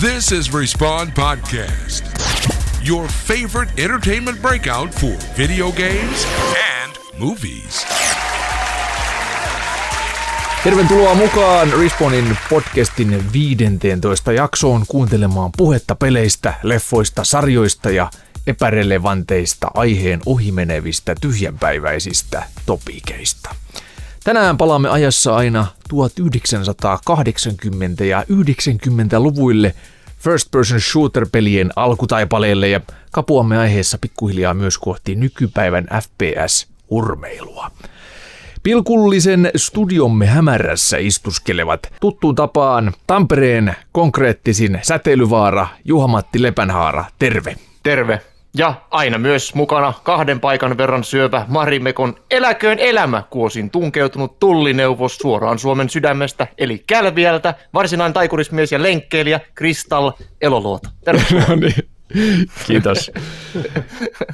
This is Respawn Podcast, your favorite entertainment breakout for video games and movies. Tervetuloa mukaan Respawnin podcastin 15 jaksoon kuuntelemaan puhetta peleistä, leffoista, sarjoista ja epärelevanteista aiheen ohimenevistä tyhjänpäiväisistä topikeista. Tänään palaamme ajassa aina 1980- ja 90-luvuille first person shooter-pelien alkutaipaleelle ja kapuamme aiheessa pikkuhiljaa myös kohti nykypäivän FPS-urmeilua. Pilkullisen studiomme hämärässä istuskelevat tuttuun tapaan Tampereen konkreettisin säteilyvaara Juha-Matti Lepänhaara. Terve. Terve. Ja aina myös mukana kahden paikan verran syövä Marimekon Eläköön elämä kuosin tunkeutunut tullineuvos suoraan Suomen sydämestä, eli Kälviältä, varsinainen taikurismies ja lenkkeilijä Kristall Eloluota. Tervetuloa. No niin. Kiitos.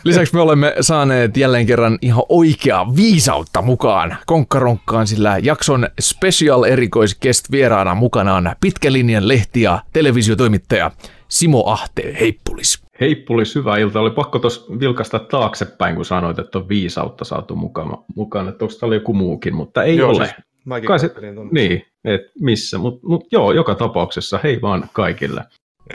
Lisäksi me olemme saaneet jälleen kerran ihan oikeaa viisautta mukaan konkkaronkkaan, sillä jakson special erikoiskest vieraana mukana on pitkälinjan lehti- ja televisiotoimittaja Simo Ahte. Heippulis. Heippulis, hyvää iltaa. Oli pakko tuossa vilkasta taaksepäin, kun sanoit, että on viisautta saatu mukaan, mukaan että tuosta oli joku muukin, mutta ei Joo, ole. siis mäkin Kai se-. Niin, et missä, mutta mut joo, joka tapauksessa hei vaan kaikille.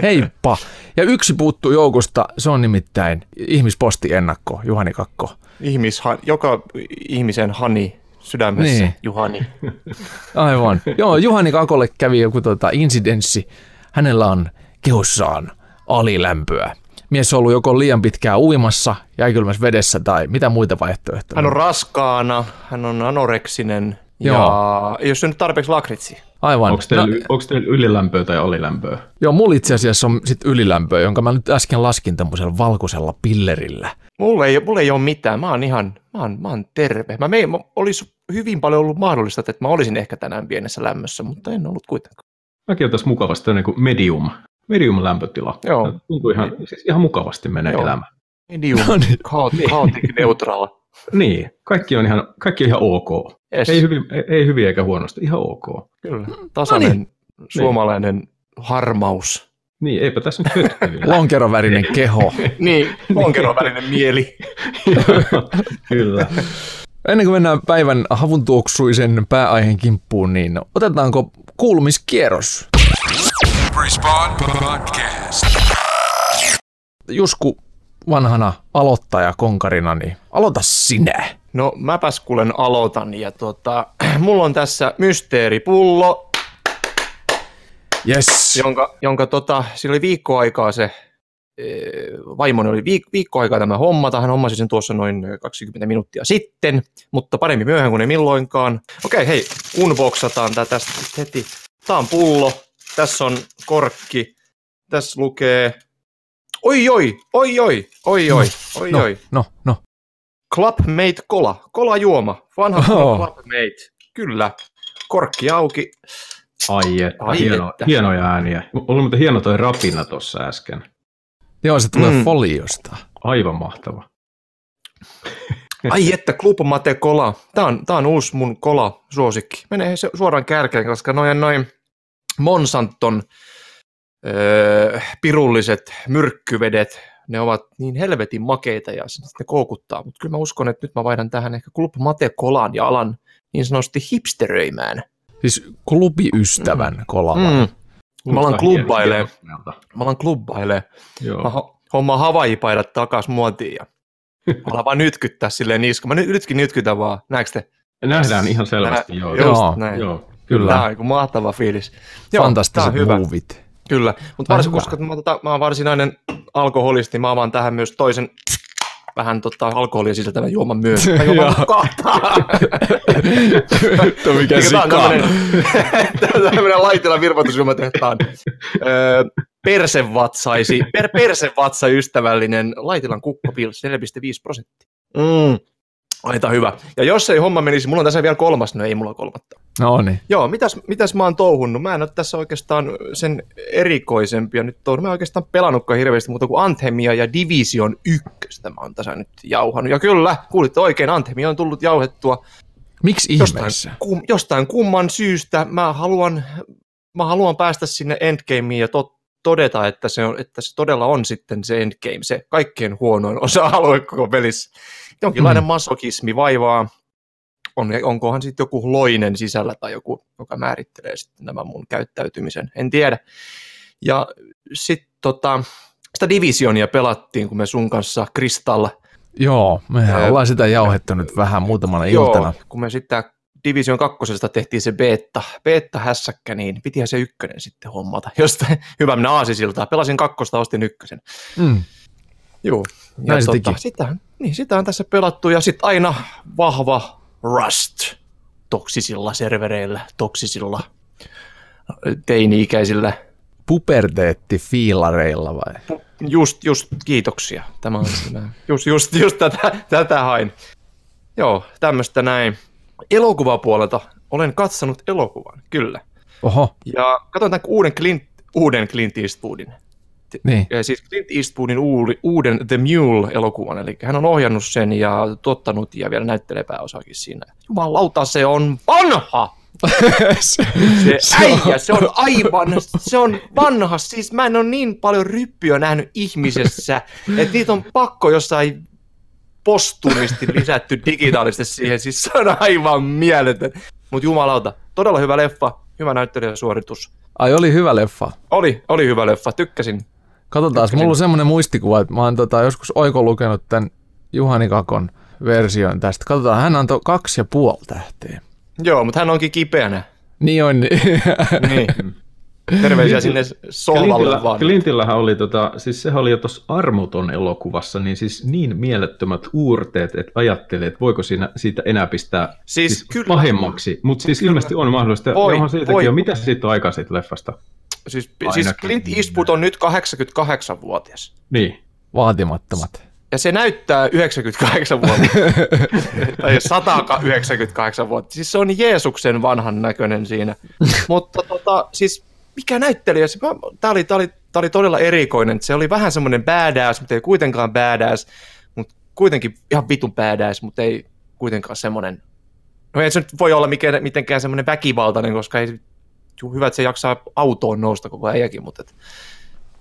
Heippa. Ja yksi puuttuu joukosta, se on nimittäin ihmispostiennakko, Juhani Kakko. Ihmishan, joka ihmisen hani sydämessä, Niin. Juhani. Aivan. Joo, Juhani Kakolle kävi joku tota, insidenssi. Hänellä on kehossaan alilämpöä. Mies on ollut joko liian pitkään uimassa, jääkylmässä vedessä tai mitä muita vaihtoehtoja. Hän on raskaana, hän on anoreksinen ja Joo. ei ole syönyt tarpeeksi lakritsia. Aivan. Onko teillä, No, onko teillä ylilämpöä tai alilämpöä? joo, mulla itse asiassa on sit ylilämpöä, jonka mä nyt äsken laskin tämmöisellä valkoisella pillerillä. Mulla ei, mulla ei ole mitään, mä oon ihan, mä oon, mä oon terve. Mä, me, mä olisi hyvin paljon ollut mahdollista, että mä olisin ehkä tänään pienessä lämmössä, mutta en ollut kuitenkaan. Mäkin on tässä mukavasti niin kuin medium, medium lämpötila. Joo. Tuntuu ihan, siis ihan mukavasti menee Joo. elämä. Medium, No niin. chaot- chaotic neutral. Niin, kaikki on ihan, kaikki on ihan ok. Yes, Ei hyvin, ei, ei hyvin eikä huonosti, ihan ok. kyllä. Tasainen niin. suomalainen harmaus. Niin, eipä tässä nyt hötkyillä. Lonkerovärinen keho. Niin, lonkerovälinen mieli. Kyllä. Ennen kuin mennään päivän havuntuoksuisen pääaiheen kimppuun, niin otetaanko kuulumiskierros? Respawn Podcast. Jusku vanhana aloittaja konkarina, niin aloita sinä. No mäpäs kuulen aloitan ja tota, mulla on tässä mysteeripullo, Yes. jonka, jonka tota, sillä oli viikko aikaa se, ee, vaimoni oli viik- viikko aikaa tämä hommata, hän hommasi sen tuossa noin 20 minuuttia sitten, mutta paremmin myöhään kuin ei milloinkaan. Okei, hei, unboxataan tää tästä heti. Tää on pullo, tässä on korkki, tässä lukee, oi oi, oi oi, oi oi, oi no, oi. no, no. Clubmate Cola, kolajuoma, vanha oh. Clubmate, kyllä. Korkki auki, Ai, että, Ai hieno, että. hienoja ääniä. Oli muuten hieno toi rapina tuossa äsken. Joo, se tulee Mm. foliosta. Aivan mahtava. Ai että, Club Mate Cola. Tää on, tää on uusi mun kola suosikki. Menee se suoraan kärkeen, koska noin noin Monsanton öö, pirulliset myrkkyvedet, ne ovat niin helvetin makeita ja sitten ne koukuttaa. Mutta kyllä mä uskon, että nyt mä vaihdan tähän ehkä Club Mate Colaan ja alan niin sanotusti hipsteröimään. Siis klubiystävän mm. kola. Mm. Mä alan klubbailee. Mä alan klubbailee. Mä Joo. ho- hommaan Hawaii-paidat takas muotiin ja mä alan vaan nytkyttää silleen niska. Mä nyt, nytkin nytkytän vaan, näetkö te? Nähdään ihan selvästi, joo. Just Joo. näin. Joo, Kyllä. Tää on joku mahtava fiilis. Joo, Fantastiset hyvä. muuvit. Kyllä, mutta varsin, koska mä, tota, mä oon varsinainen alkoholisti, mä avaan tähän myös toisen vähän tota, alkoholia sisältävän juoman myös. Tai juoman Joo. kahta. Tuo mikä Eikö tää on tämmönen Laitilan virvoitusjuomatehtaan öö, persevatsaisi, per, persevatsa ystävällinen Laitilan kukkopils 4,5 prosenttia. Mm. Ai, tää on hyvä. Ja jos ei homma menisi, mulla on tässä vielä kolmas, no ei mulla kolmatta. No niin. Joo, mitäs, mitäs mä oon touhunnut? Mä en ole tässä oikeastaan sen erikoisempia nyt touhunnut. Mä en oikeastaan pelannutkaan hirveästi muuta kuin Anthemia ja Division 1. Mä oon tässä nyt jauhannut. Ja kyllä, kuulitte oikein, Anthemia on tullut jauhettua Miksi jostain, ihmeessä? kum, jostain kumman syystä. Mä haluan, mä haluan päästä sinne endgameen ja tot, todeta, että se, on, että se todella on sitten se endgame, se kaikkein huonoin osa-alue koko pelissä. Jonkinlainen Mm. masokismi vaivaa. On, onkohan sitten joku loinen sisällä tai joku, joka määrittelee sitten nämä mun käyttäytymisen, en tiedä. Ja sitten tota, sitä divisionia pelattiin, kun me sun kanssa Kristalla Joo, mehän Ää, ollaan sitä jauhettu nyt vähän muutamana iltana. Joo, kun me sitten Division kakkosesta tehtiin se beta, beta hässäkkä, niin pitihän se ykkönen sitten hommata. Jostain hyvä mennä aasisiltaa. Pelasin kakkosta, ostin ykkösen. Mm. Joo. Näin se teki. sitä, niin, sitä on tässä pelattu ja sitten aina vahva Rust toksisilla servereillä, toksisilla teini-ikäisillä. Puberteetti-fiilareilla vai? Just, just, kiitoksia. Tämä on. Just, just, just tätä, tätä hain. Joo, tämmöistä näin. Elokuvapuolelta olen katsonut elokuvan, kyllä. Oho, Ja katsoin tämän uuden Clint, uuden Clint Eastwoodin. Niin. Ja siis Clint Eastwoodin uuden, The Mule-elokuvan, eli hän on ohjannut sen ja tuottanut ja vielä näyttelee pääosakin siinä. Jumalauta, se on vanha! se, Se äijä, se on aivan, se on vanha. Siis mä en ole niin paljon ryppyä nähnyt ihmisessä, että niitä on pakko jossain postumisti lisätty digitaalisesti siihen. Siis se on aivan mieletön. Mutta jumalauta, todella hyvä leffa, hyvä näyttelijäsuoritus. Ai oli hyvä leffa. Oli, oli hyvä leffa, tykkäsin. Katsotaan, mulla on semmoinen muistikuva, että mä oon tota, joskus oiko lukenut tämän Juhani Kakon version tästä. Katsotaan, hän antoi kaksi ja puoli tähteä. Joo, mutta hän onkin kipeänä. Niin on. Niin. Terveisiä sinne sohvalle Clintillä, vaan. Clintillähän oli, tota, siis sehän oli jo tuossa Armoton elokuvassa, niin siis niin mielettömät uurteet, että ajattelee, että voiko siinä, siitä enää pistää Siis siis kyllä. pahemmaksi. Mutta siis Kyllä. ilmeisesti on mahdollista. Voi, Voi, onhan siitäkin voi. jo. Mitä siitä on aikaa siitä leffasta? Siis, siis. Clint Eastwood on nyt 88-vuotias. Niin. Vaatimattomat. Ja se näyttää 98 vuotta. tai 198 vuotta. Siis se on Jeesuksen vanhan näköinen siinä. Mutta tota, siis mikä näyttelijä? se- mä- Tää oli, tää, oli, tää oli todella erikoinen. Se oli vähän semmoinen badass, mutta ei kuitenkaan badass. Mutta kuitenkin ihan vitun badass, mutta ei kuitenkaan semmoinen. No ei se nyt voi olla mikään, mitenkään semmoinen väkivaltainen, koska ei hyvä, että se jaksaa autoon nousta koko äijäkin, mutta et,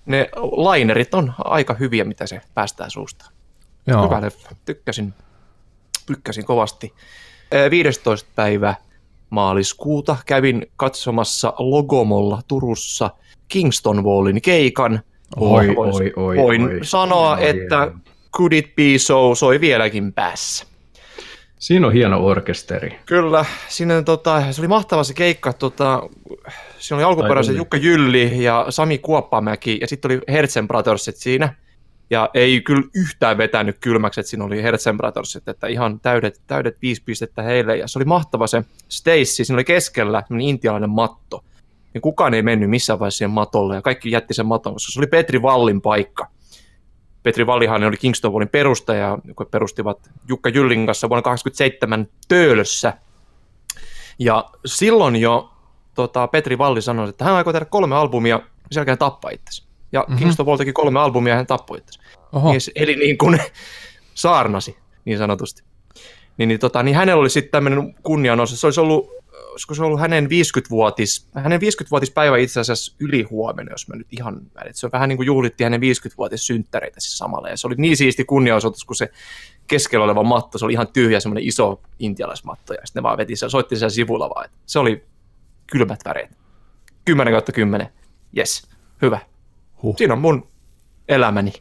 ne lainerit on aika hyviä, mitä se päästää suusta. Joo. Hyvä leffa. Tykkäsin, tykkäsin kovasti. Ee, 15. päivä maaliskuuta kävin katsomassa Logomolla Turussa Kingston Wallin keikan. Oi, Voin- oi, oi, Voin oi. sanoa, Oi, että oi. Could It Be So soi vieläkin päässä. Siinä on hieno orkesteri. Kyllä, siinä tota, se oli mahtava se keikka. Tota, siinä oli alkuperäisen. Jukka Jylli ja Sami Kuoppamäki ja sitten oli Hertzen Brothersit siinä. Ja ei kyllä yhtään vetänyt kylmäksi, että siinä oli Hertzen Brothersit, että ihan täydet, täydet viisi pistettä heille. Ja se oli mahtava se Stacy, siinä oli keskellä intialainen matto. Ja kukaan ei mennyt missään vaiheessa siihen matolle ja kaikki jätti sen maton, koska se oli Petri Vallin paikka. Petri Vallihan oli Kingston Wallin perustaja, joka perustivat Jukka Jyllin kanssa vuonna 1987 Töölössä. Ja silloin jo tota, Petri Valli sanoi, että hän aikoo tehdä kolme albumia, sen jälkeen tappaa itsensä. Ja Mhm. mm-hmm. Kingston Wall teki kolme albumia ja hän tappoi itsensä. Mies eli niin kuin saarnasi, niin sanotusti. Niin, niin, tota, niin hänellä oli sitten tämmöinen kunnianosa. Se olisi ollut, olisiko se ollut hänen 50-vuotis, hänen 50-vuotispäivä itse asiassa yli huomenna, jos mä nyt ihan, että se on vähän niin kuin juhlittiin hänen 50-vuotissynttäreitä siis samalla. Ja se oli niin siisti kunnianosoitus, kun se keskellä oleva matto, se oli ihan tyhjä semmoinen iso intialaismatto, ja sitten ne vaan veti, se soitti siellä sivulla vaan. että Se oli kylmät väreet. 10 kautta 10. Yes, hyvä. Huh. Siinä on mun elämäni.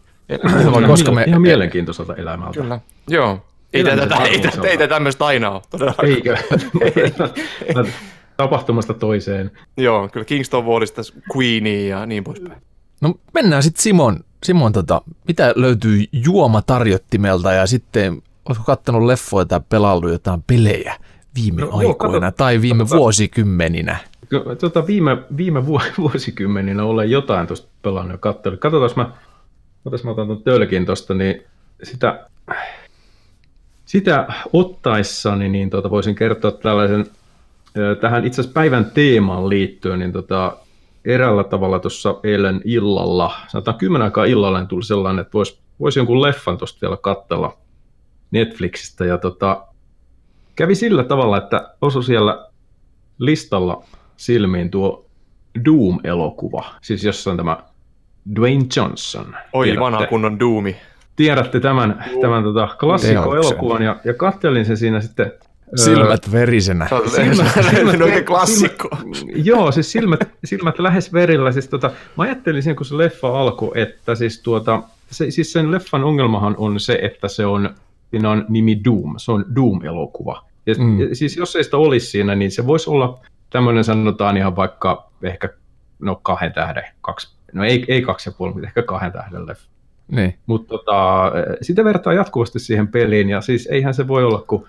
Koska Koska me- me... Ihan mielenkiintoiselta elämältä. Kyllä, joo. Ei tätä, ei, tätä, ei tätä tämmöistä aina ole, todella. Eikö? Tapahtumasta toiseen. Joo, kyllä Kingston Wallista Queenie ja niin poispäin. No mennään sitten Simon, Simon tota, mitä löytyy juomatarjottimelta ja sitten oletko kattanut leffoja tai pelaillut jotain pelejä viime No, no, joo, aikoina kato- tai viime katsotaan. vuosikymmeninä? Tota, viime, viime vu- vuosikymmeninä olen jotain tuosta pelannut ja katsellut. Katsotaan, mä, mä otan tuon tölkin tuosta, niin sitä, sitä ottaessani niin tota, voisin kertoa tällaisen, tähän itse asiassa päivän teemaan liittyen, niin tota, eräällä tavalla tuossa eilen illalla, sanotaan kymmenen aikaa illalla, niin tuli sellainen, että voisi vois jonkun leffan tuosta vielä katsella Netflixistä, ja tota, kävi sillä tavalla, että osui siellä listalla silmiin tuo Doom-elokuva, siis jossain tämä Dwayne Johnson. Oi, Tiedätte- vanha kunnon Doomi. Tiedätte tämän, tämän tota, klassikko-elokuvan ja, ja kattelin sen siinä sitten. öö, Silmät verisenä. Silmät, oikein klassikko. Joo, siis silmät, silmät lähes verillä. Siis tota, mä ajattelin sen, kun se leffa alkoi, että siis, tuota, se, siis sen leffan ongelmahan on se, että se on, siinä on nimi Doom, se on Doom-elokuva. Ja, mm. ja siis jos ei sitä olisi siinä, niin se voisi olla tämmöinen sanotaan ihan vaikka ehkä no kahden tähden, kaksi, no ei, ei kaksi ja puoli, mutta ehkä kahden tähden leffa. Niin. Mutta tota, sitä vertaa jatkuvasti siihen peliin, ja siis eihän se voi olla kuin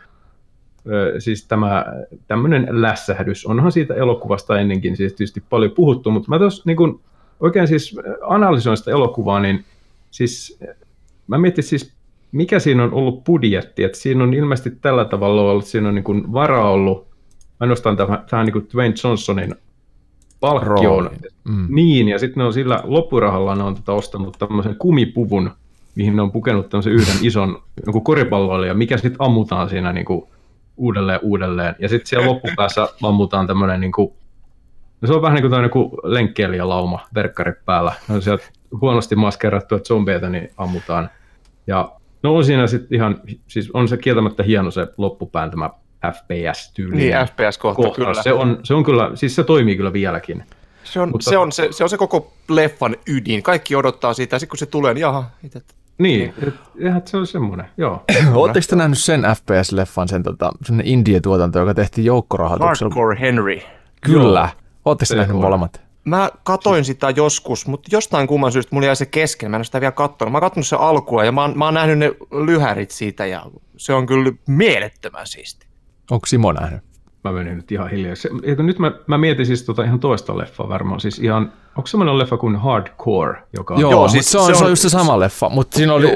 ö, siis tämä tämmöinen lässähdys. Onhan siitä elokuvasta ennenkin siis tietysti paljon puhuttu, mutta mä tuossa niin kun oikein siis analysoin sitä elokuvaa, niin siis mä mietin siis, mikä siinä on ollut budjetti, että siinä on ilmeisesti tällä tavalla ollut, siinä on niin kuin varaa ollut ainoastaan tähän, tähän niin kuin Dwayne Johnsonin palkkioon. Rooli. Mm. Niin, ja sitten ne on sillä loppurahalla ne on tota ostanut tämmöisen kumipuvun, mihin ne on pukenut tämmöisen yhden ison jonkun koripalloilijan, mikä sitten ammutaan siinä niinku uudelleen uudelleen. Ja sitten siellä loppupäässä ammutaan tämmöinen niinku, no se on vähän niin kuin tämmöinen kuin lenkkeilijälauma, verkkari päällä. Ne on sieltä huonosti maskerattuja zombeita, niin ammutaan. Ja no on siinä sitten ihan, siis on se kieltämättä hieno se loppupään tämä FPS-tyyli. Niin, FPS-kohta, kyllä. Se on, se on kyllä, siis se toimii kyllä vieläkin. Se on, Mutta- se, on se, se on se koko leffan ydin. Kaikki odottaa sitä, ja sitten kun se tulee, niin jaha, itse. Niin, et, eihän se on semmoinen, joo. Oletteko te nähnyt sen FPS-leffan, sen tota, semmoinen indie-tuotanto, joka tehtiin joukkorahoituksella? Hardcore Henry. Kyllä. Oletteko te nähnyt molemmat? Mä katoin sitä joskus, mutta jostain kumman syystä mulla jäi se kesken. Mä en ole sitä vielä katsonut. Mä oon katsonut se alkua ja mä oon, mä oon nähnyt ne lyhärit siitä ja se on kyllä mielettömän siisti. Onko Simo nähnyt? Mä menin nyt ihan hiljaa. Se, eikö nyt mä, mä mietin siis tota ihan toista leffaa varmaan. Siis ihan, onko semmoinen leffa kuin Hardcore, joka on... Joo, Joo, Joo siis siis se on, se se on on- just se sama leffa, mutta siinä oli, äh,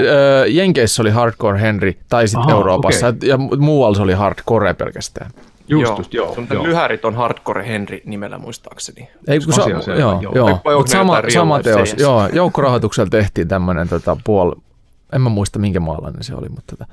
Jenkeissä oli Hardcore Henry, tai sitten Aha, Euroopassa, et- ja mu- muualla se oli Hardcore pelkästään. Just, just, joo. Joo. Lyhärit on Hardcore Henry nimellä muistaakseni. Ei, kun se, joo, joo. joo. Mut ne sama, sama teos, seijäs? joo, joukkorahoituksella tehtiin tämmöinen tota, puol, en mä muista minkä maalainen se oli, mutta tota,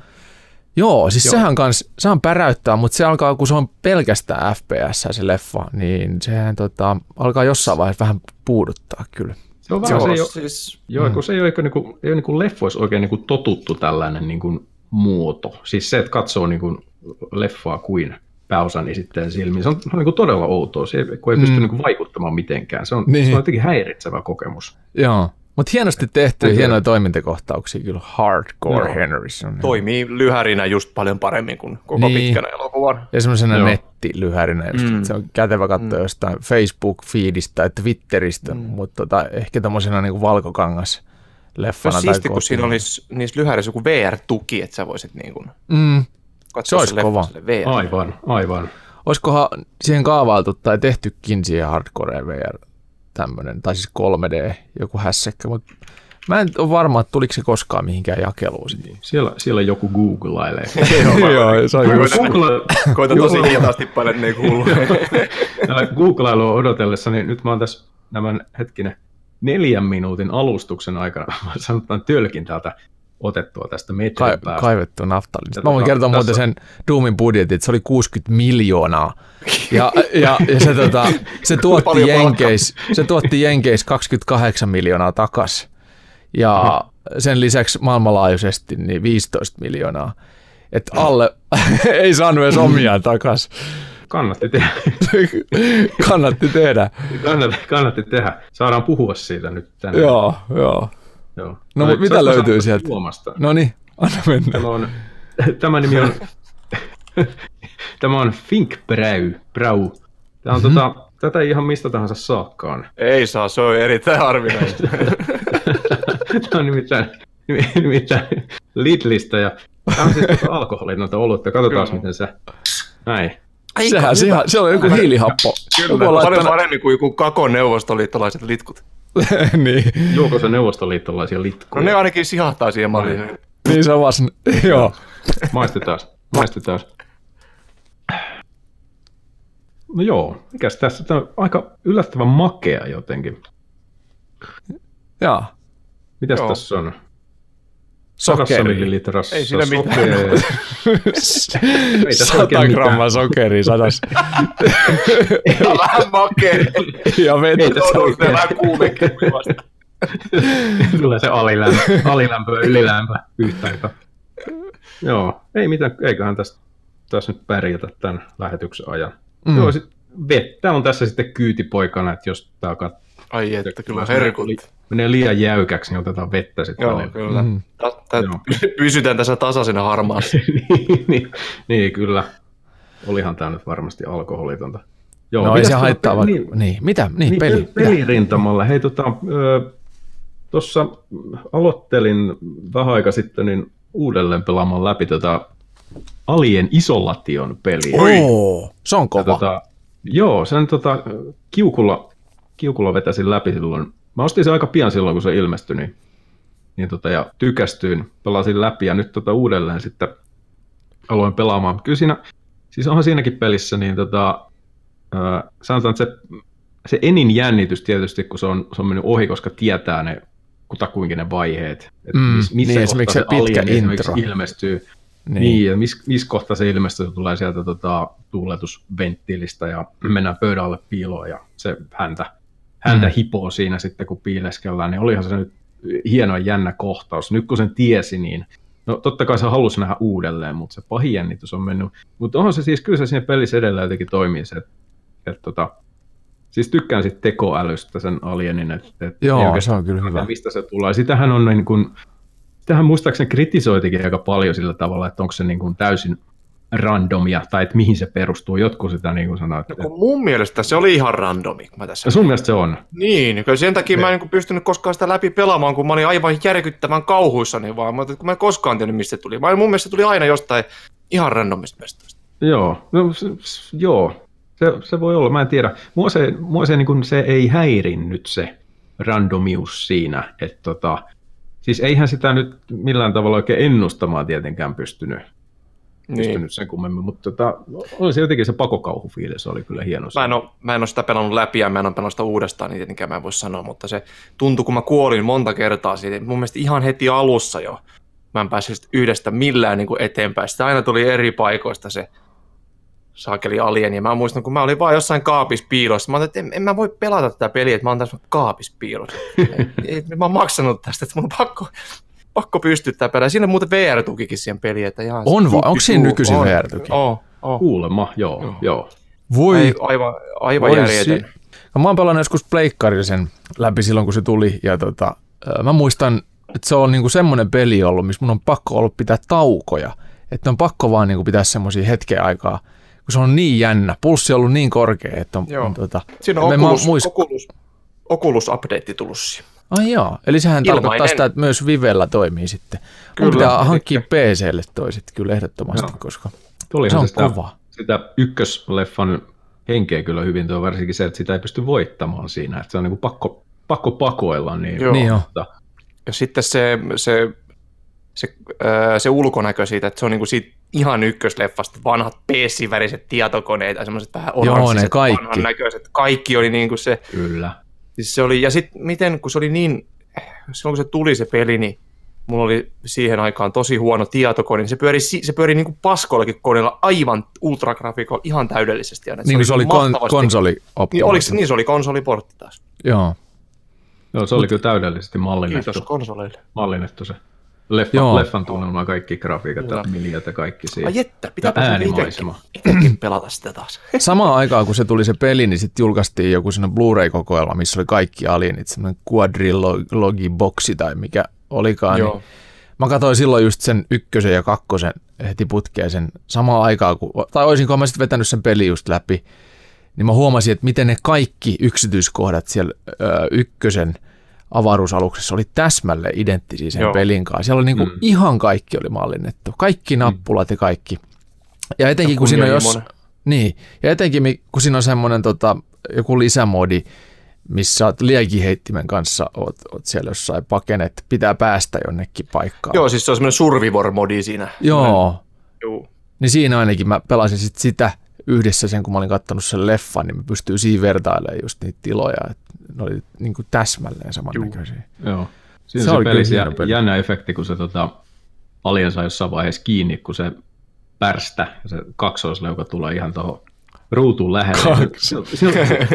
joo, siis Joo. sehän kans, sehän päräyttää, mutta se alkaa, kun se on pelkästään FPS se leffa, niin sehän tota, alkaa jossain vaiheessa vähän puuduttaa kyllä. Se on vähän Joo, se, ei ole, siis, joo, kun se ei ole, eikä niinku, ei ole niinku leffoissa oikein niinku totuttu tällainen niinku muoto. Siis se, että katsoo niinku leffaa kuin pääosan esittäjän silmiin, se on, se on niinku todella outoa, se ei, kun ei pysty Mm. niinku vaikuttamaan mitenkään. Se on, Niin. se on jotenkin häiritsevä kokemus. Joo, mutta hienosti tehty ja hienoja toimintakohtauksia kyllä. Hardcore Joo. Henry. se on ihan- toimii lyhärinä just paljon paremmin kuin koko Niin. pitkänä elokuvan. Ja semmoisena Joo. nettilyhärinä, just, Mm. se on kätevä katsoa mm. jostain Facebook-feedistä tai Twitteristä, mm. mutta tota, ehkä tämmöisenä niin valkokangas Se leffana. tai siisti, kun siinä olisi niissä lyhärissä joku VR-tuki, että sä voisit niin kuin Mm. katsoa Se olisi kova. sille VR. Aivan, aivan. Olisikohan siihen kaavailtu tai tehtykin siihen Hardcore VR tämmöinen, tai siis 3D, joku hässäkkä, mutta mä en ole varma, että tuliko se koskaan mihinkään jakeluun. sitten. Siellä, siellä joku googlailee. Joo, se on Google, Koita tosi hitaasti paljon, että ne ei kuulu. Täällä Googlailua odotellessa, niin nyt mä oon tässä nämän hetkinen neljän minuutin alustuksen aikana, mä sanotaan tölkin täältä otettua tästä Ka- metrin päästä. kaivettu naftalin. Mä voin tota, kertoa muuten sen Doomin budjetin, että se oli 60 miljoonaa. Ja, ja, ja se, tota, se, tuotti. Jenkeis, se tuotti Jenkeis 28 miljoonaa takas. Ja sen lisäksi maailmanlaajuisesti niin 15 miljoonaa. Että alle ei saanut edes omiaan takas. Kannatti tehdä. Kannatti tehdä. kannatti, kannatti tehdä. Saadaan puhua siitä nyt tänään. Joo, joo. Joo. No, mutta mitä löytyy sieltä? Juomasta? No niin, anna mennä. Tämä, on, tämä nimi on, tämä on Fink Brau. Brau. Tämä on Mhm. tota, tätä ei ihan mistä tahansa saakkaan. ei saa, se on erittäin harvinaista. Tämä on nimittäin, nimi- nimittäin Lidlistä ja tämä on siis tota alkoholitonta olutta. Katsotaan Kyllä. miten se... Näin. Sehän, sehän, se on joku hiilihappo. Joku on Paljon laittanut... paremmin kuin joku kakon neuvostoliittolaiset litkut. niin, Juoko se neuvostoliittolaisia litkuja? No ne ainakin sihahtaa siihen malliin. niin se on vaan, sen- joo. Maistetaan. Maistetaan. No joo, mikäs tässä? Tämä on aika yllättävän makea jotenkin. Joo. Mitäs Joo. tässä on? Sadassa Sokeri. millilitrassa Ei siinä mitään. sokeri- Ei tässä 100 oikein grammaa sokeria sadas. Vähän makea. ja Ei vettä. tässä On oikein. vähän kuumekin. Tulee se alilämpö, alilämpö ja ylilämpö yhtä aikaa. Joo, ei mitään, eiköhän tästä, tässä nyt pärjätä tämän lähetyksen ajan. Mm. Joo, sit vettä on tässä sitten kyytipoikana, että jos tämä kat... Ai että, kyllä herkut. Menee liian jäykäksi, niin otetaan vettä sitten. Joo, välillä. kyllä. Mm. Pysytään tässä tasaisena harmaassa. niin, niin, niin, kyllä. Olihan tämä nyt varmasti alkoholitonta. Joo, no ei se haittaa vaikka, niin, niin, mitä, niin, niin peli. Pelirintamalla, hei tota, tuossa aloittelin vähän aika sitten niin uudelleen pelaamaan läpi tätä Alien Isolation peliä. Oo, se on kova. Ja, tota, joo, sen tota, kiukulla, kiukulla vetäsin läpi silloin. Mä ostin se aika pian silloin, kun se ilmestyi, niin, niin tota, ja tykästyin, pelasin läpi ja nyt tota, uudelleen sitten aloin pelaamaan. Kyllä siinä, siis onhan siinäkin pelissä, niin tota, äh, sanotaan, että se, se enin jännitys tietysti, kun se on, se on mennyt ohi, koska tietää ne kutakuinkin ne vaiheet. Että mm, missä niin, kohtaa se, pitkä intro. ilmestyy. Niin, niin ja missä mis kohtaa se ilmestyy, se tulee sieltä tota, tuuletusventtiilistä ja mennään pöydän alle piiloon ja se häntä, häntä mm. hipoo siinä sitten, kun piileskellään, niin olihan se nyt hieno ja jännä kohtaus. Nyt kun sen tiesi, niin no totta kai se halusi nähdä uudelleen, mutta se pahin jännitys on mennyt. Mutta onhan se siis, kyllä se siinä pelissä edelleen jotenkin toimii se, että et, tota, Siis tykkään sitten tekoälystä sen alienin, että et Joo, se on kyllä hyvä. Mistä se tulee. Sitähän on niin kuin, sitähän muistaakseni kritisoitikin aika paljon sillä tavalla, että onko se niin kuin täysin randomia, tai että mihin se perustuu. Jotkut sitä niin kuin sanoo. Että... No, mun mielestä se oli ihan randomi. Mä tässä ja sun mielestä se on? Niin, kyllä sen takia ne. mä en niin pystynyt koskaan sitä läpi pelaamaan, kun mä olin aivan järkyttävän kauhuissani vaan, mutta kun mä en koskaan tiennyt, mistä se tuli. Mä, mun mielestä se tuli aina jostain ihan randomista mestoista. Joo, no, joo, se, se voi olla, mä en tiedä. Mua se, mua se, niin kuin, se ei häirinnyt se randomius siinä, että tota, siis eihän sitä nyt millään tavalla oikein ennustamaan tietenkään pystynyt, niin. pystynyt sen kummemmin, mutta tota, oli se jotenkin se pakokauhufiilis, oli kyllä hieno. Mä en, ole, mä en ole sitä pelannut läpi ja mä en ole pelannut sitä uudestaan, niin tietenkään mä en voi sanoa, mutta se tuntui, kun mä kuolin monta kertaa siitä, mun mielestä ihan heti alussa jo, mä en päässyt yhdestä millään niin kuin eteenpäin. Sitä aina tuli eri paikoista se saakeli alien, ja mä muistan, kun mä olin vaan jossain kaapis piilossa, mä olin, että en, en, mä voi pelata tätä peliä, että mä oon tässä kaapis piilossa. mä oon maksanut tästä, että mun on pakko, pakko pystyttää pelaa. Siinä on muuten VR-tukikin siihen peliin. Että ihan on vai? Onko siinä nykyisin VR-tuki? Oh, oh. Kuulemma, joo, joo. joo. Voi, aivan, aivan järjetön. No, mä oon pelannut joskus pleikkarisen läpi silloin, kun se tuli, ja tota, mä muistan, että se on niinku semmoinen peli ollut, missä mun on pakko ollut pitää taukoja. Että on pakko vaan niinku pitää semmoisia hetkeä aikaa, kun se on niin jännä. Pulssi on ollut niin korkea, että on, joo. on tota, Siinä on Oculus, muist... Oculus, Oculus update tullut siihen. Ai joo, eli sehän Ilmainen. tarkoittaa sitä, että myös Vivellä toimii sitten. Kyllä, pitää hankkia PClle toiset kyllä ehdottomasti, joo. koska Tulihan se on sitä, kova. Sitä ykkösleffan henkeä kyllä hyvin tuo, varsinkin se, että sitä ei pysty voittamaan siinä, että se on niin kuin pakko, pakko pakoilla. Niin, joo. niin mutta... Ja sitten se, se, se, se ulkonäkö siitä, että se on niin kuin siitä ihan ykkösleffasta vanhat PC-väriset tietokoneet ja semmoiset vähän oranssiset, vanhan näköiset. Kaikki oli niin kuin se. Kyllä. Siis se oli, ja sitten miten, kun se oli niin, silloin kun se tuli se peli, niin mulla oli siihen aikaan tosi huono tietokone, niin se pyöri, se pyöri niin kuin paskoillakin koneella aivan ultragrafiikolla ihan täydellisesti. Ja niin, se, se oli kon- konsoli niin, oliko, niin se oli konsoliportti taas. Joo. Joo, se oli kyllä täydellisesti mallinnettu. Kiitos konsoleille. Mallinnettu se. Leffan, leffan tunnelma, kaikki grafiikat ja miljat ja kaikki siinä. Ai että, pitääpä itsekin pelata sitä taas. Samaan aikaan, kun se tuli se peli, niin sitten julkaistiin joku sellainen Blu-ray-kokoelma, missä oli kaikki alienit, semmoinen quadrilogi-boksi tai mikä olikaan. Joo. Niin mä katsoin silloin just sen ykkösen ja kakkosen heti putkeen sen samaan aikaan, kun, tai olisinko mä sitten vetänyt sen peli just läpi, niin mä huomasin, että miten ne kaikki yksityiskohdat siellä ö, ykkösen – avaruusaluksessa oli täsmälle identtisiä sen Joo. pelin kanssa. Siellä oli niin kuin mm. ihan kaikki oli mallinnettu. Kaikki mm. nappulat mm. ja kaikki. Ja etenkin ja kun siinä on jos... Niin, ja etenkin kun siinä on semmoinen tota, joku lisämodi, missä olet liekiheittimen kanssa, oot, oot siellä jossain pakenet, pitää päästä jonnekin paikkaan. Joo, siis se on semmoinen survivor-modi siinä. Joo. Joo. Niin siinä ainakin mä pelasin sit sitä yhdessä sen, kun mä olin katsonut sen leffan, niin mä pystyin siinä vertailemaan just niitä tiloja, että ne oli niin kuin täsmälleen samannäköisiä. Joo. Siinä se, se oli pelissä jä, peli. jännä efekti, kun se tota, alien saa jossain vaiheessa kiinni, kun se pärstä ja se kaksoisleuka tulee ihan tuohon ruutuun lähellä. Kaksi. Se, se,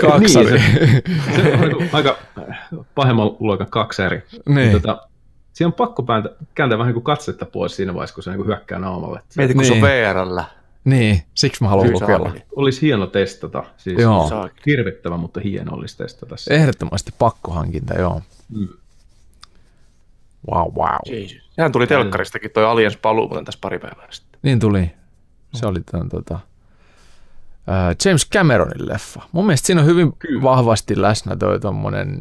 on- Kaksari. Niin, se, se on aika- aika pahemman luokan kaksari. Niin. Tota, siinä on pakko kääntää vähän niin kuin katsetta pois siinä vaiheessa, kun se niin kuin hyökkää naamalle. Se Mieti, kun Niin. sun VRllä. Niin, siksi mä haluan Kyllä kokeilla. oli. olisi hieno testata. Siis Joo. Hirvittävä, mutta hieno olisi testata. se. Ehdottomasti pakkohankinta, joo. Mm. Wow, wow. Jesus. Sehän tuli telkkaristakin toi Aliens paluu muuten tässä pari päivää sitten. Niin tuli. Se oli tämän, tota, ää, James Cameronin leffa. Mun mielestä siinä on hyvin Kyllä. vahvasti läsnä toi tommonen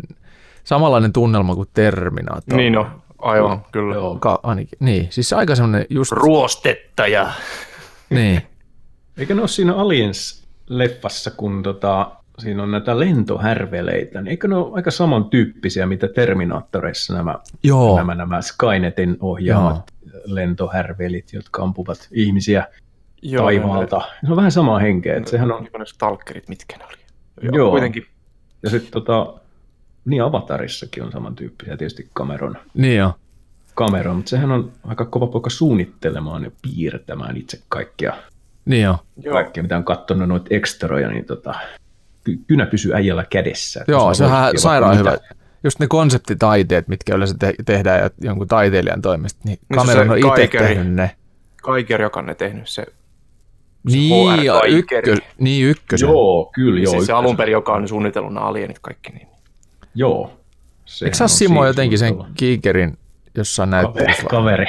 samanlainen tunnelma kuin Terminator. Niin no, aivan, kyllä. Joo. Ka- ainakin. Niin, siis aika semmonen just, Ruostetta ja... niin. Eikä ne ole siinä Aliens-leffassa, kun tota, siinä on näitä lentohärveleitä, niin eikö ne ole aika samantyyppisiä, mitä Terminaattoreissa nämä, Joo, nämä, nämä Skynetin ohjaamat lentohärvelit, jotka ampuvat ihmisiä Joo, taivaalta. Se on vähän samaa henkeä, että sehän on, Oliko ne stalkerit, mitkä ne oli? Joo. Kuitenkin. ja sitten tota, niin Avatarissakin on samantyyppisiä, tietysti Cameron, niin jo. Cameron, mutta sehän on aika kova poika suunnittelemaan ja piirtämään itse kaikkea, Niin jo. Joo. kaikkea mitä on katsonut noita ekstroja, niin tota, ky- kynä pysyy äijällä kädessä. Joo, se on sairaan hyvä. mitä. Just ne konseptitaiteet, mitkä yleensä te- tehdään ja jonkun taiteilijan toimesta, niin se Cameron on itse Kaikeri. tehnyt ne. Kaiker, joka on ne tehnyt, se, Niin, ja ykkö, niin ykkösen. Joo, kyllä, joo. siis se alun perin, joka on suunnitellut nämä alienit kaikki. Niin. Joo. Eikö sä on Simo jotenkin sen kiikerin jossain näyttelyssä? kaveri.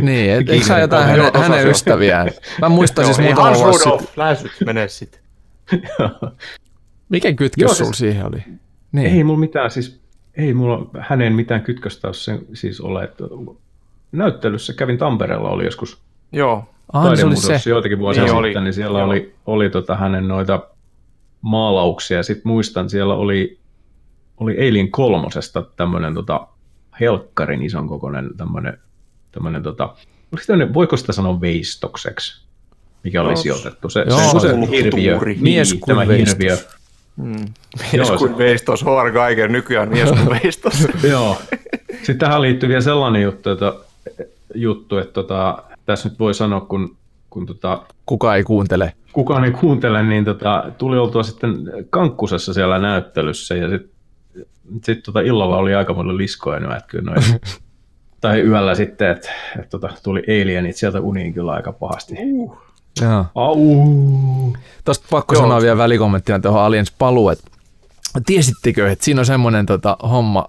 Niin, et, eikö sä Kiikerin jotain hänen, hänen ystäviään? Mä muistan siis muutama Hans vuosi sitten. Lähestyt, menee sitten. Mikä kytkös Joo, sulla siis- siihen oli? Niin. ei mulla mitään, siis ei mulla häneen mitään kytköstä ole sen, siis ole, että näyttelyssä kävin Tampereella oli joskus Joo, Ah, se oli se. joitakin vuosia Niin niin oli. sitten, niin siellä Joo. oli, oli tota hänen noita maalauksia. Sitten muistan, siellä oli, oli Alien kolmosesta tämmöinen tota, helkkarin ison kokoinen tämmöinen, tämmöinen tota, oliko tämmöinen, voiko sitä sanoa veistokseksi? Mikä oli No, sijoitettu? Se, joo, se, se hirviö, Mies niin, kuin tämä veistos. hirviö. mm. Joo, mies kuin se- veistos, H.R. Geiger, nykyään mies kuin veistos. Joo. Sitten tähän liittyy vielä sellainen juttu, että, juttu, että tota, tässä nyt voi sanoa, kun, kun tota, Kuka ei kuuntele. kukaan ei kuuntele, niin tota, tuli oltua sitten Kankkusessa siellä näyttelyssä ja sitten sit tota illalla oli aika paljon liskoja no, että kyllä noin, tai yöllä sitten, että et, tota, tuli alienit sieltä uniin kyllä aika pahasti. Joo. Au! Tuosta pakko Joo. sanoa vielä välikommenttina tuohon Aliens paluu, että tiesittekö, että siinä on semmoinen tota, homma,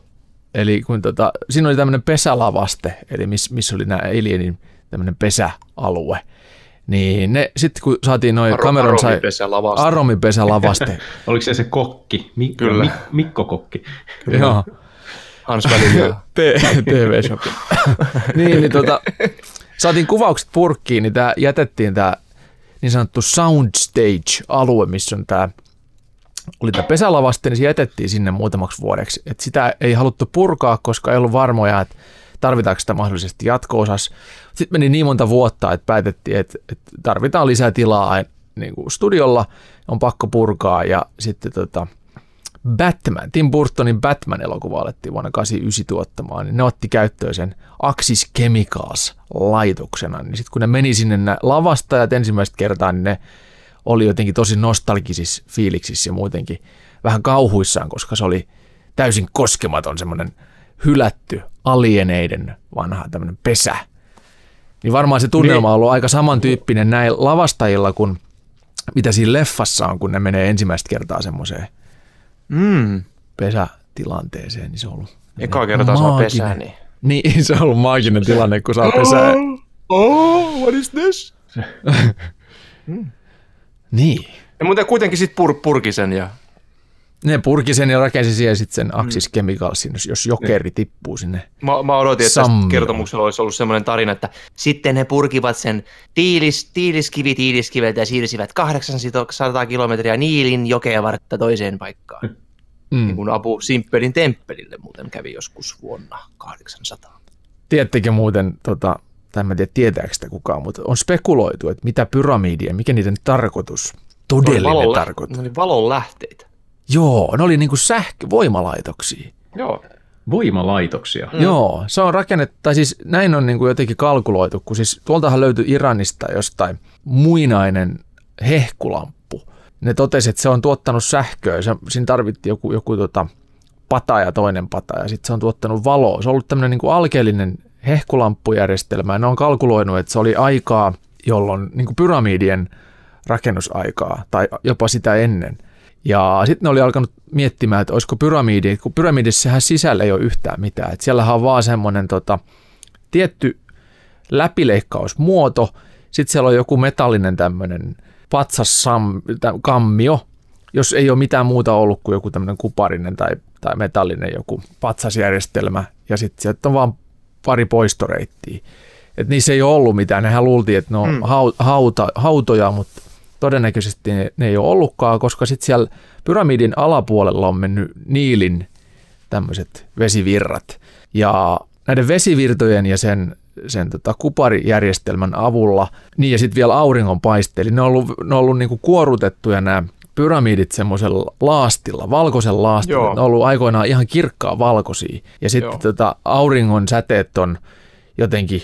eli kun tota, siinä oli tämmöinen pesälavaste, eli missä miss oli nämä Alienin tämmöinen pesäalue, niin ne sitten kun saatiin noin Aro- Cameron sai aromipesä aromipesälavaste, Oliko se se kokki? Mi- Kyllä. Mi- Mikko Kokki. joo, Hans välillä. T- TV-shop. niin, niin tota, saatiin kuvaukset purkkiin, niin tää jätettiin tämä niin sanottu soundstage-alue, missä on tämä oli tämä pesälavaste, niin se jätettiin sinne muutamaksi vuodeksi. Et sitä ei haluttu purkaa, koska ei ollut varmoja, että tarvitaanko sitä mahdollisesti jatko-osas. Sitten meni niin monta vuotta, että päätettiin, että, että tarvitaan lisää tilaa niin kuin studiolla, on pakko purkaa ja sitten tota, Batman, Tim Burtonin Batman-elokuva alettiin vuonna 89 tuottamaan, niin ne otti käyttöön sen Axis Chemicals laitoksena. Niin sitten kun ne meni sinne nämä lavastajat ensimmäistä kertaa, niin ne oli jotenkin tosi nostalgisissa fiiliksissä ja muutenkin vähän kauhuissaan, koska se oli täysin koskematon semmoinen hylätty alieneiden vanha tämmöinen pesä. Niin varmaan se tunnelma on ollut aika samantyyppinen näin lavastajilla kuin mitä siinä leffassa on, kun ne menee ensimmäistä kertaa semmoiseen Mm. pesätilanteeseen, niin se on ollut Eka kertaa saa pesää, niin. Niin, se on ollut maaginen tilanne, kun saa pesää. Oh, what is this? Niin. Ja muuten kuitenkin sit pur, purki sen ja Ne purki sen ja rakensi siihen sitten sen Axis Chemicalsin, jos- jokeri tippuu sinne. Mä, mä odotin, että tästä Sammio. kertomuksella olisi ollut semmoinen tarina, että sitten he purkivat sen tiilis, tiiliskivi tiiliskiveltä ja siirsivät 800 kilometriä Niilin jokea vartta toiseen paikkaan. Mm. Niin kuin Abu Simppelin temppelille muuten kävi joskus vuonna 800. Tiedättekö muuten, tota, tai mä en tiedä tietääkö sitä kukaan, mutta on spekuloitu, että mitä pyramidia, mikä niiden tarkoitus, todellinen valon, tarkoitus. ne oli valon lähteitä. Joo, ne oli niinku sähkövoimalaitoksia. Joo. Voimalaitoksia. Mm. Joo, se on rakennettu, tai siis näin on niinku jotenkin kalkuloitu, kun siis tuoltahan löytyi Iranista jostain muinainen hehkulamppu, ne totesi, että se on tuottanut sähköä. Se, siinä tarvittiin joku, joku tota, pata ja toinen pata ja sitten se on tuottanut valoa. Se on ollut tämmöinen niin kuin alkeellinen hehkulamppujärjestelmä. Ja ne on kalkuloinut, että se oli aikaa, jolloin niin kuin pyramidien rakennusaikaa tai jopa sitä ennen. Ja sitten ne oli alkanut miettimään, että olisiko pyramidi, kun pyramidissähän sisällä ei ole yhtään mitään. Että siellähän on vaan semmoinen tota, tietty läpileikkausmuoto, sitten siellä on joku metallinen tämmöinen patsaskammio, jos ei ole mitään muuta ollut kuin joku tämmöinen kuparinen tai, tai metallinen joku patsasjärjestelmä, ja sitten sieltä on vaan pari poistoreittiä. Et niissä ei ole ollut mitään, nehän luultiin, että ne on hmm. hauta, hautoja, mutta todennäköisesti ne, ne ei ole ollutkaan, koska sitten siellä pyramidin alapuolella on mennyt niilin tämmöiset vesivirrat. Ja näiden vesivirtojen ja sen, sen tota kuparijärjestelmän avulla, niin ja sitten vielä auringonpaisteeli, ne on ollut, ne on ollut niinku kuorutettuja nämä pyramidit semmoisella laastilla, valkoisen laastilla. Joo. Ne on ollut aikoinaan ihan kirkkaa valkoisia. Ja sitten tota, auringon säteet on jotenkin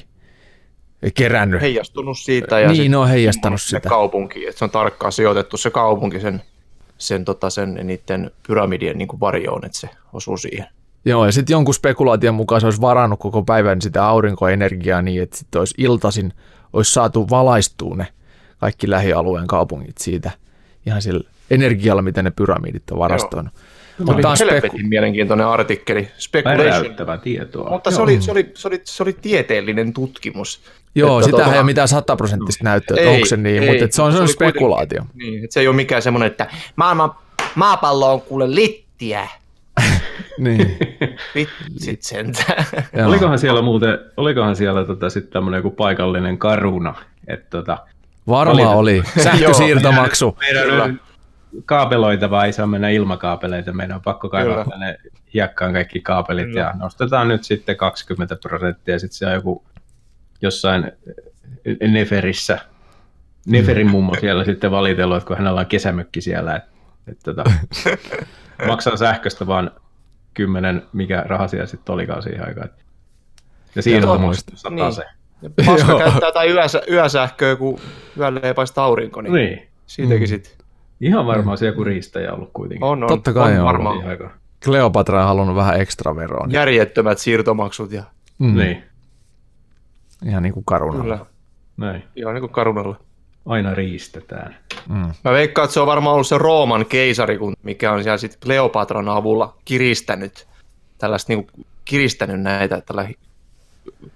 kerännyt. Heijastunut siitä. Ja niin, ne on heijastanut sitä. kaupunki, että se on tarkkaan sijoitettu se kaupunki sen, sen, tota, sen niiden pyramidien niin varjoon, että se osuu siihen. Joo, ja sitten jonkun spekulaation mukaan se olisi varannut koko päivän sitä aurinkoenergiaa niin, että sitten olisi iltaisin olisi saatu valaistua ne kaikki lähialueen kaupungit siitä ihan sillä energialla, mitä ne pyramidit on varastoinut. Joo. Mutta taas speku- mielenkiintoinen artikkeli. Speculation. tietoa. Mutta se oli, se, oli, se, oli, se oli tieteellinen tutkimus. Joo, sitä tuota, ei ole mitään sataprosenttista näyttöä, että onko se niin, ei, mutta se on se, on spekulaatio. Niin, että se ei ole mikään semmoinen, että maailman, maapallo on kuule littiä. niin. Vitsit sentään. olikohan siellä muuten, olikohan siellä tota, sitten tämmöinen joku paikallinen karuna, että tota, Varmaan oli. Sähkösiirtomaksu. Meidän kaapeloitavaa ei saa mennä ilmakaapeleita. Meidän on pakko kaivaa tänne hiekkaan kaikki kaapelit Kyllä. ja nostetaan nyt sitten 20 prosenttia. Sitten se on joku jossain Neferissä, Neferin mummo siellä sitten valitellut, että kun hänellä on kesämökki siellä, että, että, että maksaa sähköstä vaan kymmenen, mikä raha siellä sitten olikaan siihen aikaan. Ja siinä on muista niin. se. Paska käyttää tai yösä, yösähköä, kun yöllä ei paista aurinko, niin, niin. siitäkin mm. sitten. Ihan varmaan se joku riistäjä ollut kuitenkin. On, on. Totta kai on, on varmaan. Kleopatra on halunnut vähän ekstra veroa. Niin. Järjettömät siirtomaksut. Ja... Mm. Niin. Ihan niin kuin karunalla. Kyllä. Näin. Ihan niin kuin karunalla. Aina riistetään. Mm. Mä veikkaan, että se on varmaan ollut se Rooman keisari, mikä on siellä sitten Kleopatran avulla kiristänyt tällaista niin kuin kiristänyt näitä tällä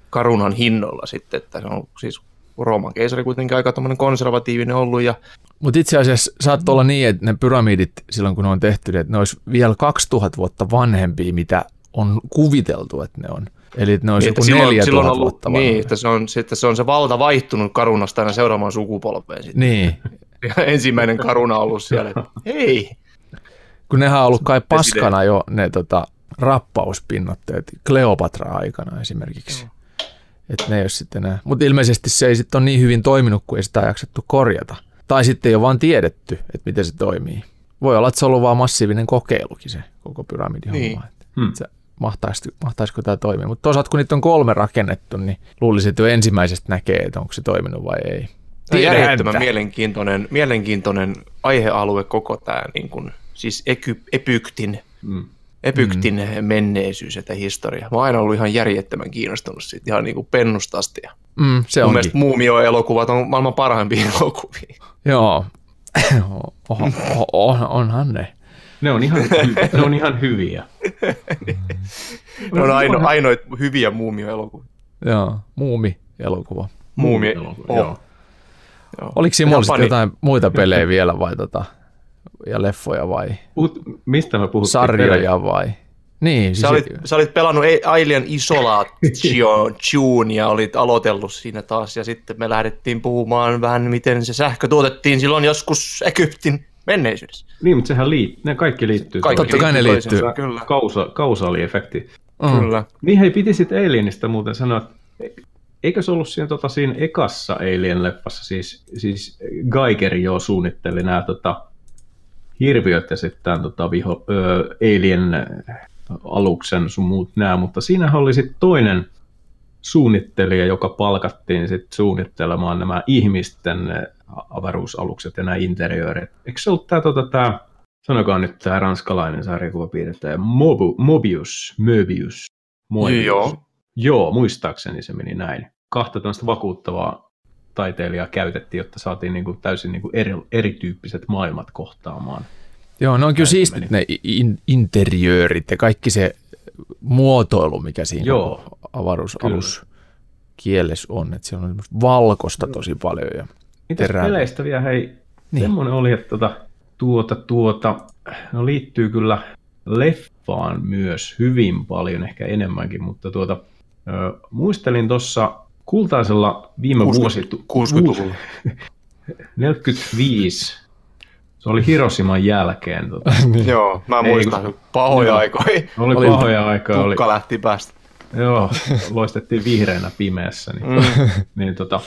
karunan hinnolla sitten, että se on siis Rooman keisari kuitenkin aika konservatiivinen ollut. Ja... Mutta itse asiassa saattoi olla niin, että ne pyramidit silloin kun ne on tehty, että ne olisi vielä 2000 vuotta vanhempia, mitä on kuviteltu, että ne on. Eli että ne olisi niin, joku silloin, 4000 silloin ollut, vuotta Niin, että se on, sitten se on se valta vaihtunut karunasta aina seuraavaan sukupolveen. Sitten. Niin. Ja ensimmäinen karuna on ollut siellä, että hei. Kun nehän on ollut kai paskana jo ne tota, rappauspinnotteet Kleopatra-aikana esimerkiksi. Mm. Että ne ei ole sitten enää. Mutta ilmeisesti se ei sitten ole niin hyvin toiminut, kuin ei sitä jaksettu korjata. Tai sitten ei ole vaan tiedetty, että miten se toimii. Voi olla, että se on ollut vaan massiivinen kokeilukin se koko pyramidin niin. homma. Että hmm. Mahtaisi, mahtaisiko tämä toimia. Mutta toisaalta kun niitä on kolme rakennettu, niin luulisin, että jo ensimmäisestä näkee, että onko se toiminut vai ei. Tämä on järjettömän mielenkiintoinen, mielenkiintoinen aihealue koko tämä niin kuin, siis eky, epyktin hmm. Epyktin mm. menneisyys ja historia. Mä oon aina ollut ihan järjettömän kiinnostunut siitä ihan niin kuin pennusta asti. Mm, se Mun mielestä muumio-elokuvat on maailman parhaimpia elokuvia. Joo, oh, oh, oh, onhan ne. Ne on ihan, ne on ihan hyviä. ne on aino, ainoit hyviä muumio-elokuvia. Joo, muumi-elokuva. Muumi-elokuva, joo. joo. Oliko siinä jotain muita pelejä vielä vai tota? ja leffoja vai? Puhut, mistä mä puhuttiin? Sarjoja pelejä? vai? Niin. Siis sä, olit, sä olit pelannut Alien Isolation ja olit aloitellut siinä taas ja sitten me lähdettiin puhumaan vähän miten se sähkö tuotettiin silloin joskus Egyptin menneisyydessä. Niin, mutta sehän liittyy, ne kaikki liittyy. Kaikki Totta kai ne liittyy. Kyllä. Kausa, kausaaliefekti. Mm. Kyllä. Niin hei, piti sitten Alienista muuten sanoa, eikö se ollut siinä, tota, siinä ekassa Alien-leffassa, siis, siis Geiger jo suunnitteli nämä tota, hirviöt ja sitten tota, viho, ö, Alien aluksen sun muut nää, mutta siinähän oli sitten toinen suunnittelija, joka palkattiin sitten suunnittelemaan nämä ihmisten avaruusalukset ja nämä interiöörit. Eikö se ollut tämä, tota, tämä sanokaa nyt tämä ranskalainen sarjakuvapiirtäjä, Mobu, Mobius, Möbius, Moebius. Joo. Joo, muistaakseni se meni näin. Kahta tämmöistä vakuuttavaa taiteilijaa käytettiin, jotta saatiin niin kuin täysin niin kuin eri, erityyppiset maailmat kohtaamaan. Joo, ne on kyllä siistit ne in, interiöörit ja kaikki se muotoilu, mikä siinä Joo, avaruusalus kielessä on. Että siellä on valkosta tosi paljon. Ja Mitäs Terää. peleistä vielä, hei, Niin. semmoinen oli, että tuota, tuota, tuota, no liittyy kyllä leffaan myös hyvin paljon, ehkä enemmänkin, mutta tuota, ö, muistelin tuossa kultaisella viime vuosi... 60-luvulla. 45. Se oli Hiroshiman jälkeen. Tota. Joo, mä Ei, muistan pahoja Joo. aikoja. Oli, Oli- pahoja aikaa. Oli, Tukka lähti päästä. joo, loistettiin vihreänä pimeässä. Niin, Mm. niin tota,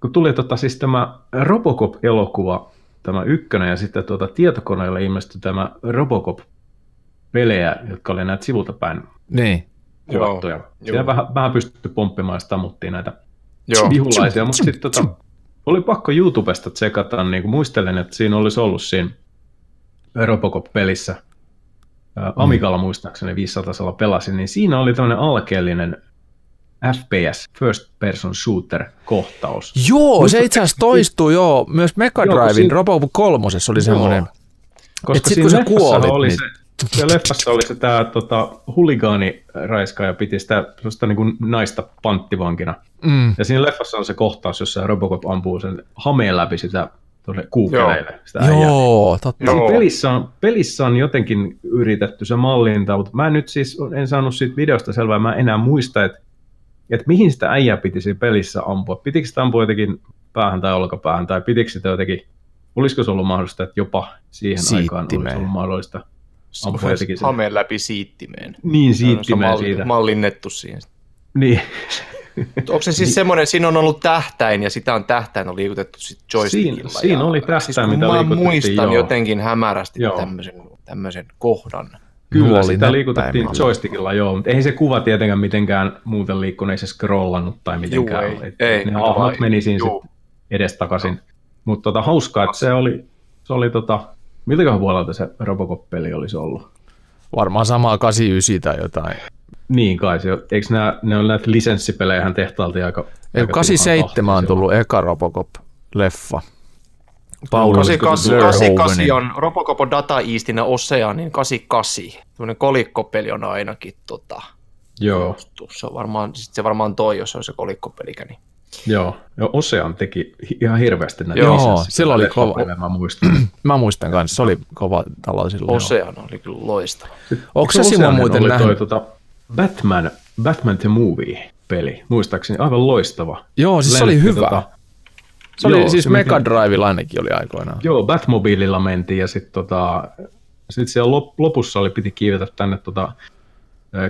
kun tuli tota, siis tämä Robocop-elokuva, tämä ykkönen, ja sitten tuota, tietokoneelle ilmestyi tämä Robocop-pelejä, jotka oli näitä sivulta päin niin. kuvattuja. Joo. Siellä vähän, vähän pystytty pomppimaan ja tammuttiin näitä Joo. vihulaisia, mutta sitten tota, oli pakko YouTubesta tsekata, niin kuin muistelen, että siinä olisi ollut siinä Robocop-pelissä, ää, Amigalla muistaakseni 500 pelasin, niin siinä oli tämmöinen alkeellinen FPS, First Person Shooter kohtaus. Joo, se itse asiassa toistuu joo. Myös Mega siinä- Robocop kolmosessa oli semmoinen. Koska Et sit siinä kun sä kuolit, oli niin- se, se leffassa oli se tämä tota, huligaaniraiskaaja piti sitä sellaista niin kuin naista panttivankina. Mm. Ja siinä leffassa on se kohtaus, jossa Robocop ampuu sen hameen läpi sitä tuonne kuukeleille. Sitä äijää. Joo, totta. Joo. Joo. Pelissä, on, pelissä on jotenkin yritetty se mallinta, mutta mä nyt siis en saanut siitä videosta selvää, mä en enää muista, että, että mihin sitä äijää piti siinä pelissä ampua. Pitikö sitä ampua jotenkin päähän tai olkapäähän, tai pitikö sitä jotenkin, olisiko se ollut mahdollista, että jopa siihen aikaan Siittimeen. olisi ollut mahdollista ampua jotenkin sen. Hameen läpi siittimeen. Niin, on siittimeen malli- siitä. Mallinnettu siihen. Niin. Onko se siis semmoinen, siinä on ollut tähtäin ja sitä on tähtäin on liikutettu sit joystickilla. Siinä- siinä ja, oli tähtäin, siis, mitä mä liikutettiin, muistan joo. jotenkin hämärästi Joo. tämmöisen, tämmöisen kohdan. Kyllä, sitä liikutettiin joystickilla, joo, mutta ei se kuva tietenkään mitenkään muuten liikkunut, ei se scrollannut tai mitenkään. Juu, ei, Et ei, ne hahmot meni siinä edestakaisin. Mutta tota, hauskaa, että se oli, se oli tota, miltäköhän vuodelta se Robocop-peli olisi ollut? Varmaan samaa 89 tai jotain. Niin kai, se, eikö nämä, ne on näitä lisenssipelejä tehtailtiin aika... Ei, aika 87 on tullut eka Robocop-leffa. Paul Paul 88, Verhoevenin. 88 on Robocop on Data Eastin ja Oceanin 88. Tämmöinen kolikkopeli on ainakin tota, Joo, se on varmaan, sit se varmaan toi, jos on se kolikkopelikä. Niin. joo. Ja Osean teki ihan hirveästi näitä Joo, sillä oli kova- Leffapelejä Mä muistan. Mä muistan kanssa, se oli kova talo silloin. Ocean oli kyllä loistava. Onko se Simo muuten oli nähnyt? Toi, tota, Batman, Batman the Movie-peli, muistaakseni, aivan loistava. Joo, siis se oli hyvä. Tota, Se oli joo, siis Mega Drivella ainakin oli aikoinaan. Joo, Batmobiililla mentiin ja sitten tota, sit siellä lop, lopussa oli, piti kiivetä tänne tota,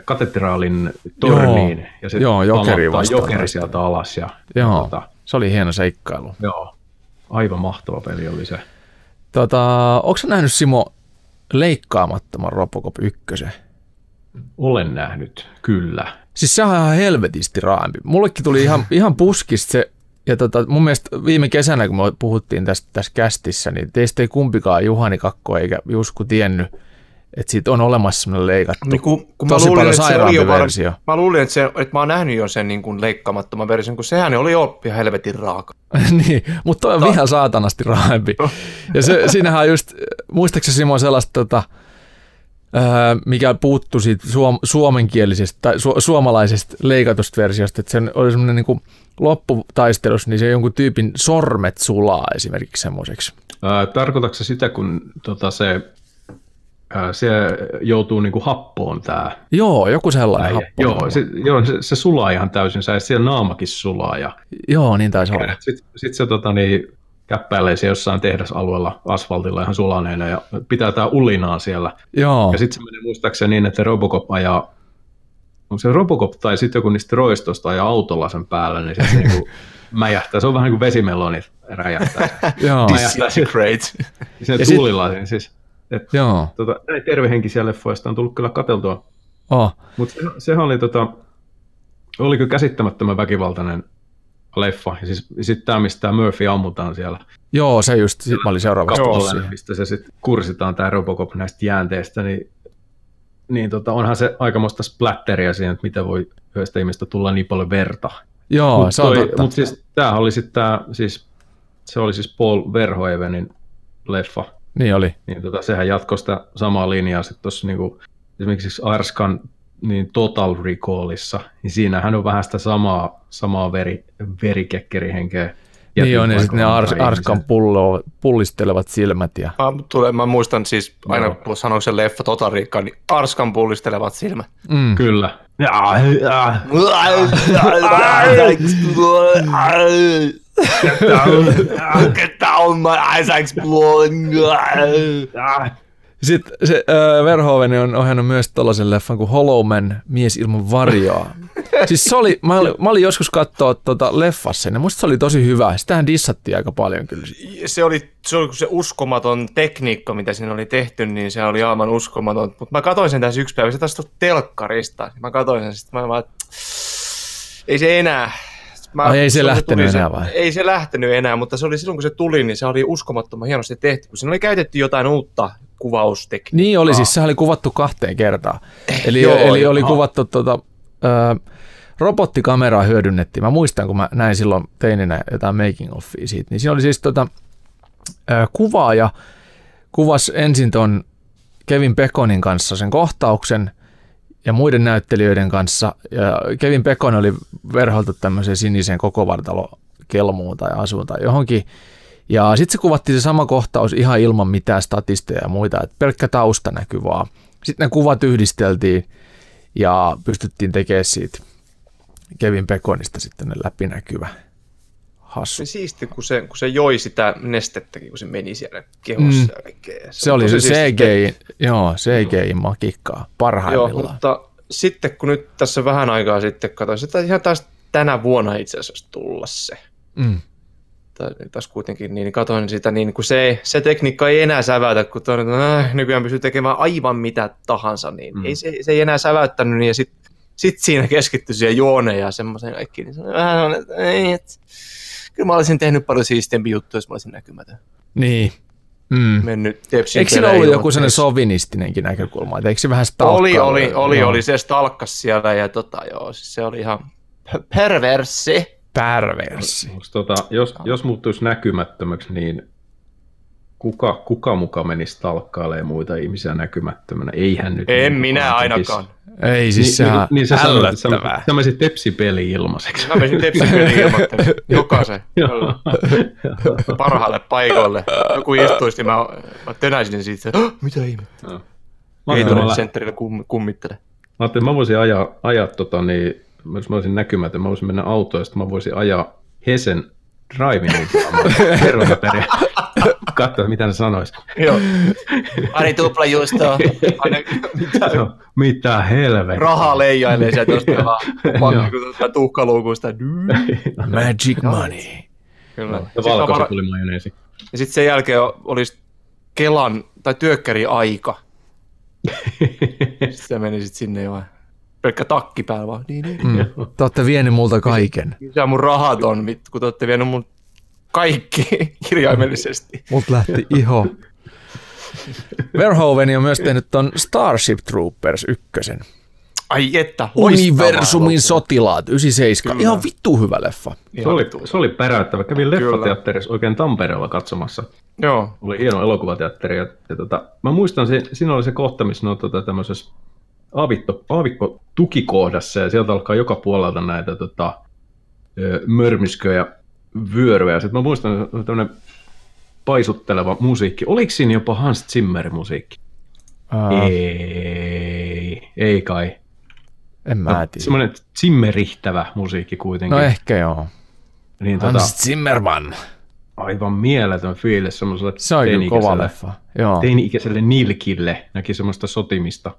katedraalin torniin Joo, ja sitten joo, jokeri vastaan jokeri vasta. sieltä alas. Ja, Joo, Tota, se oli hieno seikkailu. joo, aivan mahtava peli oli se. Tota, onko nähnyt Simo leikkaamattoman Robocop 1? Olen nähnyt, kyllä. Siis sehän on ihan helvetisti raaempi. Mullekin tuli ihan, ihan puskista se, ja tota, mun mielestä viime kesänä, kun me puhuttiin tästä tässä kästissä, niin teistä ei kumpikaan Juhani Kakko eikä Jusku tiennyt, että siitä on olemassa semmoinen leikattu. Niin kun, kun Tosi paljon että se oli sairaampi jo var- versio. Mä luulin, että, se, että mä oon nähnyt jo sen niin kuin leikkaamattoman version, kun sehän oli jo ihan helvetin raaka. niin, mutta toi on Ta- vielä saatanasti raaempi. Ja se, siinähän on just, muistaakseni Simo sellaista, tota, mikä puuttu siitä suom, suomenkielisestä tai su, suomalaisesta leikatusta versiosta, että sen oli semmoinen niin lopputaistelus, niin se jonkun tyypin sormet sulaa esimerkiksi semmoiseksi. Ää, tarkoitatko se sitä, kun tota, se, ää, se joutuu niinku happoon tämä Joo, joku sellainen happo. Joo, se, joo se, se, sulaa ihan täysin, se, siellä naamakin sulaa ja Joo, niin taisi olla. Sitten sit se tota, niin, käppäilee se jossain tehdasalueella asfaltilla ihan sulaneena ja pitää tää ulinaa siellä. Joo, Ja sitten se menee muistaakseni niin, että Robocop ajaa, onko se Robocop tai sitten joku niistä roistosta ajaa autolla sen päällä, niin se niinku mäjähtää. Se on vähän niin kuin vesimelonit räjähtää. joo, Ja sit- tuulilla. Niin siis, et, joo. tota, näin tervehenkisiä leffoista on tullut kyllä katseltua. Oh. Mutta se, sehän oli, tota, oli kyllä käsittämättömän väkivaltainen leffa. Ja siis sitten tämä, mistä tämä Murphy ammutaan siellä. Joo, se just, sit mä olin siihen. mistä se sitten kursitaan tämä Robocop näistä jäänteistä, niin, niin tota, onhan se aikamoista splatteria siihen, että miten voi yhdestä ihmistä tulla niin paljon verta. Joo, Mut se on toi- totta. Mut siis tämähän oli sitten tämä, siis, se oli siis Paul Verhoevenin leffa, Niin oli. niin tota, sehän jatkoi sitä samaa linjaa sitten tuossa niinku, esimerkiksi Arskan niin Total Recallissa, niin siinähän on vähän sitä samaa, samaa veri, verikekkerihenkeä. Niin on, ja sitten ne Ars-. Arskan pullo, pullistelevat silmät. Ja... Mä, tulee, mä muistan siis, aina Joo. kun sanoin sen leffa Total Recall, niin Arskan pullistelevat silmät. Mm. Kyllä. Ja, ja, Get down, my eyes are exploding. Sitten se, äh, Verhoeven on ohjannut myös tällaisen leffan kuin Hollow Man, Mies ilman varjoa. siis se oli, mä, olin, mä olin joskus katsoa tota leffassa, ja musta se oli tosi hyvä. Sitähän dissattiin aika paljon kyllä. Se oli, se oli se uskomaton tekniikka, mitä siinä oli tehty, niin se oli aivan uskomaton. Mutta mä katsoin sen tässä yksi päivä, se taas telkkarista. Mä katsoin sen, sitten mä vaan, että ei se enää. Mä, Ai ei se kun lähtenyt tuli enää vai? Ei se lähtenyt enää, mutta se oli silloin, kun se tuli, niin se oli uskomattoman hienosti tehty. Kun siinä oli käytetty jotain uutta kuvaustekniikkaa. Niin oli, siis sehän oli kuvattu kahteen kertaan. Eli, Joo, eli joo. oli kuvattu tota, ö, robottikameraa hyödynnettiin. Mä muistan, kun mä näin silloin teininä jotain making offia siitä, niin siinä oli siis tota, ö, kuvaaja kuvasi ensin ton Kevin Pekonin kanssa sen kohtauksen ja muiden näyttelijöiden kanssa. Ja Kevin Pekon oli verhoiltu tämmöiseen siniseen koko vartalo kelmuun tai asuun tai johonkin. Ja sitten se kuvattiin se sama kohtaus ihan ilman mitään statisteja ja muita, että pelkkä tausta näkyy vaan. Sitten ne kuvat yhdisteltiin ja pystyttiin tekemään siitä Kevin Pekonista sitten läpinäkyvä hassu. Se siisti, kun se, kun se joi sitä nestettäkin, kun se meni siellä kehossa. Mm. ja kaikkea. Se oli se siisti CGI, joo, CGI-makikkaa Joo, parhaimmillaan. mutta sitten kun nyt tässä vähän aikaa sitten katsoin, sitä ihan taas tänä vuonna itse asiassa tulla se. Mm. Tai taas kuitenkin, niin katsoin sitä, niin kun se, se tekniikka ei enää säväytä, kun että äh, nykyään pystyy tekemään aivan mitä tahansa, niin Mm. ei, se, se ei enää säväyttänyt, niin ja sitten sit siinä keskittyi siihen juoneen ja semmoisen kaikkiin, niin se vähän sellainen, että ei, et, kyllä mä olisin tehnyt paljon siistiempi juttu, jos mä olisin näkymätön. Niin. Mm. Mennyt Tepsin Eikö siinä ollut joku sellainen sovinistinenkin näkökulma? että Eikö se vähän Oli, stalkkailla? oli, oli, Joo. oli. Se stalkkas siellä ja tota, joo, siis se oli ihan. Perversi. Onks Tota, jos, jos muuttuisi näkymättömäksi, niin kuka, kuka muka menisi talkkailemaan muita ihmisiä näkymättömänä? Eihän nyt. En minä ainakaan. tekisi. Ei siis sehän niin, niin sä sanoit, että sä, sä menisit tepsipeli ilmaiseksi. Mä menisin Tepsin peliin ilmoittelemaan jokaisen parhaalle paikoille. Joku istuisi, niin mä, mä tönäisin siitä, että "Hah, mitä ihmettä. Mä Gatorade mä, Centerillä kum, kummittele. mä ajattelin, että mä voisin ajaa, ajaa tota, niin, jos mä olisin näkymätön, mä voisin mennä autoon, ja sitten mä voisin ajaa Hesen drive-in Kerronaperiä. Katsoa, mitä ne sanois. Joo. Ari tupla juustoa. Mitä Joo, mitä helvettiä. rahaa leijailee sieltä jostain vaan. Joo. Vaan niin kuin tuhkaluukusta. Magic money. Kyllä. Ja Sitten mä valkoiset var- tuli majoneesi. Ja sitten sen jälkeen olisi Kelan tai työkkäri aika. Sitten se meni sit sinne jo vaan. Pelkkä takki päällä vaan. Niin, niin. Mm. Te olette vienyt multa kaiken. Missä mun rahat on, kun te olette vienyt mun kaikki kirjaimellisesti. Mut lähti iho. Verhoeven on myös tehnyt ton Starship Troopers ykkösen. Ai että, Universumin sotilaat, 97. Kyllä. Ihan vittu hyvä leffa. Se oli, se oli päräyttävä. Kävin leffateatterissa oikein Tampereella katsomassa. Joo, Oli hieno elokuvateatteri. Ja, ja tota, mä muistan, se, siinä oli se kohta, missä ne on tota, tämmöisessä aavikko, aavikko tukikohdassa ja sieltä alkaa joka puolelta näitä tota, ö, mörmysköjä vyöryä. Sitten mä muistan, että tämmöinen paisutteleva musiikki. Oliko siinä jopa Hans Zimmer musiikki? Uh, Ei, ei kai. en mä tiedä. Semmoinen Zimmerihtävä musiikki kuitenkin. No ehkä joo. niin, tota, Hans Zimmerman. aivan mieletön fiilis semmoiselle Se on kyllä kova leffa. Joo. teini-ikäiselle nilkille näki semmoista sotimista.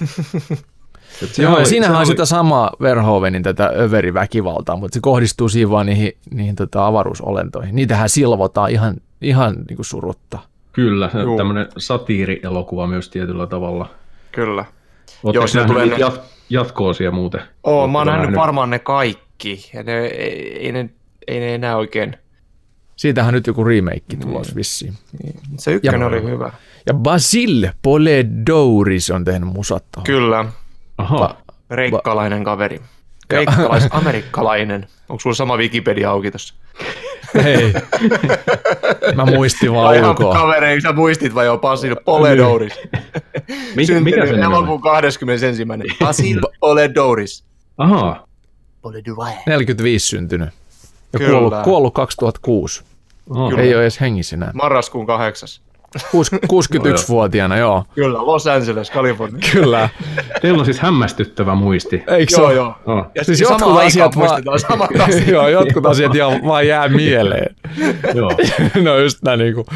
Et sehän Joo, ja oli- siinähän sehän on oli- sitä samaa Verhoevenin tätä överiväkivaltaa, mutta se kohdistuu siinä vaan niihin, niihin tota avaruusolentoihin. Niitähän silvotaan ihan, ihan niin kuin surutta. Kyllä, se Juu. tämmöinen satiirielokuva myös tietyllä tavalla. kyllä. Oletteko sillä nähnyt tulee niitä ne- jat- jatkoosia muuten? Oo, mä oon nähnyt varmaan ne kaikki. Ja ne, ei, ei, ne, ei ne enää oikein. Siitähän nyt joku remake tulos vissiin. Se ykkönen Ja- oli hyvä. Ja Basil Poledouris on tehnyt musat. Kyllä, Aha, reikkalainen kaveri. Kreikkalais-amerikkalainen. Onko sulla sama Wikipedia auki tuossa? Hei. Mä muistin vaan Vai ihan ulkoa. kavereiksi sä muistit vai jo Basil Poledouris? mikä, mikä Syntynyt se nimi on? elokuun 21. Basil Poledouris. Aha, Poledouris. 45 syntynyt. Ja Kyllä. kuollut, kuollut 2006. aha. Ei ole edes hengissä enää. Marraskuun kahdeksas. Kuus- 61-vuotiaana, joo. Kyllä, Los Angeles, Kalifornia. Kyllä. Teillä on siis hämmästyttävä muisti. Eikö se joo, joo. Oh. Ja Siis siis jotkut asiat muistetaan samat asiat. joo, jotkut asiat ihan vaan jää mieleen. Joo. no just nämä niinku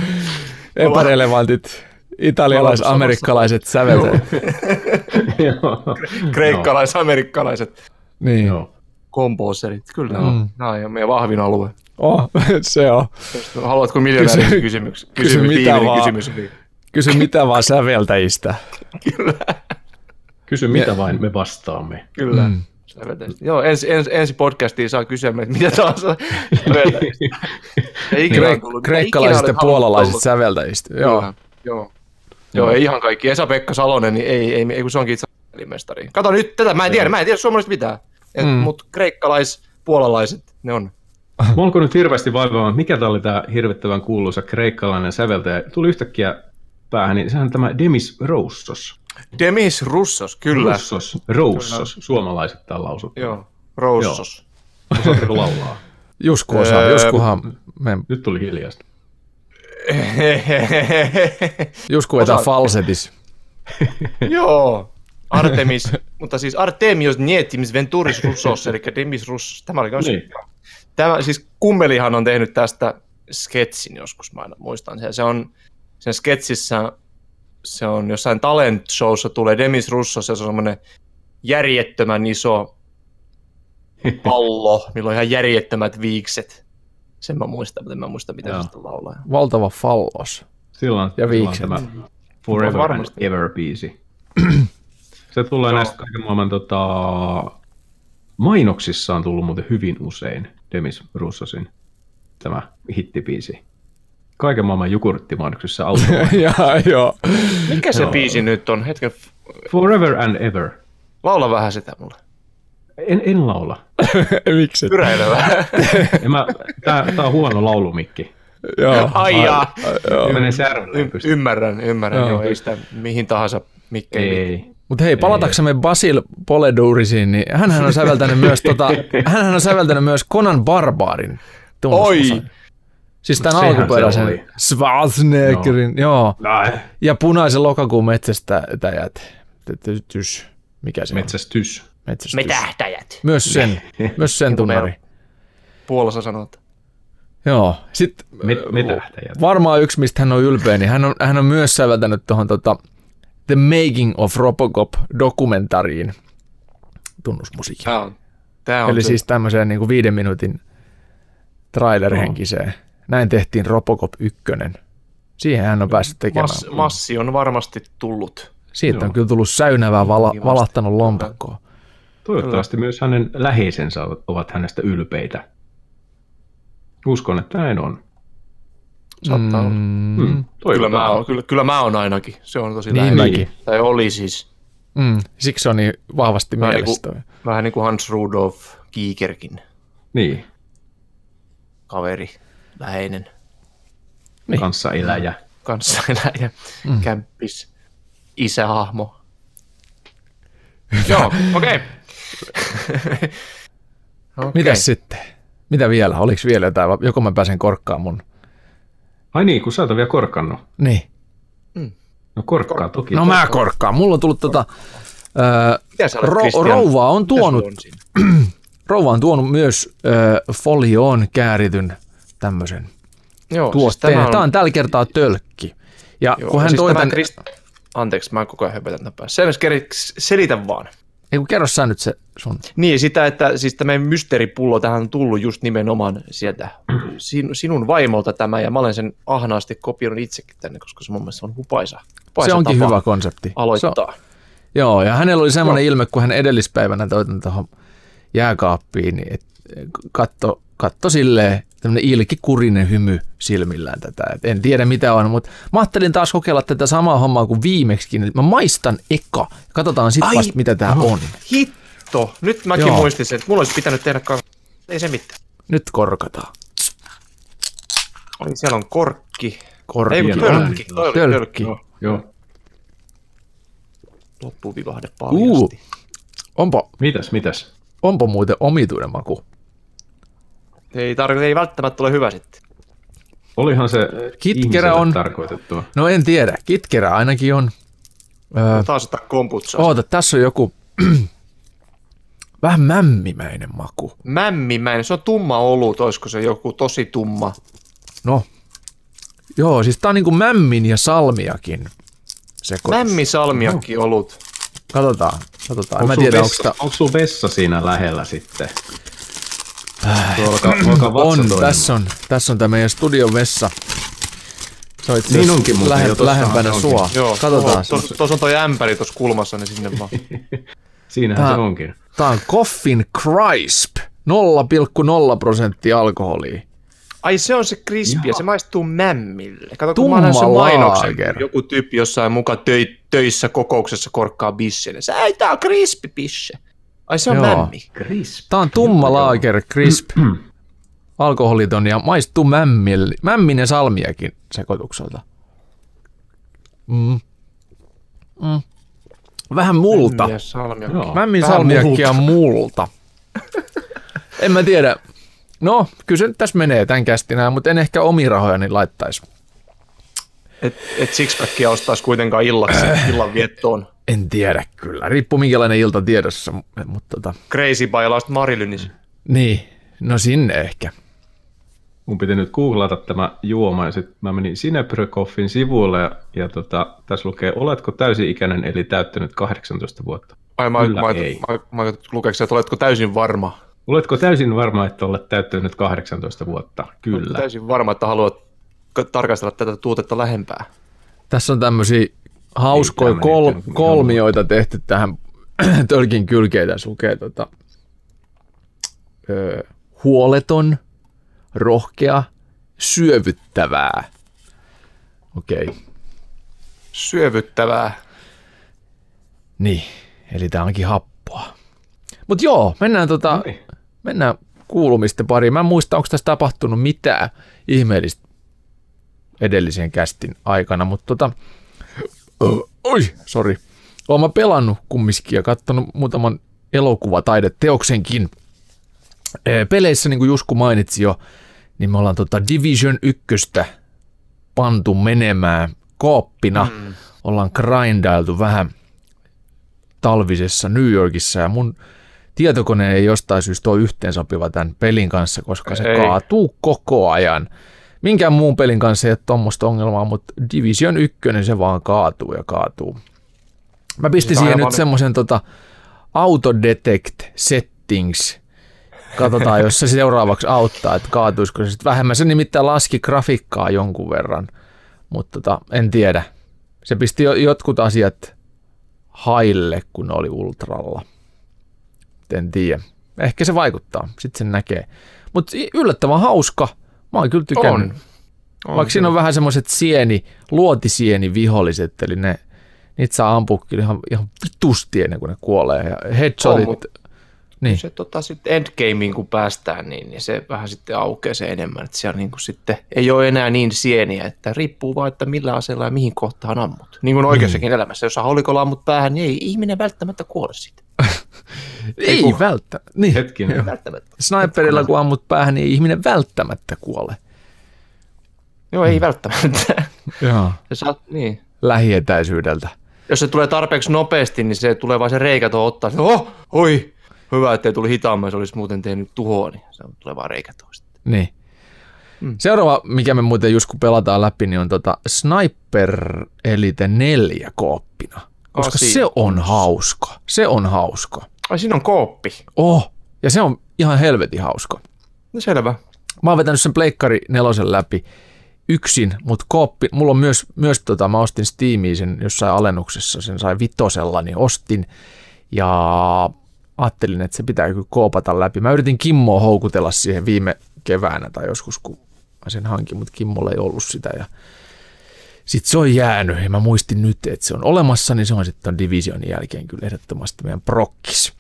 epärelevantit italialais-amerikkalaiset säveltäjät. Joo. Kreikkalais-amerikkalaiset Niin. Joo. Komposerit. Kyllä, Mm. nämä on meidän vahvin alue. Oh, se on. Haluatko miljonäärin Kysy- kysymys? kysy Kysy, mitä vaan. kysymys. Kysy mitä vaan säveltäjistä. Kysy mitä vain, me vastaamme. Kyllä. Mm. Joo, ensi, ensi, ensi podcastiin saa kysyä meitä mitä tahansa. säveltäjistä. Tullut- kreikkalaiset ja puolalaiset säveltäjistä. Joo. Kyllä, Joo. Joo, ei ihan kaikki. Esa-Pekka Salonen, niin ei, ei, ei kun se onkin itse. Kato nyt tätä, mä en tiedä, mä en tiedä suomalaisista mitään. Mm. Mutta kreikkalais, puolalaiset, ne on. Mä alkoi nyt hirveästi vaivaamaan, mikä tämä oli tämä hirvittävän kuuluisa kreikkalainen säveltäjä. Tuli yhtäkkiä päähän, niin sehän on tämä Demis Roussos. Demis Russos, kyllä. Roussos, Roussos, suomalaiset täällä lausut. Joo, Roussos. Osaatteko laulaa? Jusku osaa, Öö, Juskuhan, me, Nyt tuli hiljaista. Jusku vetää falsetis. Joo, Artemis, mutta siis Artemios Nietimis Venturis Russos, eli Demis Russos. Tämä oli myös Niin. Tämä, siis Kummelihan on tehnyt tästä sketsin joskus, mä aina muistan sen. Se on, sen sketsissä, se on jossain talent showssa tulee Demis Russos, se on semmoinen järjettömän iso pallo, millä on ihan järjettömät viikset. Sen mä muistan, mutta en mä muista, mitä Joo. se sitten laulaa. Valtava fallos. Silloin, Ja silloin viikset. tämä Forever and. Ever biisi. Se tulee Joo. näistä kaiken maailman tota, mainoksissa on tullut muuten hyvin usein Demis Russosin tämä hittibiisi. Kaiken maailman jogurttimainoksissa auto. ja, joo. Mikä se Joo. biisi nyt on? Hetken, Forever and Ever. laula vähän sitä mulle. En, en laula. Miksi? Pyräile vähän. En mä, tää, tää on huono laulumikki. Joo. Ai jaa. Menee ymmärrän, ymmärrän. Joo. Joo. ei sitä mihin tahansa mikkeihin. Ei. Mutta hei, palataksemme Basil Poledourisiin, niin hänhän on säveltänyt myös, tota, hänhän on säveltänyt myös Conan Barbarin. Oi! Siis tämän Sehän alkuperäisen. Schwarzeneggerin, joo. Ai, Ja punaisen lokakuun metsästäjät. Tys. Mikä se on? Metsästys. Metsästys. Metähtäjät. Myös sen, myös sen tunnari. Puolassa sanot. Joo. Sitten Met, metähtäjät. varmaan yksi, mistä hän on ylpeä, niin hän on, hän on myös säveltänyt tuohon tota, The Making of Robocop-dokumentariin tunnusmusiikin. Tää on, tää on Eli se. siis tämmöiseen niin kuin viiden minuutin trailerhenkiseen. Näin tehtiin Robocop 1. Siihen hän on päässyt tekemään. Mass, massi on varmasti tullut. Siitä on Joo. kyllä tullut säynävää vala, valahtanut lompakkoa. Toivottavasti myös hänen läheisensä ovat hänestä ylpeitä. Uskon, että näin on. Saattaa olla. Mm, Mm, Kyllä mä, oon, kyllä, kyllä mä oon ainakin. Se on tosi Niin lähellä. mäkin. Tai oli siis. mm, siksi se on niin vahvasti Vähän mielessä. niinku- toi. Vähän niin kuin Hans Rudolf Kiikerkin Niin, kaveri, läheinen, Niin. kanssaeläjä. kanssaeläjä, mm. kämppis, isähahmo. Joo, okei. Okay. Mitäs sitten? Mitä vielä? Oliko vielä jotain? Joko mä pääsen korkkaan mun? Ai niin, kun sä oot vielä korkannut. Niin. No korkkaa toki. No mä korkkaan. Mulla on tullut tota... Öö, ro- Christian? rouva on tuonut, on rouva on tuonut myös öö, folioon käärityn tämmöisen Joo, tuotteen. Siis Tämä on tällä kertaa tölkki. Ja joo, kun hän siis toi tämä tän... Krist... Anteeksi, mä koko ajan höpötän tämän päässä. Selvästi kerits- selitä vaan. Ei kun kerro sä nyt se sun... Niin, sitä, että siis tämä mysteeripullo tähän on tullut just nimenomaan sieltä sin, sinun vaimolta tämä, ja mä olen sen ahnaasti kopioinut itsekin tänne, koska se mun mielestä on hupaisa. hupaisa Se onkin tapa hyvä konsepti. Se on, aloittaa. joo, ja hänellä oli semmoinen ilme, kun hän edellispäivänä toi tuohon jääkaappiin, niin et, katto, katto silleen tämmöinen ilkikurinen hymy silmillään tätä. Et en tiedä mitä on, mutta mä ajattelin taas kokeilla tätä samaa hommaa kuin viimeksikin. Mä maistan eka. Katsotaan sitten vasta, mitä tämä on. Hitto! Nyt mäkin Joo. muistin sen, että mulla olisi pitänyt tehdä kanssa. Ei se mitään. Nyt korkataan. Ai, siellä on korkki. Korkki. Ei, tölkki. Oli Tölkki. tölkki. Joo, joo. Loppuvivahde paljasti. onpa, Mitäs, mitäs? onpa muuten omituinen maku. Ei, tar- ei välttämättä ole hyvä sitten. Olihan se Kitkerä on- tarkoitettua. No en tiedä, kitkerä ainakin on. Öö, Taas ottaa komputsaa. oota, tässä on joku vähän mämmimäinen maku. Mämmimäinen, se on tumma olut, olisiko se joku tosi tumma? No, joo, siis tää on niinku mämmin ja salmiakin sekoitus. Mämmi salmiakki olut. Katsotaan, katsotaan. Onko Mä tiedän, onko vessa, tää... onko sulla vessa siinä lähellä sitten? Alkaa vatsa On, tässä on, tässä on tämä meidän studion vessa. Se on itse Niin asiassa onkin muuten, lähe, jo lähempänä onkin. sua. Joo, Katsotaan. Tuossa tos on toi ämpäri tuossa kulmassa, niin sinne vaan. Siinähän Tää- se onkin. Tää on Coffin Crisp. 0,0 prosenttia alkoholia. Ai se on se krispiä, se maistuu mämmille. Kato, kun Tumma mä sen mainoksen, joku tyyppi jossain mukaan töi, töissä kokouksessa korkkaa bisselle. Se ei, tää on krispi pisse. Ai se on Joo. mämmi. Crisp. Tää on tumma lager crisp. Alkoholiton ja maistuu mämmille, mämmin ja salmiakin sekoitukselta. Mm. Mm. Vähän multa. Mämmi ja salmiakki. Mämmin Vähän salmiakkia multa. en mä tiedä. No, kyllä se nyt tässä menee tämän kästinään, mutta en ehkä omi rahojani laittaisi. Et, et sixpackia ostaisi kuitenkaan illaksi, illan viettoon. En tiedä kyllä. Riippuu minkälainen ilta tiedossa. Mutta tota, Crazy by Last Marilynis. niin, no sinne ehkä. Mun piti nyt googlata tämä juoma ja sitten mä menin Sineprökoffin sivuille ja, ja tota, tässä lukee, oletko täysi-ikäinen eli täyttänyt 18 vuotta? Ai mä, Kyllä mä, ei. mä, mä, mä lukeeko sä, että oletko täysin varma? Oletko täysin varma, että olet täyttänyt 18 vuotta? Kyllä. Täysin varma, että haluat tarkastella tätä tuotetta lähempää. Tässä on tämmöisiä hauskoja tämä kol- kolmioita tehty tähän tölkin kylkeen. Tässä lukee tota, ö, huoleton, rohkea, syövyttävää. Okei, okay. Syövyttävää. niin. Eli tää onkin happoa. Mutta joo, mennään, tota, No niin. mennään kuulumisten pariin. Mä en muista, onko tässä tapahtunut mitään ihmeellistä edellisen kästin aikana, mutta tota, oi, sorry. Olen mä pelannut kumminkin ja katsonut muutaman elokuvataideteoksenkin. Peleissä, niin kuin Jusku mainitsi jo, niin me ollaan tota Division 1 pantu menemään kooppina. Mm. Ollaan grindailtu vähän talvisessa New Yorkissa ja mun tietokone ei jostain syystä ole yhteensopiva tämän pelin kanssa, koska se Ei. kaatuu koko ajan. Minkään muun pelin kanssa ei ole tuommoista ongelmaa, mutta Division 1 se vaan kaatuu ja kaatuu. Mä pistin siihen nyt semmoisen tota Autodetect Settings. Katsotaan, jos se seuraavaksi auttaa, että kaatuisiko se sitten vähemmän. Se nimittäin laski grafiikkaa jonkun verran, mutta tota, en tiedä. Se pisti jo, jotkut asiat haille, kun oli ultralla. En tiedä. Ehkä se vaikuttaa, sitten sen näkee. Mutta yllättävän hauska. Mä oon kyllä tykännyt. On. On Vaikka siinä on vähän semmoiset sieni, luotisieni viholliset, eli ne, niitä saa ampua kyllä ihan, ihan vitusti ennen kuin ne kuolee. Ja headshotit, On, niin. Se tota, sitten endgameen kun päästään, niin, niin se vähän sitten aukeaa se enemmän. Että siellä niin kuin sitten ei ole enää niin sieniä, että riippuu vaan, että millä aseella ja mihin kohtaan ammut. Niin kuin oikeassakin elämässä. Jos sä holikolla ammut päähän, niin ei ihminen välttämättä kuole siitä. Ei kun- välttämättä. Niin. Hetkinen. Välttämättä. Sniperilla kun ammut päähän, niin ei ihminen välttämättä kuole. Joo, ei välttämättä. Joo. Se saa, niin. Lähietäisyydeltä. Jos se tulee tarpeeksi nopeasti, niin se tulee vaan se reikä tuohon ottaa. Se, oh, oi, hyvä, ettei tuli hitaammin, se olisi muuten tehnyt tuhoa, niin se tulee vaan reikä toista. Niin. Seuraava, mikä me muuten just kun pelataan läpi, niin on tota Sniper Elite 4 kooppina. Koska Asi. se on hauska. Se on hauska. Ai, siinä on kooppi. Oh, ja se on ihan helvetin hauska. No selvä. Mä oon vetänyt sen Pleikkari nelosen läpi yksin, mutta kooppi, mulla on myös, myös tota, mä ostin Steamiin sen jossain alennuksessa, sen sai vitosella, niin ostin. Ja ajattelin, että se pitää kyllä koopata läpi. Mä yritin Kimmoa houkutella siihen viime keväänä tai joskus, kun mä sen hankin, mutta Kimmolla ei ollut sitä. Ja sitten se on jäänyt ja mä muistin nyt, että se on olemassa, niin se on sitten Divisionin jälkeen kyllä ehdottomasti meidän prokkis.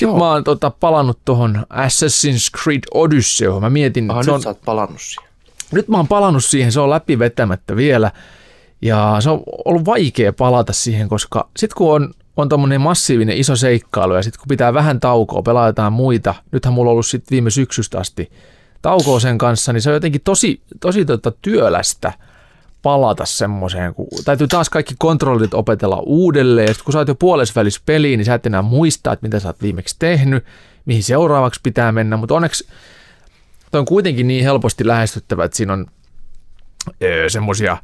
Joo. mä oon tota, palannut tuohon Assassin's Creed Odyssey, mä mietin, Ah, se nyt on, sä oot palannut siihen. nyt mä oon palannut siihen, se on läpi vetämättä vielä. Ja se on ollut vaikea palata siihen, koska sitten kun on, on tommonen massiivinen iso seikkailu ja sitten kun pitää vähän taukoa, pelaa jotain muita, nythän mulla on ollut sitten viime syksystä asti taukoa sen kanssa, niin se on jotenkin tosi, tosi tota työlästä palata semmoiseen, kun täytyy taas kaikki kontrollit opetella uudelleen, ja sitten kun sä oot jo puolesvälissä peliin, niin sä et enää muista, että mitä sä oot viimeksi tehnyt, mihin seuraavaksi pitää mennä, mutta onneksi toi on kuitenkin niin helposti lähestyttävä, että siinä on öö, semmoisia,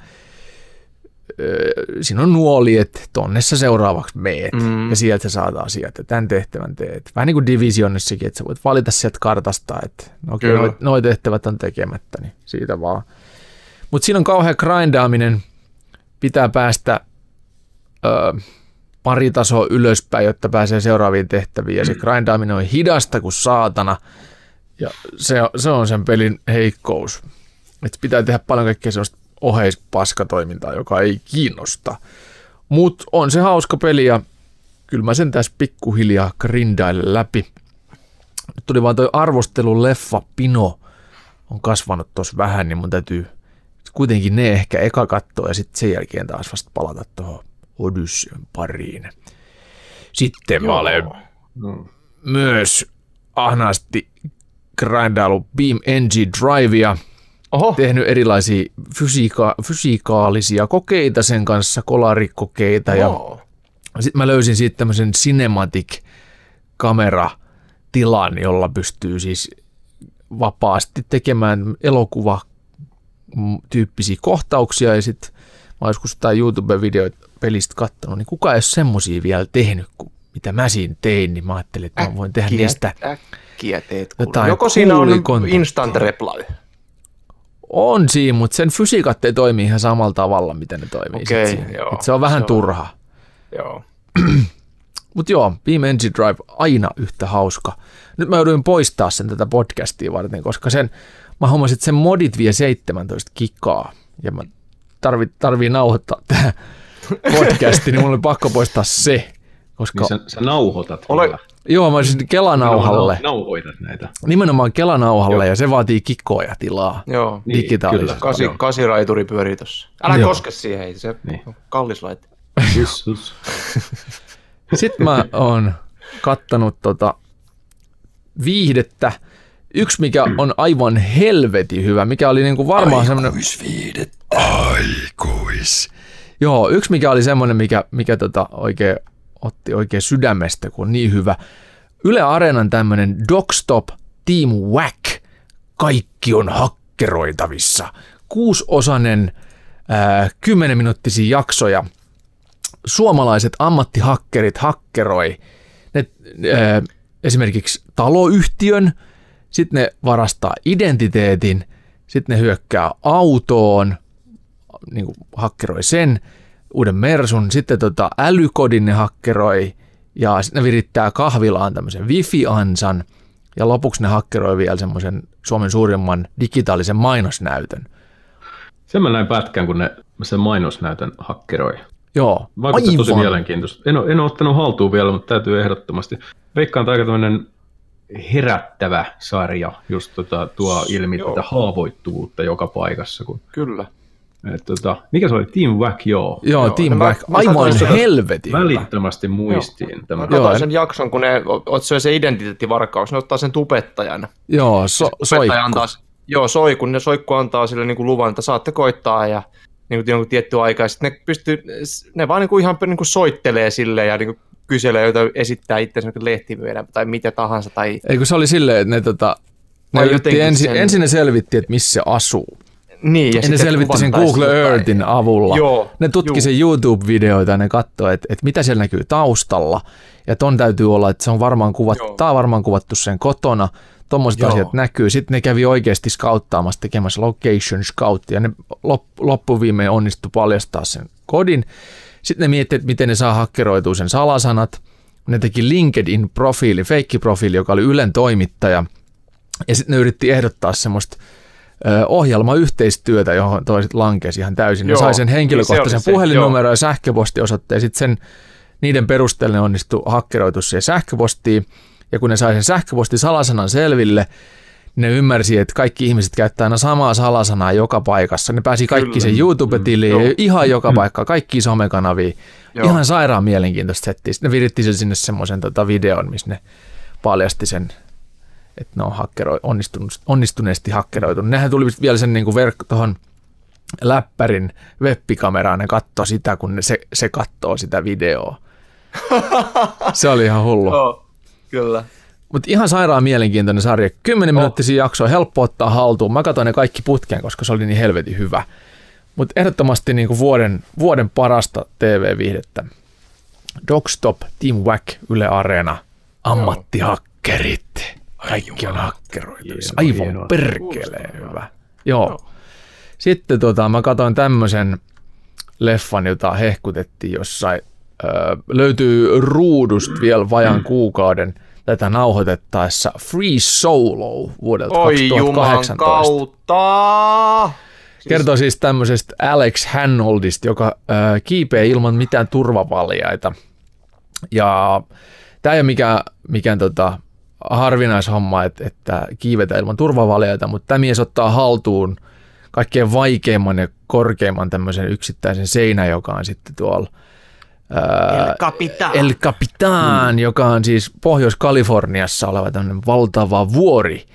öö, siinä on nuoli, että tonne sä seuraavaksi meet mm. ja sieltä sä saat asiat ja tämän tehtävän teet. Vähän niin kuin Divisionissakin, että sä voit valita sieltä kartasta, että no okei, Kyllä. noi, noi tehtävät on tekemättä, niin siitä vaan. Mutta siinä on kauhean grindaaminen, pitää päästä öö, pari tasoa ylöspäin, jotta pääsee seuraaviin tehtäviin ja se grindaaminen on hidasta kuin saatana ja se, se on sen pelin heikkous. Että pitää tehdä paljon kaikkea sellaista oheispaskatoimintaa, joka ei kiinnosta. Mutta on se hauska peli ja kyllä mä sen tässä pikkuhiljaa grindailen läpi. Nyt tuli vaan toi arvostelun leffa Pino on kasvanut tuossa vähän, niin mun täytyy kuitenkin ne ehkä eka katsoa ja sitten sen jälkeen taas vasta palata tuohon Odysseyn pariin. Sitten mä olen No. myös ahnaasti grindailu Beam NG Drivea, Oho, tehnyt erilaisia fysiika- fysikaalisia kokeita sen kanssa, kolarikokeita ja Joo. sitten mä löysin siitä tämmöisen cinematic kameratilan, jolla pystyy siis vapaasti tekemään elokuva tyyppisiä kohtauksia ja sitten mä oon joskus jotain YouTube-videoita pelistä kattonut, niin kuka ei ole semmosia vielä tehnyt kuin mitä mä siinä tein, niin mä ajattelin, että mä voin tehdä niistä. Äkkiä teet kuule. jotain Joko siinä on instant reply? On siinä, mutta sen fysiikat ei toimi ihan samalla tavalla, miten ne toimii. sit Okei, siinä. joo. Et se on vähän Se se on- turha. Joo. Mutta joo, Beam Engine Drive aina yhtä hauska. Nyt mä jouduin poistaa sen tätä podcastia varten, koska sen, mä huomasin, että sen modit vie 17 kikaa. Ja mä tarvi, tarvii nauhoittaa tämä podcasti, niin mulla oli pakko poistaa se. Koska, Niin sä, sä nauhoitat Ole- joo, mä olisin Kelanauhalle, Nau- Nauhoitat näitä. nimenomaan Kelanauhalle, ja se vaatii kikkoja tilaa. Joo. Niin, Digitaalisesti. kyllä. Kasi, Joo. kasiraituri pyörii tossa. Älä Joo. koske siihen, ei se Niin. on kallis laite. Sitten mä oon kattanut tota viihdettä. Yksi, mikä on aivan helvetin hyvä, mikä oli niinku varmaan semmoinen... Aikuis. Joo, yksi mikä oli semmoinen, mikä, mikä tota oikein otti oikein sydämestä, kun on niin hyvä. Yle Areenan tämmöinen Dogstop Team Whack. Kaikki on hakkeroitavissa. Kuusosainen, ää, kymmenenminuuttisia jaksoja. Suomalaiset ammattihakkerit hakkeroi ne, ää, esimerkiksi taloyhtiön, sitten ne varastaa identiteetin, sitten ne hyökkää autoon, niin kuin hakkeroi sen, uuden Mersun, sitten tota älykodin ne hakkeroi, ja sitten ne virittää kahvilaan tämmöisen wifi-ansan, ja lopuksi ne hakkeroi vielä semmoisen Suomen suurimman digitaalisen mainosnäytön. Sen mä näin pätkän, kun ne sen mainosnäytön hakkeroi. Joo, Vaikuttaa tosi mielenkiintoista. En ole, en ole ottanut haltuun vielä, mutta täytyy ehdottomasti. Veikkaan, että aika tämmöinen herättävä sarja just tota, tuo ilmi Joo. tätä haavoittuvuutta joka paikassa. Kun, Kyllä. et, tota, mikä se oli? Team Whack, joo. Joo, Joo, Team no mä- Back, mä aivan helvetin. Välittömästi muistiin tämä. Mä katsoin Joo, sen jakson, kun ne, oot se se identiteettivarkaus, ne ottaa sen tubettajan. Joo, so, Tubettaja soikku. antaa, joo, soikku, ne soikku antaa sille niin kuin luvan, että saatte koittaa ja niin kuin jonkun tietty aika, ja sitten ne pystyy, ne vaan niin kuin ihan niin kuin soittelee sille ja niin kuin kyselee, joita esittää itsensä lehtimyydä tai mitä tahansa. Tai, Eikö se oli silleen, että ne, tota, ne yritti ensin, sen- ensin ne selvitti, että missä se asuu. niin, ja Ja ne selvitti sen Google jotain. Earthin avulla. Joo, ne tutki juu. sen YouTube-videoita ja ne katsoi, että, että mitä siellä näkyy taustalla. Ja ton täytyy olla, että se on varmaan kuvattu, tää on varmaan kuvattu sen kotona. Tuommoiset asiat näkyy. Sitten ne kävi oikeasti skauttaamassa, tekemässä location scout, ja ne lop, loppuviimein onnistui paljastaa sen kodin. Sitten ne miettivät, että miten ne saa hakkeroitua sen salasanat. ne teki LinkedIn-profiili, feikkiprofiili, joka oli Ylen toimittaja, ja sitten ne yritti ehdottaa semmoista ohjelmayhteistyötä, johon toiset lankesi ihan täysin. Ne Joo, sai sen se henkilökohtaisen se, puhelinnumero ja sähköpostiosoitteen, sitten sen niiden perusteella ne onnistui hakkeroitu siihen sähköpostiin, ja kun ne sai sen sähköposti salasanan selville, ne ymmärsi, että kaikki ihmiset käyttää aina samaa salasanaa joka paikassa. Ne pääsi kaikki Kyllä. sen YouTube-tiliin, Joo. ihan joka paikka, kaikki somekanaviin. Joo. Ihan sairaan mielenkiintoista settiä. Sitten ne viritti sen sinne semmoisen tota videon, missä ne paljasti sen, että ne on hakkero, onnistunut, onnistuneesti hakkeroitu. Nehän tuli vielä sen niin kuin verkko tuohon läppärin webbikameraan, ne katsoi sitä, kun ne, se, se katsoo sitä videoa. Se oli ihan hullu. Joo, kyllä. Mutta ihan sairaan mielenkiintoinen sarja. 10 minuuttisia jaksoa, helppo ottaa haltuun. Mä katsoin ne kaikki putkeen, koska se oli niin helvetin hyvä. Mutta ehdottomasti niinku vuoden, vuoden parasta TV-viihdettä. Dogstop, Team Wack, Yle Areena, ammattihakkerit. Kaikki on hakkeroitu. Hienoa, Aivan perkeleen hyvä. Joo. Sitten tota, mä katsoin tämmöisen leffan, jota hehkutettiin jossain. Öö, löytyy ruudusta vielä vajan kuukauden tätä nauhoitettaessa Free Solo vuodelta Oi juman 2018. kautta. Kertoo siis tämmöisestä Alex Hanoldista, joka äh, kiipee ilman mitään turvavaljaita. Ja tämä ei ole mikään, mikään tota, harvinaishomma, että, että kiivetään ilman turvavaljaita, mutta tämä mies ottaa haltuun kaikkein vaikeimman ja korkeimman tämmöisen yksittäisen seinän, joka on sitten tuolla ää, Capitan. El Capitan, mm. joka on siis Pohjois-Kaliforniassa oleva tämmöinen valtava vuori.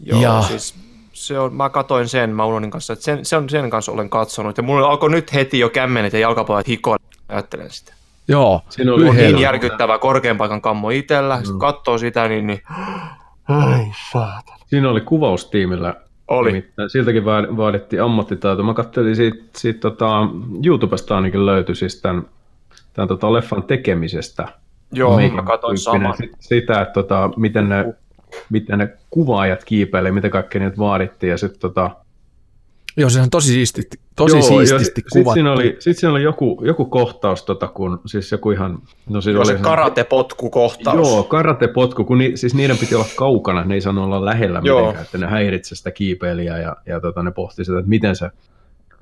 Joo, Ja- siis se on, mä katoin sen, mä unohdin kanssa, että sen, sen, sen kanssa olen katsonut. Ja mulla alkoi nyt heti jo kämmenet ja jalkapallat hikoa, ajattelen sitä. Joo, Siinä oli yhdellä. Niin järkyttävä korkean paikan kammo itsellä, Mm. sitten katsoo sitä, niin, niin ai saatana. Siinä oli kuvaustiimillä. Oli. Nimittäin Siltäkin vaad- vaadittiin ammattitaito. Mä katselin siitä, siitä tota, YouTubesta ainakin löytyi siis tämän, tämän tota leffan tekemisestä. Joo, Making mä katsoin saman. Sit- Sitä, että tota, miten, ne, miten ne kuvaajat kiipeilee, mitä kaikkea niitä vaadittiin. Ja sitten tota, Joo, se on tosi siististi, tosi Joo, siististi Sitten kuvattu. siinä oli, sit siinä oli joku, joku kohtaus, tota, kun siis joku ihan... No siinä Joo, se oli karate-potkukohtaus. Joo, karate-potku, kun ni, siis niiden piti olla kaukana, ne ei saanut olla lähellä Joo. mitenkään, että ne häiritsee sitä kiipeilijää ja, ja tota, ne pohti sitä, että miten se,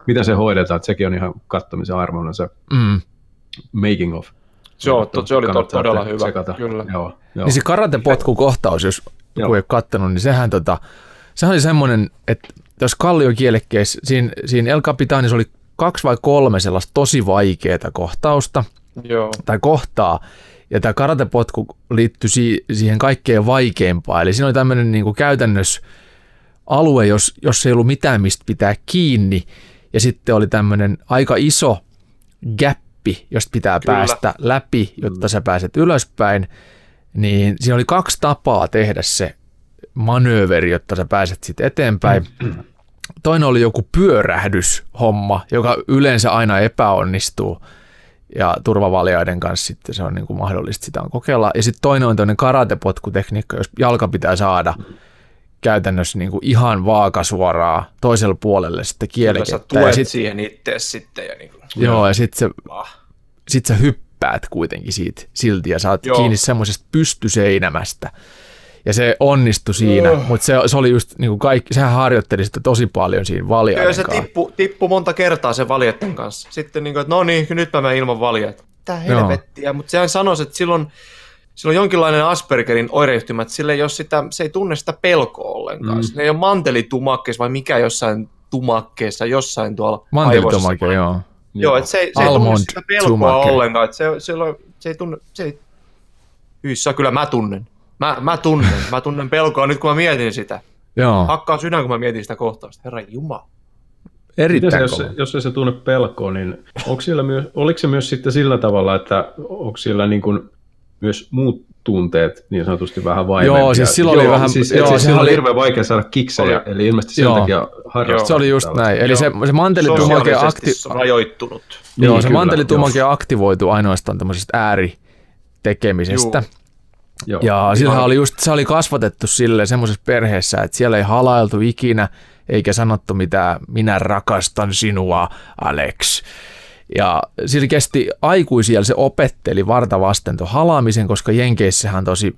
miten se hoidetaan, että sekin on ihan kattomisen arvoinen se Mm. making of. Se, on, to, se oli to, todella hyvä. Sekata. Kyllä. Joo, joo. Niin se karatepotkukohtaus, jos joku ei ole kattonut, niin sehän tota, sehän oli semmoinen, että jos kalliokielekkeessä, siinä, siinä El Capitanissa oli kaksi vai kolme sellaista tosi vaikeaa kohtausta Joo. tai kohtaa, ja tämä karatepotku liittyi si- siihen kaikkein vaikeimpaan. Eli siinä oli tämmöinen niin käytännössä alue, jos, jos ei ollut mitään mistä pitää kiinni, ja sitten oli tämmöinen aika iso gäppi, josta pitää Kyllä. päästä läpi, jotta sä pääset ylöspäin, niin siinä oli kaksi tapaa tehdä se manööveri, jotta sä pääset sitten eteenpäin. Toinen oli joku pyörähdyshomma, joka yleensä aina epäonnistuu ja turvavaljaiden kanssa sitten se on niin kuin mahdollista sitä on kokeilla. Ja sitten toinen on tämmöinen karatepotkutekniikka, jos jalka pitää saada käytännössä niin kuin ihan vaakasuoraa toiselle puolelle sitten Kyllä sä kielekettä. Ja tuet sit, siihen itse sitten. Ja niin kuin, joo, ja sitten se, ah. sit sä hyppäät kuitenkin siitä silti ja saat Joo. kiinni semmoisesta pystyseinämästä. Ja se onnistui siinä, Joo. mutta se, se oli just niin kuin kaikki, sehän harjoitteli sitä tosi paljon siinä Kyllä valjaiden se kanssa. tippu, tippu monta kertaa sen valjetten kanssa. Sitten niin kuin, että no niin, nyt mä menen ilman valjet. Tää Joo. helvettiä, mutta sehän sanoisi, että silloin, silloin jonkinlainen Aspergerin oireyhtymä, että sille ole sitä, se ei tunne sitä pelkoa ollenkaan. Mm. Ne ei ole mantelitumakkeessa vai mikä jossain tumakkeessa, jossain tuolla Mantelitomake, aivoissa. joo. Joo, että se, se ei tunne sitä pelkoa tumake. ollenkaan. Että se, se, se, ei tunne, se ei... Hyssä, kyllä mä tunnen. Mä, mä tunnen. Mä tunnen pelkoa nyt, kun mä mietin sitä. Joo, Hakkaa sydän, kun mä mietin sitä kohtausta. Herra Jumala. Miten se, erittäin jos, jos ei se tunne pelkoa, niin onko siellä myös, oliko se myös sitten sillä tavalla, että onko siellä niin kuin myös muut tunteet niin sanotusti vähän vaivempia? Joo, siis silloin oli vähän- Siis, joo, joo, siis silloin oli- hirveän vaikea saada kiksejä, Oli. eli ilmeisesti sen Joo. takia harrastaa. Se oli just tällaista. näin. Eli se, se mantelitumake, akti... Rajoittunut. joo, Niin, se kyllä, mantelitumake joo. aktivoitu ainoastaan tämmöisestä ääritekemisestä. Joo. Ja sillähän oli just, se oli kasvatettu sille semmoisessa perheessä, että siellä ei halailtu ikinä, eikä sanottu mitään, minä rakastan sinua, Alex. Ja sillä kesti aikuisia, se opetteli varta vasten tuon halaamisen, koska Jenkeissähän on tosi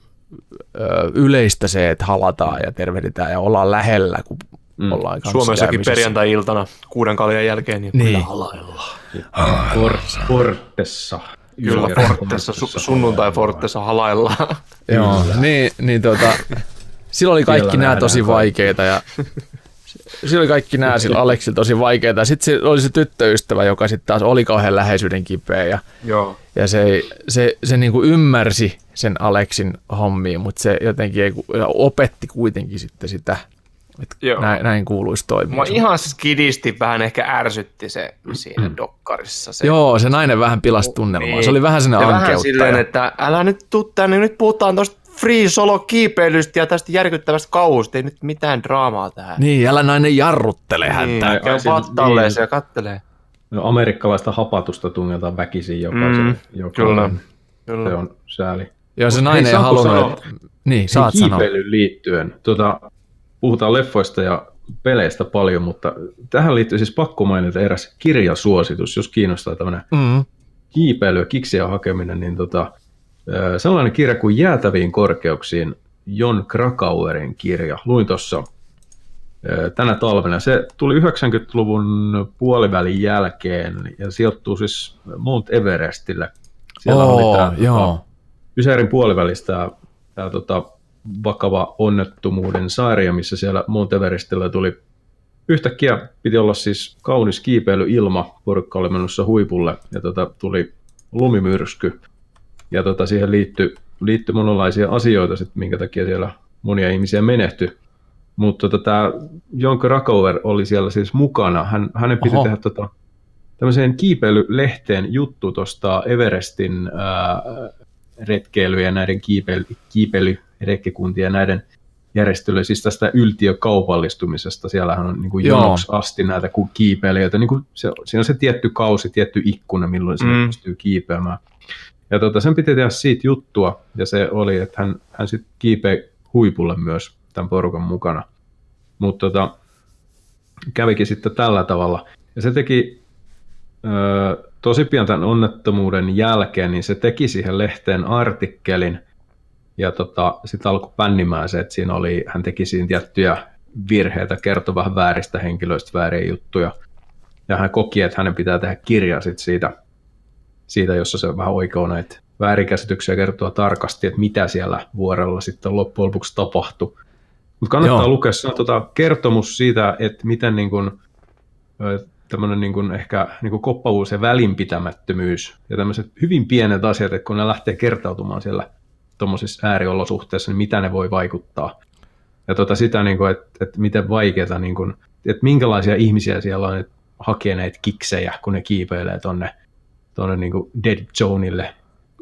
ö, yleistä se, että halataan ja tervehditään ja ollaan lähellä, kun mm. ollaan kanssa Suomessakin perjantai-iltana kuuden kaljan jälkeen, niin, Niin. halaillaan. Fort- Fortessa. Kyllä Fortessa, su- sunnuntai Fortessa halaillaan. Joo, niin, niin tota, silloin oli kaikki nämä tosi vaikeita ja silloin oli kaikki nämä sillä Aleksilla tosi vaikeita. Sitten oli se tyttöystävä, joka sitten taas oli kauhean läheisyyden kipeä ja, Joo. ja se, ei- se, se niinku ymmärsi sen Aleksin hommiin, mutta se jotenkin ei, opetti kuitenkin sitten sitä, Joo. näin, näin kuuluisi toimia. Mua ihan skidisti vähän ehkä ärsytti se siinä dokkarissa. Se, Joo, se nainen vähän pilasi tunnelmaa. Niin. Se oli vähän sellainen ja vähän silleen, että älä nyt tuu tänne, nyt puhutaan tuosta free solo kiipeilystä ja tästä järkyttävästä kauhusta, ei nyt mitään draamaa tähän. Niin, älä nainen jarruttele häntä. Niin, Ai- käy ai siis- pattalleen niin. ja kattelee. No, amerikkalaista hapatusta tungetaan väkisin jokaisen. Mm, joka kyllä. on- Kyllä. Se on sääli. Joo, se nainen ei saanko halunnut, sanoa- että... Niin, saat Niin sanoa. kiipeilyyn liittyen. Tota, puhutaan leffoista ja peleistä paljon, mutta tähän liittyy siis pakko mainita eräs kirjasuositus, jos kiinnostaa tämmöinen Mm. kiipeily ja kiksiä hakeminen, niin tota, sellainen kirja kuin Jäätäviin korkeuksiin, Jon Krakauerin kirja. Luin tuossa tänä talvena. Se tuli 90-luvun puolivälin jälkeen ja sijoittuu siis Mount Everestille. Siellä Oo, oli tämä joo. Ysärin puolivälistä tämä tota, vakava onnettomuuden sarja, missä siellä Mount Everestillä tuli yhtäkkiä piti olla siis kaunis kiipeilyilma, porukka oli menossa huipulle ja tota, tuli lumimyrsky ja tota, siihen liittyi, liittyi monenlaisia asioita, sit, minkä takia siellä monia ihmisiä menehtyi. Mutta tota, tämä Jonka Rakauer oli siellä siis mukana. Hän, hänen piti Oho. tehdä tota, tämmöiseen kiipeilylehteen juttu tuosta Everestin ää, retkeilyä ja näiden kiipeily, ja näiden järjestelyä, siis tästä yltiökaupallistumisesta. Siellähän on niin kuin jonoksi asti näitä ku- kiipeilijöitä. Niin kuin se, siinä on se tietty kausi, tietty ikkuna, milloin Mm. pystyy kiipeämään. Ja tota, sen piti tehdä siitä juttua, ja se oli, että hän, hän sitten kiipei huipulle myös tämän porukan mukana. Mutta tota, kävikin sitten tällä tavalla. Ja se teki ö, tosi pian tämän onnettomuuden jälkeen, niin se teki siihen lehteen artikkelin, ja tota, sitten alkoi pännimään se, että siinä oli, hän teki siinä tiettyjä virheitä, kertoi vähän vääristä henkilöistä vääriä juttuja. Ja hän koki, että hänen pitää tehdä kirja sit siitä, siitä, jossa se vähän oikeo näitä väärinkäsityksiä kertoo tarkasti, että mitä siellä vuorella sitten loppujen lopuksi tapahtui. Mutta kannattaa Joo. Lukea se tota kertomus siitä, että miten niin kun, tämmöinen niin kun ehkä niin kun koppavuus ja välinpitämättömyys ja tämmöiset hyvin pienet asiat, että kun ne lähtee kertautumaan siellä tuommoisissa ääriolosuhteissa, niin mitä ne voi vaikuttaa. Ja tota sitä, niin kuin, että, että miten vaikeaa, niin kuin, että minkälaisia ihmisiä siellä on, että hakee näitä kiksejä, kun ne kiipeilee tonne, tonne niin kuin dead zoneille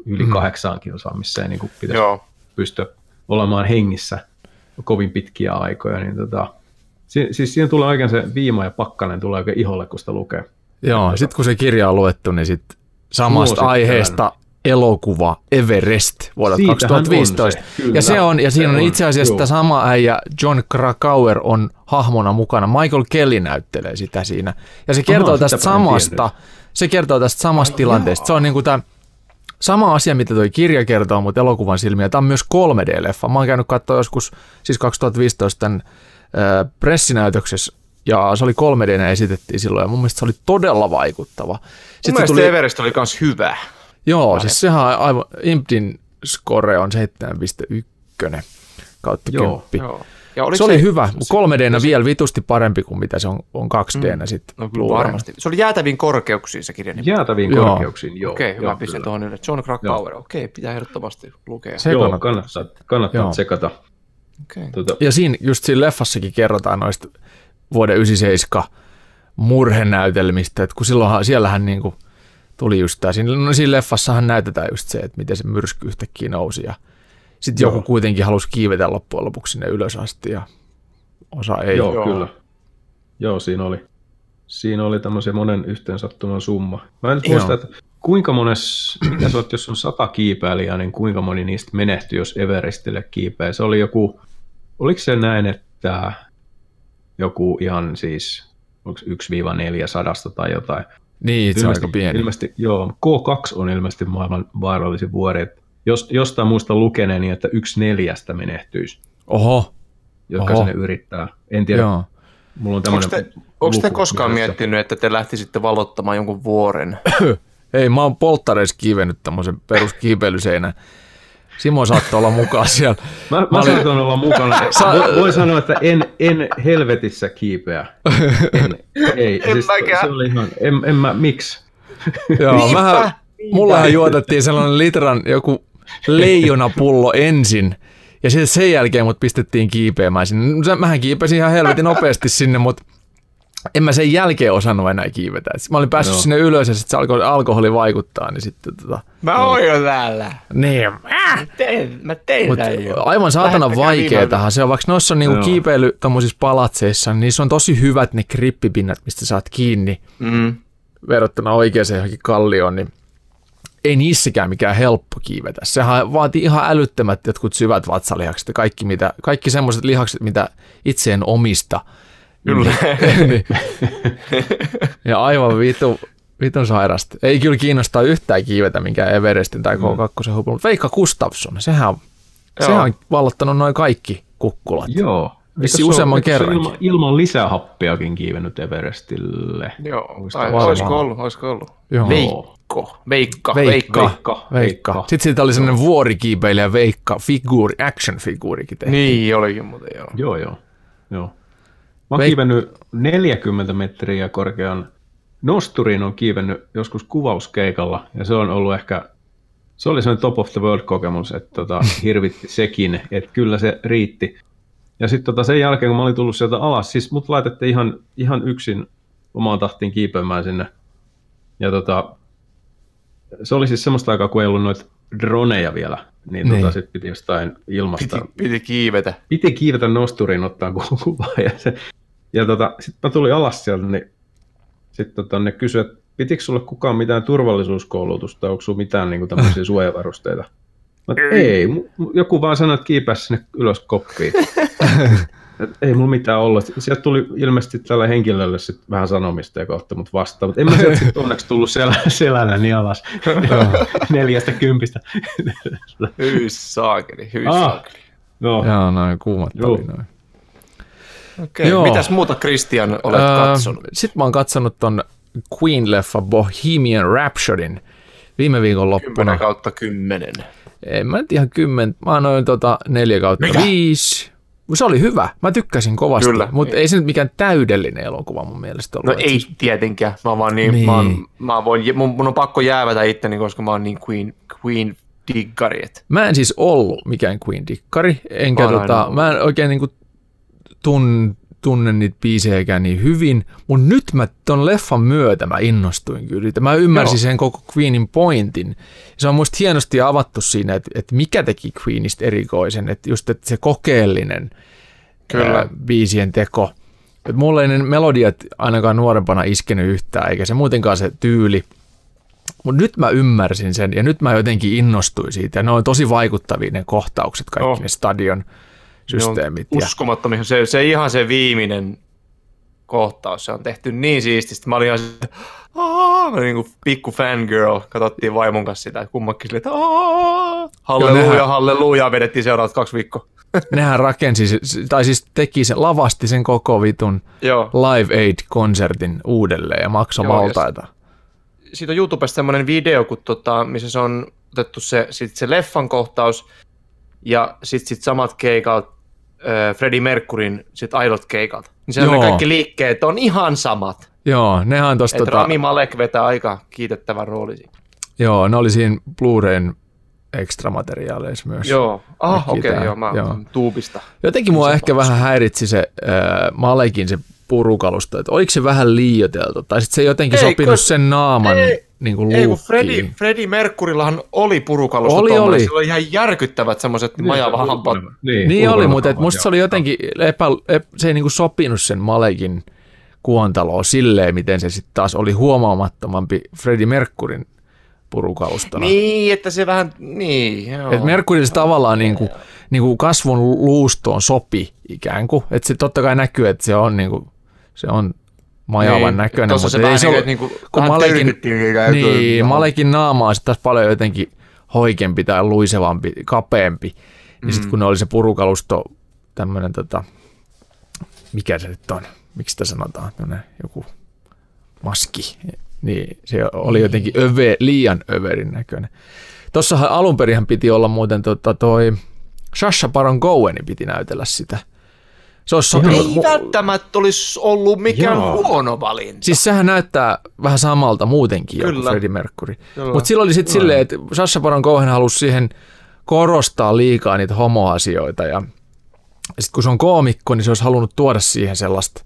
yli Mm. kahdeksaan kilsaan, missä ei niin kuin pitäisi Joo. pystyä olemaan hengissä kovin pitkiä aikoja. Niin tota, si- siis siinä tulee oikein se viima ja pakkanen tulee oikein iholle, kun sitä lukee. Joo, sitten kun se kirja on luettu, niin sit samasta Suosittelen. aiheesta elokuva Everest vuodelta Siitähän 2015. on se, kyllä. ja se on, ja siinä Se on on, itse asiassa joo. tämä sama äijä, John Krakauer on hahmona mukana. Michael Kelly näyttelee sitä siinä. Ja se kertoo Ahaa, tästä samasta, se kertoo tästä samasta tilanteesta. Se on niinku tämä sama asia, mitä tuo kirja kertoo, mutta elokuvan silmiä. Tämä on myös 3D-leffa. Mä oon käynyt katsoa joskus, siis 2015 tämän pressinäytöksessä, ja se oli 3D esitettiin silloin, ja mun mielestä se oli todella vaikuttava. Mun Sitten mielestä tuli, Everest oli kans hyvä. Joo, siis sehän on aivan, IMDin score on 7,1 kautta Joo, 10. Joo. Ja oliko Se oli hyvä, mutta 3D vielä vitusti parempi kuin mitä se on, on 2D mm. sitten No, kyllä varmasti. Se oli jäätäviin korkeuksiin se kirja. Jäätäviin Joo. korkeuksiin, joo. Okei, hyvä, joo, pistin kyllä. tuohon ylös. John Krakauer, okei, pitää ehdottomasti lukea. Se Joo, kannattaa. kannattaa, kannattaa Joo. tsekata. Okei. Tuota, Ja siinä, just siinä leffassakin kerrotaan noista vuoden 97 murhenäytelmistä, että kun silloinhan, siellähän niin kuin tuli just tämä, siinä, no siinä leffassahan näytetään just se, että miten se myrsky yhtäkkiä nousi ja sitten joku kuitenkin halusi kiivetä loppujen lopuksi sinne ylös asti ja osa ei. Joo, Joo. kyllä. Joo, siinä oli, siinä oli tämmöisen monen yhteensattuman summa. Mä en nyt Joo. muista, että kuinka mones, mitä sä oot, jos on sata kiipeilijää, niin kuinka moni niistä menehtyi, jos Everestille kiipeää. Se oli joku, oliko se näin, että joku ihan siis, onko 1-4 sadasta tai jotain. Niin, se on aika pieni. Ilmeisesti, joo, K2 on ilmeisesti maailman vaarallisin vuori. Et jos, jostain muista lukeneeni, että yksi neljästä menehtyisi, Oho, jotka Oho. sinne yrittää. En tiedä, joo. mulla on Onko tämmöinen te, onko te luku koskaan mielessä. miettinyt, että te lähtisitte valottamaan jonkun vuoren? Ei, mä oon polttareissa kiivennyt tämmöisen peruskiipeilyseinän. Simo saattoi olla mukaan siellä. Mä, mä, Mä olin- olla mukana. Sa- Voi- sanoa, että en, en helvetissä kiipeä. En, ei. En siis mäkään. se oli ihan, en, en mä, miksi? Joo, Niinpä, mähän, mullahan juotettiin sellainen litran joku leijonapullo ensin. Ja sitten sen jälkeen mut pistettiin kiipeämään sinne. Mähän kiipesin ihan helvetin nopeasti sinne, mutta en mä sen jälkeen osannut enää kiivetä. Et Mä olin päässyt Joo. sinne ylös ja sitten se alkoi alkoholi vaikuttaa, niin sitten tota, Mä oon jo täällä. niin, Tein, mä tein Mut aivan saatana vaikeetahan se on, vaikka noissa on niinku Joo. kiipeily tommosissa palatseissa, niin niissä on tosi hyvät ne grippipinnat, mistä saat kiinni Mm. verrattuna oikeaan johonkin kallioon, niin ei niissäkään mikään helppo kiivetä. Sehän vaatii ihan älyttömät jotkut syvät vatsalihakset ja kaikki, mitä, kaikki semmoiset lihakset, mitä itse en omista. Kyllä. Niin. ja aivan vitu, vitun sairasta. Ei kyllä kiinnostaa yhtään kiivetä minkään Everestin tai K2 huipun, mutta Veikka Gustafsson, sehän, sehän on vallottanut noin kaikki kukkulat. Joo. Se useamman kerrankin. Ilman, ilman lisähappiakin kiivennyt Everestille. Joo, tai olisiko ollut, olisiko ollut? Joo. Veikko, Veikka, Veikka. Veikka. Veikka. Veikka. Sitten siitä oli sellainen vuorikiipeilijä Veikka figuuri, action figuurikin tehty. Niin olikin muuten, joo. Joo, joo. joo. Mä oon Veik- kiivennyt 40 metriä korkean nosturin on kiivennyt joskus kuvauskeikalla, ja se on ollut ehkä, se oli sellainen top of the world kokemus, että tota, hirvitti sekin, että kyllä se riitti. Ja sitten tota, sen jälkeen, kun mä olin tullut sieltä alas, siis mut laitettiin ihan, ihan yksin omaan tahtiin kiipeämään sinne. Ja tota, se oli siis semmoista aikaa, kun ei ollut noita droneja vielä, niin, Niin. Tota, sitten piti jostain ilmasta Piti, piti kiivetä. piti kiivetä nosturiin ottaa kuvaa. Ja, se, ja tota, sitten mä tulin alas sieltä, niin sitten tota, ne kysyi, että pitikö sulle kukaan mitään turvallisuuskoulutusta, onko sulla mitään niin tämmöisiä suojavarusteita? Mä, ei, joku vaan sanoi, että kiipää sinne ylös koppiin. Et ei mulla mitään ollut. Sieltä tuli ilmeisesti tällä henkilölle sit vähän sanomista ja kohta mut vastaan, mutta en mä sieltä sit onneksi tullut selä, selälläni alas neljästä kympistä. Hyi saakeli, hyi Ah. saakeli. no, Joo, noin kuumat Joo. Noin. Okei, Joo. mitäs muuta Christian olet Öö, katsonut? Sitten mä oon katsonut ton Queen-leffa Bohemian Rhapsodyn viime viikon loppuna. 10 kautta 10. En mä nyt ihan kymmen, mä annoin tota neljä kautta Mikä? viisi. Se oli hyvä, mä tykkäsin kovasti, Kyllä. mutta ei se nyt mikään täydellinen elokuva mun mielestä ollut. No ei siis- tietenkään. Mä, vaan niin, Niin. Mä, oon, mä voin, mun, mun, on pakko jäävätä itteni, koska mä oon niin Queen, Queen diggari. Mä en siis ollut mikään Queen-dikkari, enkä Mä oon aina tota, ollut. mä en oikein niinku tun, tunne niitä biisejäkään niin hyvin, mutta nyt mä ton leffan myötä mä innostuin kyllä. Mä ymmärsin Joo. sen koko Queenin pointin. Se on musta hienosti avattu siinä, että, että mikä teki Queenista erikoisen, että just että se kokeellinen Kyllä. ää, biisien teko. Et mulle ei ne melodiat ainakaan nuorempana iskenyt yhtään, eikä se muutenkaan se tyyli. Mutta nyt mä ymmärsin sen ja nyt mä jotenkin innostuin siitä. Ja ne on tosi vaikuttavia ne kohtaukset, kaikki Oh. ne stadion systeemit. Ne on Ja, uskomattomia. Se, se ihan se viimeinen kohtaus, se on tehty niin siististi. Mä olin ihan mä niin kuin pikku fangirl, katsottiin vaimon kanssa sitä, kummakin silleen, että halleluja, halleluja, vedettiin seuraavat kaksi viikkoa. nehän rakensi, tai siis teki sen, lavasti sen koko vitun Joo, Live Aid-konsertin uudelleen ja maksoi Joo, ja maltaita. siitä on YouTubesta semmoinen video, kun tota, missä se on otettu se, sit se leffan kohtaus ja sitten sit samat keikat Freddie Mercuryn sit aidot keikat. Niin siellä Joo. ne kaikki liikkeet on ihan samat. Joo, nehän tosta, Että tota, Rami Malek vetää aika kiitettävän rooli siinä. joo, ne oli siinä Blu-rayn ekstramateriaaleissa myös. Joo, ah okei, okay, joo, mä joo. tuubista. Jotenkin mua ehkä vähän häiritsi se äh, Malekin se purukalusto, että oliko se vähän liioiteltu, tai sitten se ei jotenkin Ei, sopinut kun- sen naaman ei, niin kuin Ei kun Freddie, luukkiin. Freddie Mercurillahan oli purukalusto Oli, oli. sillä oli ihan järkyttävät semmoiset majavahampat. Niin, Niin oli, mutta et musta se oli jotenkin, epä, ep, se ei niinku sopinut sen Malekin kuontaloon silleen, miten se sitten taas oli huomaamattomampi Freddie Mercuryn purukalustona. Niin, että se vähän, niin, joo. Et Mercury se tavallaan niinku, niinku kasvon luustoon sopi ikään kuin. Että se totta kai näkyy, että se on, niinku, se on majavan Niin, näköinen. Tuossa se ei vähän se niin, ole- että niinku, kun Malekin, niin. Malekin naama on taas paljon jotenkin hoikempi tai luisevampi, kapeampi. Ja Mm. sitten kun ne oli se purukalusto, tämmöinen tota, mikä se nyt on, miksi sitä sanotaan, tämmöinen joku maski, niin se oli jotenkin öve, liian överin näköinen. Tossahan alun perinhän piti olla muuten tota toi Sasha Baron Cohenin piti näytellä sitä. Se olisi. Ei välttämättä olisi ollut mikään Joo. huono valinta. Siis sehän näyttää vähän samalta muutenkin Kyllä. Freddie Mercury. Mutta silloin oli sitten silleen, että Sasha Baron Cohen halusi siihen korostaa liikaa niitä homoasioita ja sitten kun se on koomikko, niin se olisi halunnut tuoda siihen sellaista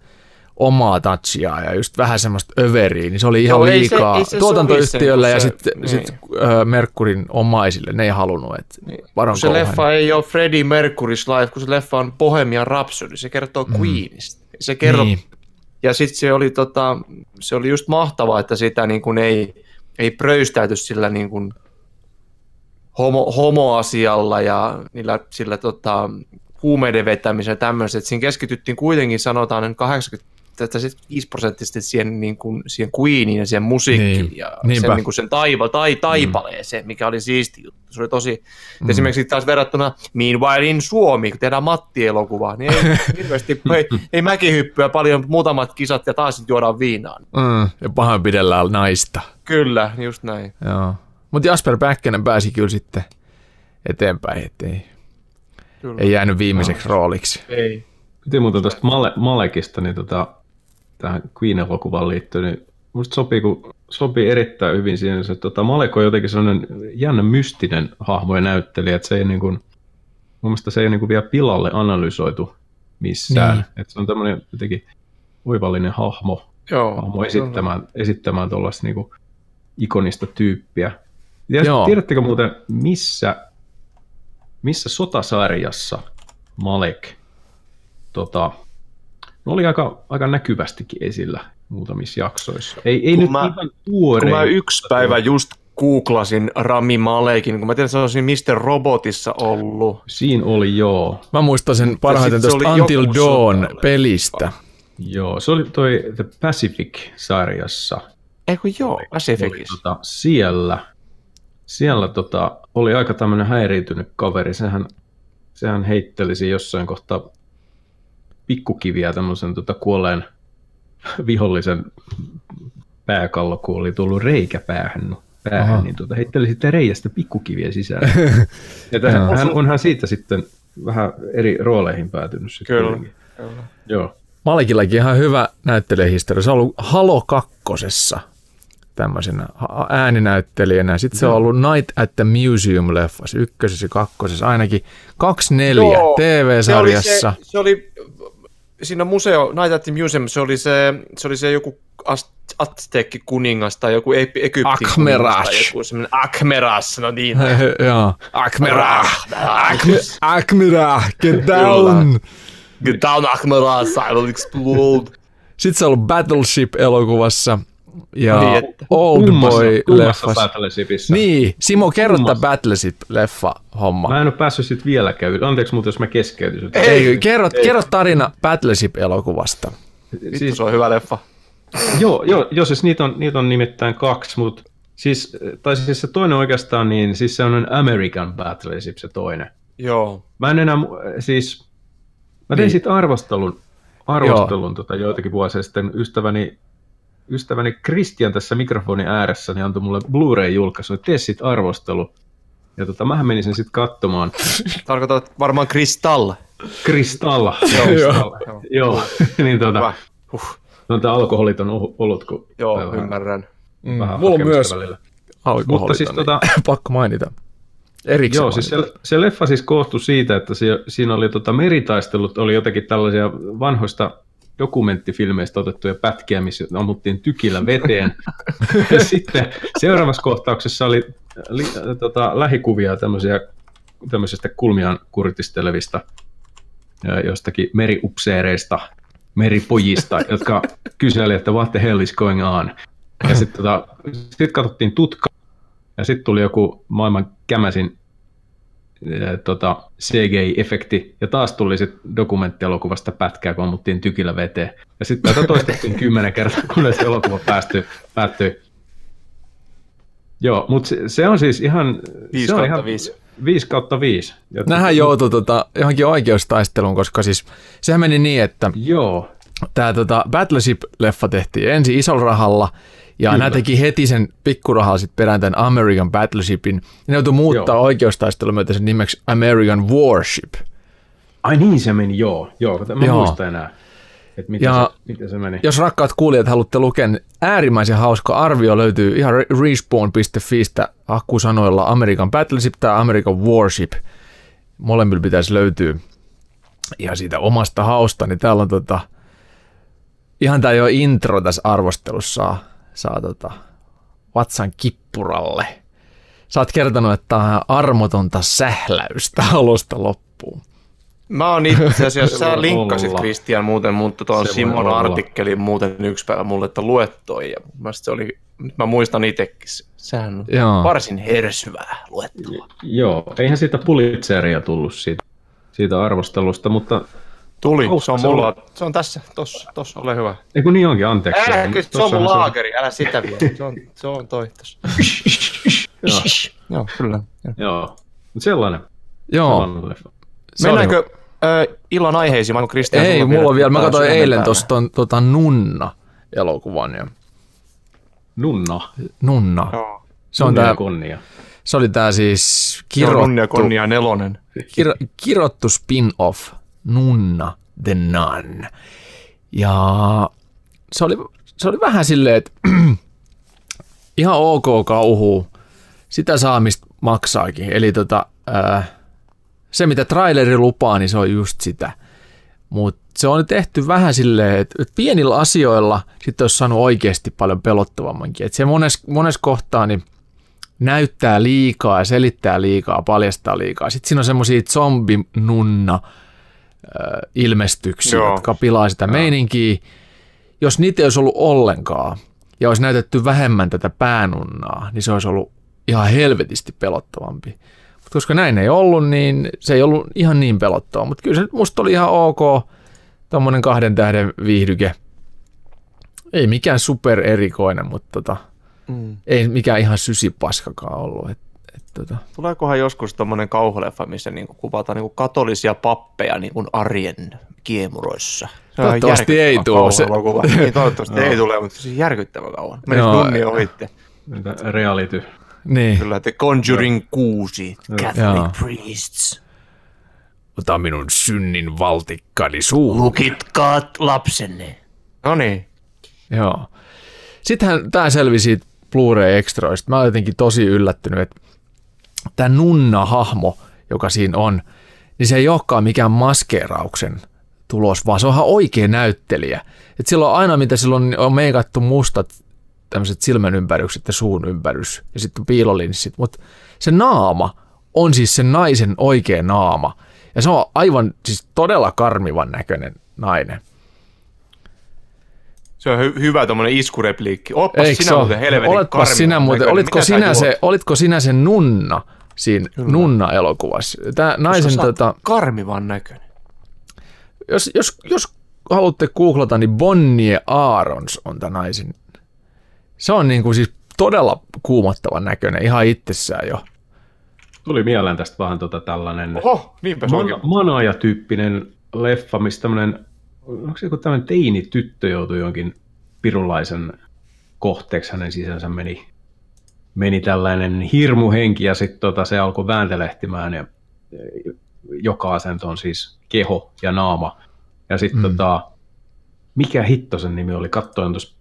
omaa touchia ja just vähän semmoista överiä, niin se oli ihan Joo, ei se- liikaa ei se tuotantoyhtiölle sovi ja sitten se- sit, ö, Mercurin omaisille, ne ei halunnut, että Baron Kun se leffa ei ole Freddie Mercury's Life, kun se leffa on Bohemian Rhapsody, se kertoo Queenista. Se kertoo, Niin. ja sitten se oli, tota, se oli just mahtavaa, että sitä niin kuin ei, ei pröystäyty sillä niin kuin homo, homoasialla ja niillä, sillä tota, huumeiden vetämisellä tämmöistä, että siinä keskityttiin kuitenkin sanotaan noin 80 että 5 prosenttisesti siihen, niin kuin, siihen Queeniin ja siihen musiikkiin Niin, ja niinpä. sen, niin kuin sen taiva, tai, taipaleeseen, mikä oli siisti juttu. Se oli tosi, mm. esimerkiksi taas verrattuna Meanwhile in Suomi, kun tehdään Matti-elokuvaa, niin ei hirveästi, ei, ei mäkihyppyä paljon, muutamat kisat ja taas juodaan viinaa. Mm, ja pahoinpidellään naista. Kyllä, just näin. Joo. Mutta Jasper Päkkänen pääsi kyllä sitten eteenpäin, ettei Kyllä. ei jäänyt viimeiseksi rooliksi. Ei. Piti muuten tuosta Male, Malekista, niin tota, tähän Queen-elokuvaan liittyen, niin musta sopii, kun, sopii erittäin hyvin siihen, että tota, Malek on jotenkin sellainen jännä mystinen hahmo ja näyttelijä, että se ei niin kuin, mun mielestä se ei niin kuin vielä pilalle analysoitu missään. Niin. Että se on tämmöinen jotenkin oivallinen hahmo, Joo. hahmo esittämään, esittämään tuollaista niin ikonista tyyppiä. Ja Joo. tiedättekö muuten, missä, missä sotasarjassa Malek tota, no oli aika, aika näkyvästikin esillä muutamissa jaksoissa. Ei, ei Kun nyt mä- ihan Kun tuorein. mä yksi päivä just googlasin Rami Malekin, kun mä tiedän, että se on siinä Mr. Robotissa ollut. Siinä oli joo. Mä muistan sen parhaiten tuosta Until Dawn pelistä. Joo, se oli toi The Pacific-sarjassa. Eikö joo, Pacificissa. tota, siellä siellä tota, oli aika tämmöinen häiriintynyt kaveri. Sehän, sehän heittelisi jossain kohtaa pikkukiviä tämmöisen tota, kuolleen vihollisen pääkallo, kun oli tullut reikä päähän, päähän Aha. niin tota, heitteli sitten reiästä pikkukiviä sisään. ja tähän, hän, on hän siitä sitten vähän eri rooleihin päätynyt. Sitten Kyllä. kuitenkin. Joo. Malikillakin ihan hyvä näyttelijähistoria. Se on ollut Halo kakkosessa tämmöisenä ääninäyttelijänä. Sitten se on ollut Night at the Museum-leffassa, ykkösessä ja kakkosessa, ainakin kaksi neljä Joo, TV-sarjassa. Se oli, se, se oli siinä museo, Night at the Museum, se oli se, se, oli se joku Aztekki kuningas tai joku Egyptin kuningas joku semmoinen Akhmeras, no niin. Joo, Akmerah, Akme- Akmerah, get down. Get down Akhmeras, I will explode. Sitten se on ollut Battleship-elokuvassa ja että. Oldboy-leffassa. Battleshipissä. Niin, Simo, kerro tämä. Battleship-leffa-homma. Mä en ole päässyt sit vieläkään yli. Anteeksi muuten, jos mä keskeytyn. Ei. Ei, kerro, kerro tarina Battleship-elokuvasta. Vittu, Siis, se on hyvä leffa. joo, joo, joo, siis niitä on, niitä on nimittäin kaksi, mutta siis, tai siis se toinen oikeastaan, niin siis se on American Battleship se toinen. Joo. Mä en enää, siis, mä tein Niin. niin. siitä arvostelun, arvostelun tota, joitakin vuosia sitten ystäväni, ystäväni Christian tässä mikrofonin ääressä niin antoi mulle Blu-ray-julkaisu, että tee siitä arvostelu. Ja tota, mähän menin sen sitten katsomaan. Tarkoitat varmaan Kristall. Kristalla. Joo. Joo, niin tota. Huh. no tämä alkoholiton ohu- olut, kun Joo, vähän- ymmärrän. Mm, vähän mulla on myös välillä. Mutta siis niin tota- pakko mainita. Erikseen Joo, siis se, se leffa siis koostui siitä, että se, siinä oli tota, meritaistelut, oli jotakin tällaisia vanhoista dokumenttifilmeistä otettuja pätkiä, missä ammuttiin tykillä veteen. ja sitten seuraavassa kohtauksessa oli li, tota, lähikuvia tämmöisiä, tämmöisestä kulmiaan kuritistelevista jostakin meriupseereista, meripojista, jotka kyseli, että what the hell is going on. Ja sitten tota, sit katsottiin tutka, ja sitten tuli joku maailman kämäsin tota, CGI-efekti, ja taas tuli sitten dokumenttielokuvasta pätkää, kun ammuttiin tykillä veteen. Ja sitten tätä toistettiin kymmenen kertaa, kunnes elokuva päästyi, päättyi. Joo, mutta se, se, on siis ihan... 5 se on kautta ihan 5. 5 kautta 5. Ja, Nähän joutui tota, johonkin oikeustaisteluun, koska siis sehän meni niin, että Joo, tämä tota, Battleship-leffa tehtiin ensin isolla rahalla, ja Kyllä. nämä teki heti sen pikkurahalla sitten perään tämän American Battleshipin. Ja ne joutui muuttaa Joo. oikeustaistelun myötä sen nimeksi American Warship. ai niin se meni, joo. Joo, mä Joo. muistan enää, että miten, Ja- se, miten se meni. Jos rakkaat kuulijat haluatte lukea, niin äärimmäisen hauska arvio löytyy ihan re- respawn.fiistä akkusanoilla American Battleship tai American Warship. Molemmilla pitäisi löytyä ihan siitä omasta hausta, niin täällä on tota, ihan tämä jo intro tässä arvostelussa saa, tota, vatsan kippuralle. Sä oot kertonut, että tämä on armotonta sähläystä alusta loppuun. Mä oon itse asiassa, sä linkkasit olla. Christian muuten, mutta tuon Simon artikkelin muuten yksi päivä mulle, että lue toi. Ja mun mielestä se oli, nyt mä muistan itsekin, sehän on Joo. varsin hersyvää luettua. Joo, eihän siitä Pulitzeria tullut siitä, siitä arvostelusta, mutta Tuli, Hauska se on se mulla, se on tässä, tossa, tossa, ole hyvä. ei kun niin onkin, anteeksi. Älä, kyllä se on mun laageri, älä sitä vie, se on, se on toi tossa. Joo, Joo, kyllä. Joo. joo. Mut sellainen. Joo, sellainen leffa. se Mennäänkö äh, illan aiheisiin, vai onko Christian? Ei, mulla on vielä. Mä katsoin eilen tuosta tota Nunna-elokuvan. Ja Nunna. Nunna. Joo. Se, on Nunnia tää, ja Konnia. se oli tää siis Se on kirottu, Nunnia Konnia nelonen. kir, kirottu spin-off Nunna the Nun. Ja se oli, se oli vähän silleen, että ihan ok kauhu. Sitä saamista maksaakin. Eli tota, ää, se, mitä traileri lupaa, niin se on just sitä. Mutta se on tehty vähän silleen, että, pienillä asioilla sitten olisi saanut oikeasti paljon pelottavammankin. Että se mones, mones kohtaa niin näyttää liikaa ja selittää liikaa, paljastaa liikaa. Sitten siinä on semmoisia zombinunna ilmestyksiä, Joo. jotka pilaa sitä meininkiä. Jos niitä ei olisi ollut ollenkaan ja olisi näytetty vähemmän tätä päännunnaa, niin se olisi ollut ihan helvetisti pelottavampi. Mutta koska näin ei ollut, niin se ei ollut ihan niin pelottava. Mutta kyllä se musta oli ihan ok, tommonen kahden tähden viihdyke. Ei mikään super erikoinen, mutta tota, Mm. ei mikään ihan sysipaskakaan ollut. Et, et, tota. Tuleekohan joskus tommonen kauhuleffa, missä niinku kuvataan niinku katolisia pappeja niinku arjen kiemuroissa? Toivottavasti ei tuu se. Niin, toivottavasti ei tule, mutta se on järkyttävä kauan. Menis Joo. nunni ohitte. Reality. Niin. Kyllä, The Conjuring 6, Joo. Catholic Priests. Ota minun synnin valtikkani suuhun. Lukitkaat lapsenne. No niin. Joo. Sittenhän tämä selvisi Blu-ray Extroista. Mä olen jotenkin tosi yllättynyt, että tämä Nunna-hahmo, joka siinä on, niin se ei olekaan mikään maskeerauksen tulos, vaan se on ihan oikea näyttelijä. Et silloin aina, mitä silloin on meikattu mustat tämmöiset silmän ja suun ympärys ja sitten piilolinssit, mutta se naama on siis sen naisen oikea naama. Ja se on aivan siis todella karmivan näköinen nainen. Se on hy- hyvä tommonen iskurepliikki. Oppas Eikö sinä ole? muuten helvetin karmivan sinä muuten, näköinen. olitko Mitä sinä, se, olitko sinä se nunna siinä nunna-elokuvassa? Tämä naisen, tota, karmivan näköinen. jos, jos, jos haluatte googlata, niin Bonnie Aarons on tämä naisen. Se on niin kuin siis todella kuumottavan näköinen ihan itsessään jo. Tuli mieleen tästä vähän tota tällainen Oho, man- manaaja-tyyppinen leffa, missä tämmöinen, onko se joku tämmöinen teini-tyttö joutui jonkin pirulaisen kohteeksi, hänen sisänsä meni, meni tällainen hirmuhenki ja sitten tota, se alkoi vääntelehtimään ja joka asento on siis keho ja naama. Ja sitten mm. tota, mikä hitto sen nimi oli, katsoin tuossa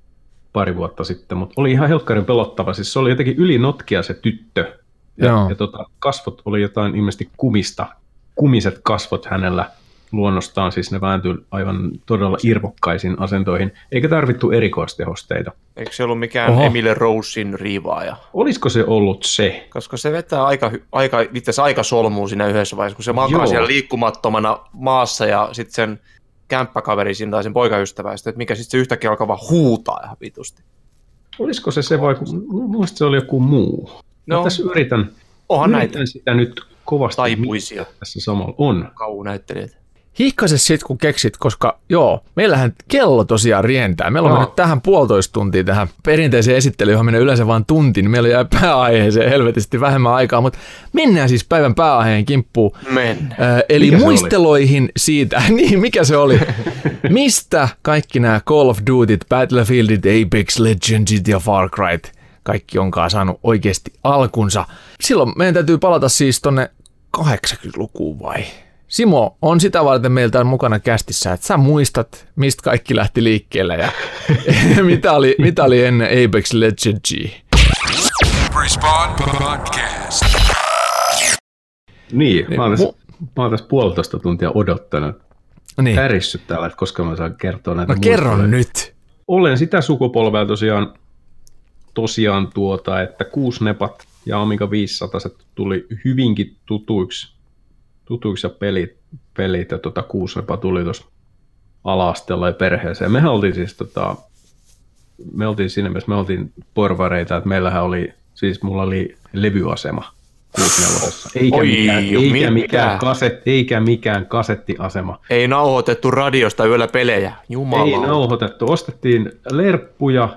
pari vuotta sitten, mutta oli ihan helkkarin pelottava. Siis se oli jotenkin ylinotkia se tyttö. Ja, Joo. ja tota, kasvot oli jotain ilmeisesti kumista, kumiset kasvot hänellä luonnostaan, siis ne vääntyy aivan todella irvokkaisiin asentoihin, eikä tarvittu erikoistehosteita. Eikö se ollut mikään Oho. Emile Rosein riivaaja? Olisiko se ollut se? Koska se vetää aika, aika, itse asiassa aika solmuun siinä yhdessä vaiheessa, kun se makaa Joo. siellä liikkumattomana maassa ja sitten sen kämppäkaveri siinä tai sen poikaystävä, että mikä sitten se yhtäkkiä alkaa vaan huutaa ihan vitusti. Olisiko se se vai, mun se oli joku muu. No. Tässä yritän, onhan näitä. yritän sitä nyt kovasti Taipuisia. tässä samalla. On. Kaunäyttelijät. Hihkase sit kun keksit, koska joo, meillähän kello tosiaan rientää. Meillä on Joo. mennyt tähän puolitoista tuntia tähän perinteiseen esittelyyn, johon menee yleensä vain tunti, niin meillä jää pääaiheeseen helvetisti vähemmän aikaa, mutta mennään siis päivän pääaiheen kimppuun. Mennään. Ö, eli Mikä muisteloihin siitä, niin mikä se oli, mistä kaikki nämä Call of Dutyt, Battlefieldit, Apex Legendsit ja Far Cryt, kaikki onkaan saanut oikeasti alkunsa. Silloin meidän täytyy palata siis tonne 80-lukuun vai? Simo on sitä varten meiltä on mukana kästissä, että sä muistat, mistä kaikki lähti liikkeelle ja mitä, oli, mitä oli ennen Apex. Respawn Podcast. Niin, Niin, mä, oon tässä, mu- mä oon tässä puolitoista tuntia odottanut. Niin. Tärissyt täällä, että koska mä saan kertoa näitä No kerro nyt. Olen sitä sukupolvea tosiaan, tosiaan tuota, että kuusnepat ja Amiga 500 tuli hyvinkin tutuiksi, tutuiksi ja pelit, pelit ja tuota, kuusnepa tuli tuossa ala-asteella ja perheeseen. Mehän oltiin siis tota, me oltiin siinä mielessä, me oltiin porvareita, että meillähän oli, siis mulla oli levyasema 64. Eikä, Oi, mikään, eikä, mitä? mikään kaset, eikä mikään kasettiasema. Ei nauhoitettu radiosta yöllä pelejä. Jumala. Ei nauhoitettu. Ostettiin lerppuja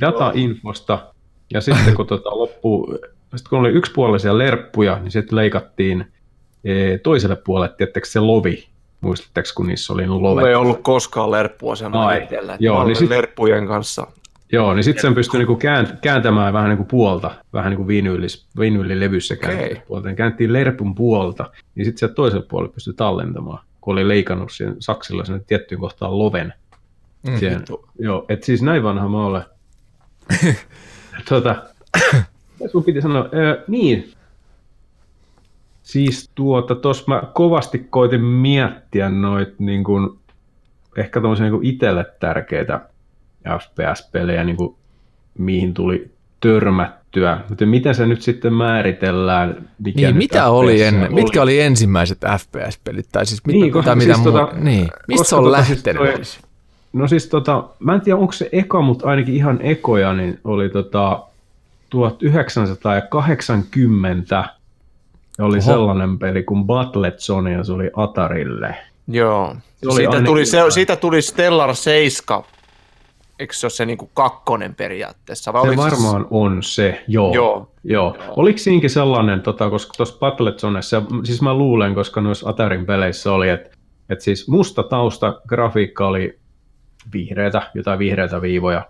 datainfosta ja sitten kun tota loppuu, sitten kun oli yksipuolisia lerppuja, niin sitten leikattiin toiselle puolelle, tiettekö se lovi, muistatteko kun niissä oli lovet? Mulla ei ollut koskaan lerppua sen itsellä. joo, niin sit- lerppujen kanssa. Joo, niin sitten sen pystyi niinku käänt- kääntämään vähän niinku puolta, vähän niin kuin vinyylis, vinyylilevyssä Okei. puolta. Niin kääntiin lerpun puolta, niin sitten sieltä toiselle puolelle pystyi tallentamaan, kun oli leikannut siihen saksilla sinne tiettyyn kohtaan loven. Mm, siihen, joo, et siis näin vanha mä olen. tota, mitä sun piti sanoa? Öö, niin, siis tuota, tos mä kovasti koitin miettiä noit niin kuin, ehkä tommosia niin itselle tärkeitä FPS-pelejä, niin kuin, mihin tuli törmättyä. Mutta miten se nyt sitten määritellään? Mikä Niin, mitä FPS oli ennen, mitkä oli ensimmäiset FPS-pelit? Tai siis, mit, Niin, koska tai mitä siis muu, tota- niin. Mistä se on tota siis lähtenyt? toi- siis? No siis tota, mä en tiedä onko se eka, mutta ainakin ihan ekoja, niin oli tota 1980 oli Oho. sellainen peli kuin Battlezone ja se oli Atarille. Joo. Se oli siitä, tuli, se, siitä tuli Stellar 7. Eikö se ole se niinku kakkonen periaatteessa? Vai Se varmaan on se, joo. Joo. joo. Oliko siinäkin sellainen, tota, koska tuossa Battlezonessa, siis mä luulen, koska noissa Atarin peleissä oli, että et siis musta tausta grafiikka oli vihreätä, jotain vihreitä viivoja,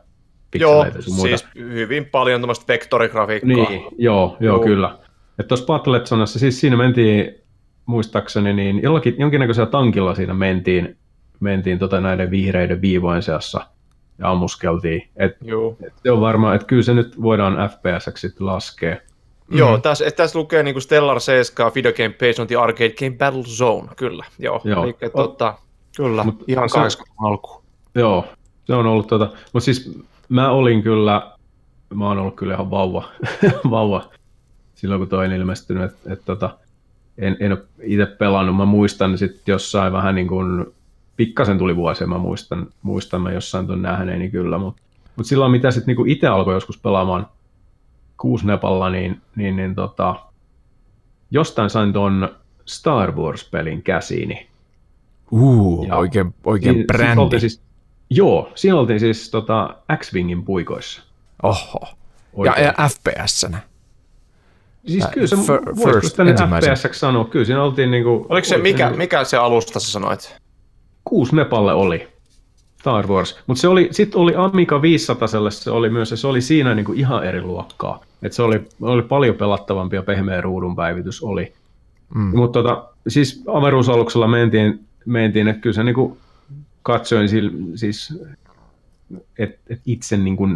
Joo, muuta. siis hyvin paljon tämmöistä vektorigrafiikkaa. Niin, joo, joo, Joo. kyllä. Että tuossa Battlezonessa, siis siinä mentiin, muistaakseni, niin jollakin, jonkinnäköisellä tankilla siinä mentiin, mentiin tota näiden vihreiden viivojen seassa ja ammuskeltiin. Et, Joo. et se on varmaan, että kyllä se nyt voidaan FPS sitten laskea. Joo, tässä, et tässä lukee niinku Stellar 7 Video Game Page on the Arcade Game Battle Zone, kyllä. Joo, Joo. Eli, tota, kyllä, Mut ihan se- 80 alkuun. Joo, se on ollut tota, mutta siis mä olin kyllä, mä oon ollut kyllä ihan vauva, vauva silloin kun toi on ilmestynyt, että et, tota, en, en ole itse pelannut, mä muistan sitten jossain vähän niin kuin, pikkasen tuli vuosia, mä muistan, muistan mä jossain tuon nähneeni kyllä, mutta mut silloin mitä sitten niin itse alkoi joskus pelaamaan kuusnepalla, niin, niin, niin tota, jostain sain tuon Star Wars-pelin käsiini. Uu, Ja- oikein, oikein Niin, sit brändi. Siis, joo, siinä oltiin siis tota, X-Wingin puikoissa. Oho. Ja, Oikein. ja FPS-nä. Siis Ä, kyllä se, fir- voisiko first, sitä nyt ensimmäisen. FPS sanoa, kyllä siinä oltiin niinku... Oliko se, mikä, mikä se alusta sä sanoit? Kuusi Nepalle oli Star Wars, mutta se oli, sitten oli Amiga 500 se oli myös, ja se oli siinä niinku ihan eri luokkaa. Et se oli, oli paljon pelattavampi ja pehmeä ruudun päivitys oli. Mm. Mutta tota, siis avaruusaluksella mentiin, mentiin että kyllä se niinku katsoin sil, siis, että et itse niinku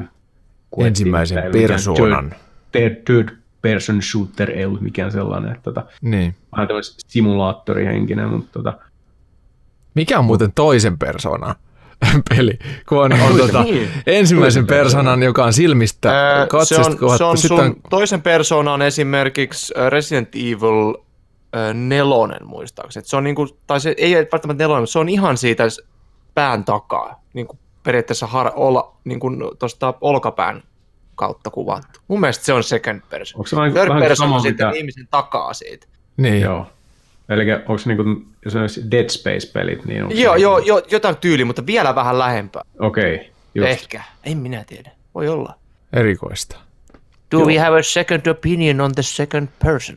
Ensimmäisen persoonan. Third, third person shooter ei ollut mikään sellainen, että tota, Niin. vähän tämmöinen simulaattorihenkinen, mutta tota, Mikä on muuten toisen persoonan peli? Kun on, on tota, Niin. ensimmäisen persoonan, joka on silmistä Ää, se katsesta on, kohdattu. se on Sitten sun on, toisen persoonan esimerkiksi Resident Evil äh, nelonen muistaakseni. Se on niinku, tai se ei välttämättä nelonen, mutta se on ihan siitä pään takaa. Niinku periaatteessa har, olla, niinku tosta olkapään kautta kuvattu. Mun mielestä se on second person. onko se vähän, Third vähän person sama, on sitten mitä, ihmisen takaa siitä. Niin. Joo. Eli onko se niinku, jos on Dead Space-pelit, niin onko Joo, se joo, niinku- joo, jotain tyyli, mutta vielä vähän lähempää. Okei, just. Ehkä. En minä tiedä. Voi olla. Erikoista. Do we have a second opinion on the second person?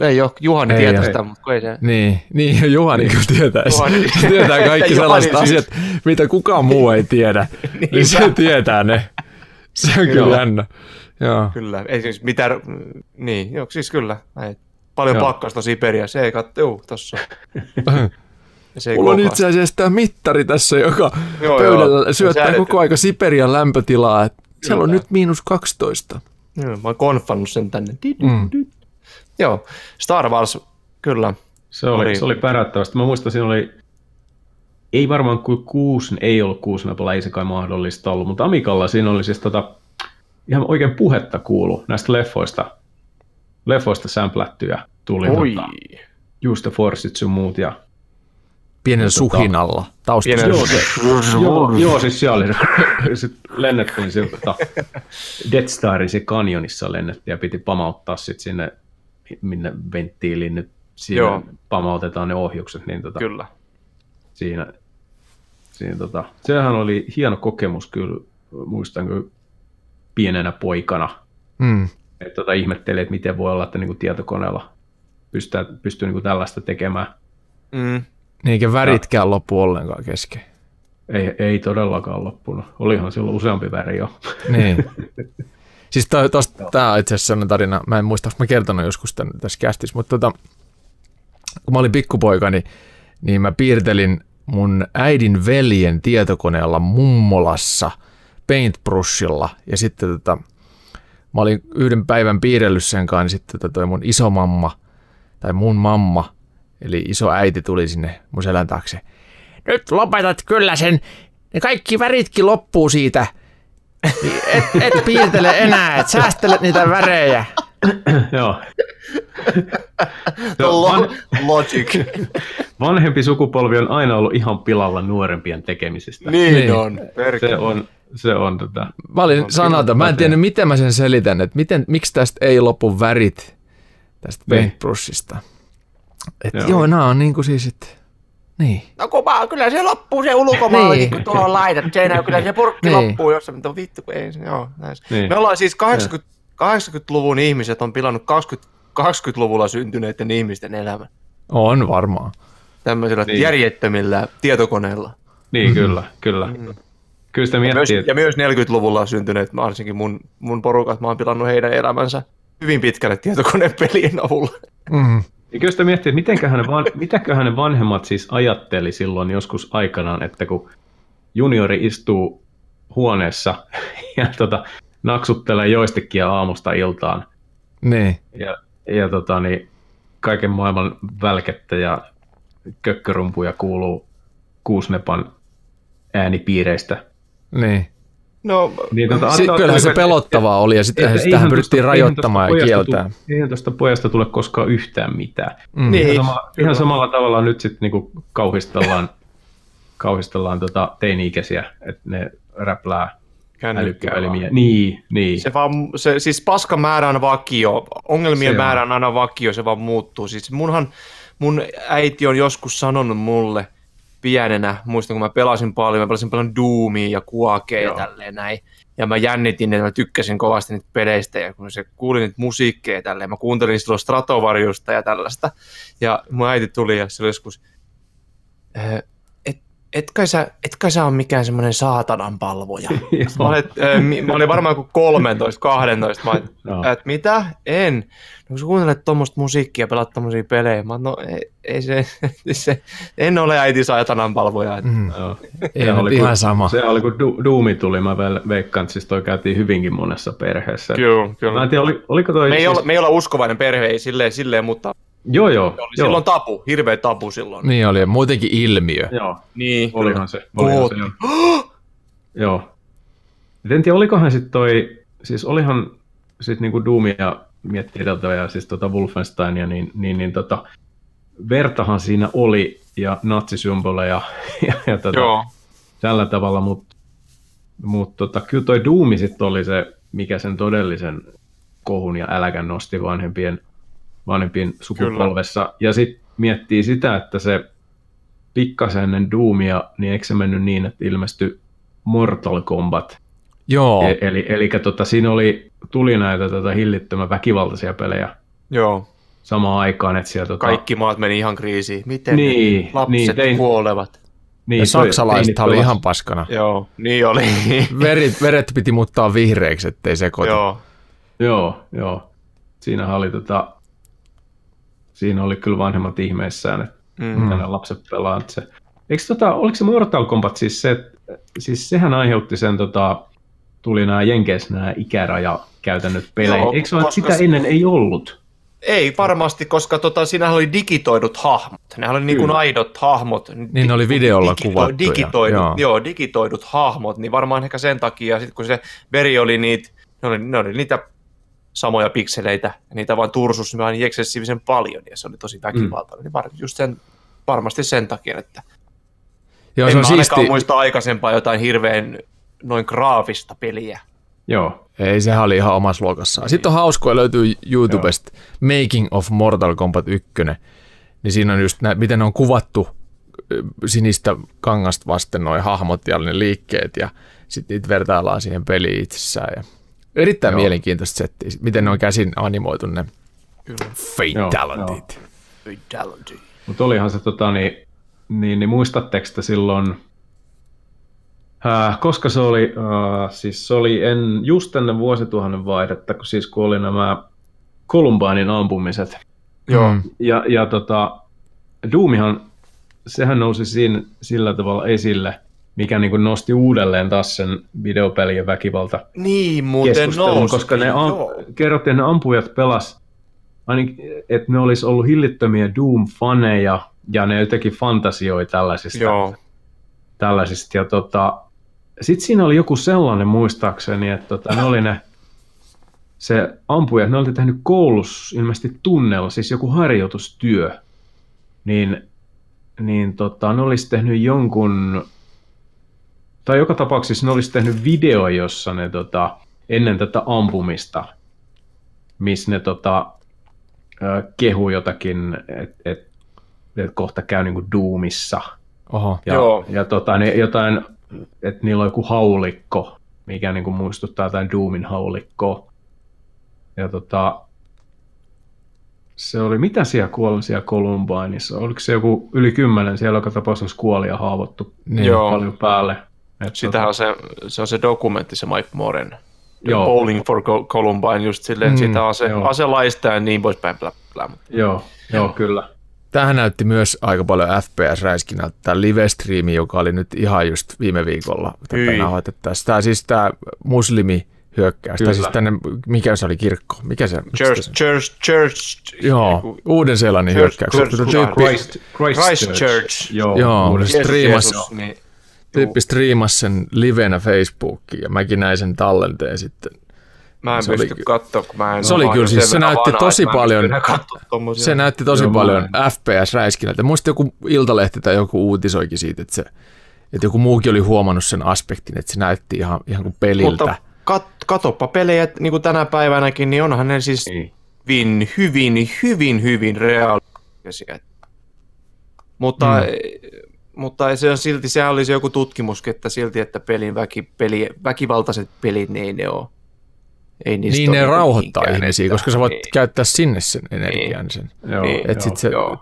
Ei ole, Juhani Ei tietää oo. sitä, mutta kun ei se... Niin, niin Juhani kyllä tietäisi. Juhani- Se tietää kaikki sellaiset siis. asiat, mitä kukaan muu ei tiedä. niin se tietää ne. Se on Joo. kyllä jännä. Joo. Kyllä, ei siis mitään, niin, joo, siis kyllä. Ei. Paljon Joo. pakkasta Siperiassa, ei katso, juu, tossa. Se ei Mulla on itse asiassa tämä mittari tässä, joka Joo, pöydällä joo. syöttää Säädetty. koko aika Siperian lämpötilaa. että Siellä on nyt miinus 12. Joo, mä oon konfannut sen tänne. Mm. Joo, Star Wars, kyllä. Se oli, Oli- se oli pärättävästi. Mä muistan, siinä oli, ei varmaan kuin kuusi, ei ollut kuusinapalla, ei se kai mahdollista ollut, mutta Amikalla siinä oli siis tota, ihan oikein puhetta kuulu näistä leffoista. Leffoista sämplättyjä tuli. Oi. Tota, just the Forceit sun muut ja Pienellä suhinalla taustassa. Pienellä- Joo, se, joo, joo, siis siellä oli se, sit lennettiin se, tota, Death Starin se kanjonissa lennettiin ja piti pamauttaa sit sinne, minne venttiiliin nyt siinä Joo. pamautetaan ne ohjukset, niin tota, Kyllä. siinä, siinä tota, sehän oli hieno kokemus kyllä, muistan kyllä pienenä poikana, Mm. että tota, ihmettelin, että miten voi olla, että niinku tietokoneella pystyy, pystyy niinku tällaista tekemään. Mm. Niin eikä väritkään loppu ollenkaan kesken. Ei, ei todellakaan loppunut. Olihan silloin useampi väri jo. Niin. Siis tää on itse asiassa sellainen tarina, mä en muista, mä kertonut joskus tämän, tässä kästissä, mutta tota, kun mä olin pikkupoika, niin, niin mä piirtelin mun äidin veljen tietokoneella mummolassa paintbrushilla ja sitten tota, mä olin yhden päivän piirrellyt sen kanssa, niin sitten tota, toi mun isomamma tai mun mamma, eli iso äiti tuli sinne mun selän taakse. Nyt lopetat kyllä sen, ne kaikki väritkin loppuu siitä. Niin Et, et piirtele enää, et säästele niitä värejä. Joo. Lo- logic. Vanhempi sukupolvi on aina ollut ihan pilalla nuorempien tekemisistä. niin, Niin. on. Perkele. Se on, se on tota, Mä olin sanaton. Mä en tiedä, miten mä sen selitän, että miten, miksi tästä ei lopu värit tästä Niin. paintbrushista. Että joo. Joo. nämä on niin kuin siis, että niin. No kun mä, kyllä se loppuu se ulkomaalakin, Niin. kun tuohon laitat seinään, kyllä se purkki Niin. loppuu jossain, mutta vittu, kun ei, se- joo, näin. Niin. Me ollaan siis 80, 80-luvun ihmiset on pilannut 20, 20-luvulla syntyneiden ihmisten elämän. On varmaan. Tämmöisillä Niin. järjettömillä tietokoneilla. niin kyllä, kyllä. Kyllä sitä Myös, miettii, että ja myös 40-luvulla syntyneet, varsinkin mun, mun porukat, mä oon pilannut heidän elämänsä hyvin pitkälle tietokonepelien avulla. Mm. Ja kyllä sitä miettii, että mitenköhän ne, van, mitäköhän ne vanhemmat siis ajatteli silloin joskus aikanaan, että kun juniori istuu huoneessa ja tota, naksuttelee joistikkia aamusta iltaan Niin. ja, ja tota, niin kaiken maailman välkettä ja kökkörumpuja kuuluu kuusnepan äänipiireistä. Niin. No, Niin, tota, Si- kyllähän se pelottavaa oli ja sitten eihän pyrittiin tosta- rajoittamaan ja tule- Eihän tuosta pojasta tule koskaan yhtään mitään. Mm. Niin. Ihan, sama, ihan samalla tavalla nyt sitten niinku kauhistellaan, kauhistellaan tota teini-ikäisiä, että ne räplää älykkäilimiä. Niin, niin. Se vaan, se, siis paskan määrä on vakio, ongelmien Se määrä on aina vakio, se vaan muuttuu. Siis munhan, mun äiti on joskus sanonut mulle pienenä, muistan kun mä pelasin paljon, mä pelasin paljon Doomia ja Quakea ja tälleen näin. Ja mä jännitin, että mä tykkäsin kovasti niitä peleistä ja kun se kuuli niitä musiikkeja ja tälleen, mä kuuntelin silloin Stratovarjusta ja tällaista. Ja mun äiti tuli ja se oli joskus, "Ö, et, kai sä, et kai sä ole mikään semmoinen saatanan palvoja. Mä olin, äh, mi- mä olin varmaan kuin 13, 12. Mä olin, Joo. että mitä? En. No, kun sä kuuntelet tuommoista musiikkia ja pelaat tommosia pelejä, mä olin, no ei, ei se, se, en ole äiti saatanan palvoja. Mm. Mm. Joo. Ei Se oli, ihan kun, sama. Se oli, kun Du- Doomi tuli, mä veikkaan, että siis toi käytiin hyvinkin monessa perheessä. Kyllä, Mä kyllä. en tiedä, oli, oliko toi... Me ei, siis, olla, me ei olla uskovainen perhe, ei silleen, silleen mutta Joo, joo. oli joo. silloin tapu, hirveä tapu silloin. Niin oli, ja muutenkin ilmiö. Joo. Niin, Olihan se. Olihan se joo. joo. Et En tiedä, olikohan sitten toi, siis olihan sitten niinku Doomia miettii edeltävää, siis tota Wolfensteinia, niin, niin, niin tota, vertahan siinä oli ja natsisymboleja ja, ja tota, Joo. tällä tavalla, mutta mut tota, kyllä toi Doomi sitten oli se, mikä sen todellisen kohun ja äläkän nosti vanhempien vanhempien sukupolvessa. Ja sitten miettii sitä, että se pikkasen ennen Doomia, niin eikö se mennyt niin, että ilmestyi Mortal Kombat. Joo. E- eli eli tota, siinä oli, tuli näitä tota, hillittömän väkivaltaisia pelejä Joo, samaan aikaan. Että siellä, tota, kaikki maat meni ihan kriisiin. Miten Niin, lapset niin, tein- kuolevat? niin, Ja saksalaiset oli ihan paskana. Joo, niin oli. Verit, veret piti muuttaa vihreiksi, ettei sekoita. Joo, Joo, joo. Siinä oli, tota, siinä oli kyllä vanhemmat ihmeissään, että Mm. mitä ne lapset pelaa. Että Se, eikö tota, oliko se Mortal Kombat siis se, että- siis sehän aiheutti sen, tota, tuli nämä Jenkeissä nämä ikäraja käytännöt peleihin. Joo, Eikö se ole, että koska sitä se- ennen ei ollut? Ei varmasti, koska tota, siinähän oli digitoidut hahmot. Nehän oli niin kuin aidot hahmot. Niin ne oli videolla kuvattuja, Digitoidut, joo. joo. joo. digitoidut hahmot, niin varmaan ehkä sen takia, sit kun se veri oli niitä, ne oli, ne oli niitä samoja pikseleitä, ja niitä vaan tursus vaan niin eksessiivisen paljon, ja se oli tosi väkivaltainen. Mm. Niin just sen, varmasti sen takia, että Joo, en se on ainakaan siisti. muista aikaisempaa jotain hirveän noin graafista peliä. Joo, Ei, sehän oli ihan omassa luokassaan. Sitten on hauskoja, löytyy YouTubesta Making of Mortal Kombat 1. Niin siinä on just nä, miten ne on kuvattu sinistä kangasta vasten noin hahmot ja ne liikkeet ja sitten niitä vertaillaan siihen peliin itsessään. Ja erittäin Joo. mielenkiintoista settiä, miten ne on käsin animoitu ne fatalityt. Fatality. mutta olihan se, tota, niin, niin, niin muistatteko te silloin, äh, koska se oli, äh, siis se oli en, just ennen vuosituhannen vaihdetta, kun siis kun oli nämä Columbinein ampumiset, Joo. Mm. Ja, ja tota, Doomihan, sehän nousi siinä, sillä tavalla esille, mikä niin kuin nosti uudelleen taas sen videopelien väkivalta Niin muuten nousi. koska ne am, Joo. kerrottiin, että ne ampujat pelas, ainakin, että ne olisi ollut hillittömiä Doom-faneja, ja ne jotenkin fantasioi tällaisista. Joo. tällaisista. Ja tota, sitten siinä oli joku sellainen muistaakseni, että tota, ne oli ne, se ampujat, ne oli tehnyt koulussa ilmeisesti tunnella, siis joku harjoitustyö, niin, niin tota, ne olisi tehnyt jonkun, tai joka tapauksessa ne olisi tehnyt video, jossa ne tota, ennen tätä ampumista, missä ne tota, kehu jotakin, että et, et kohta käy niinku Doomissa. Oho. Ja, Joo. ja tota, ne, jotain, että niillä on joku haulikko, mikä niin kuin muistuttaa jotain Doomin haulikkoa. Ja tota, se oli, mitä siellä kuoli siellä Columbineissa? Oliko se joku yli kymmenen siellä joka tapauksessa kuoli ja haavoittu Niin. Joo. paljon päälle? Et Sitähän on se, se on se dokumentti, se Mike Moren. Joo. Bowling for Col- Columbine, just silleen, Mm, mm, sitä ase, joo. aselaista ja niin poispäin. Blä, blä. mutta- Joo, joo, kyllä. Tämähän näytti myös aika paljon FPS-räiskinältä, tämä live-striimi, joka oli nyt ihan just viime viikolla tätä nauhoitettaessa. Tämä siis tämä muslimi hyökkäys, tai Kyllä. siis tänne, mikä se oli kirkko, mikä se? Church, se- church, church. Joo, joku- Uuden-Seelannin Church- hyökkäys. Church- Church- tyyppi, Christ, Christchurch. Christchurch. Joo, Joo, se striimasi- Jeesus, niin, tyyppi striimasi sen livenä Facebookiin ja mäkin näin sen tallenteen sitten. mä en se oli pysty ky- katsoa, kun mä en Se oli kyllä siis, se näytti vanha, tosi paljon-. Se näytti tosi Joo, paljon. FPS-räiskinältä. Muista joku Iltalehti tai joku uutisoikin siitä, että, se, että joku muukin oli huomannut sen aspektin, että se näytti ihan, ihan kuin peliltä. Mutta kat, katoppa pelejä, niin kuin tänä päivänäkin, niin onhan ne siis Niin. hyvin, hyvin, hyvin, hyvin reaalisia. Mutta, mm. Mutta se on silti, sehän olisi joku tutkimuskin, että silti, että pelin väki, peli, väkivaltaiset pelit, ne ei ne ole. Ei niistä niin ne niinku rauhoittaa ihmisiä, koska sä voit niin. käyttää sinne sen energian. Sen. Joo, Niin. Et sit se, Joo.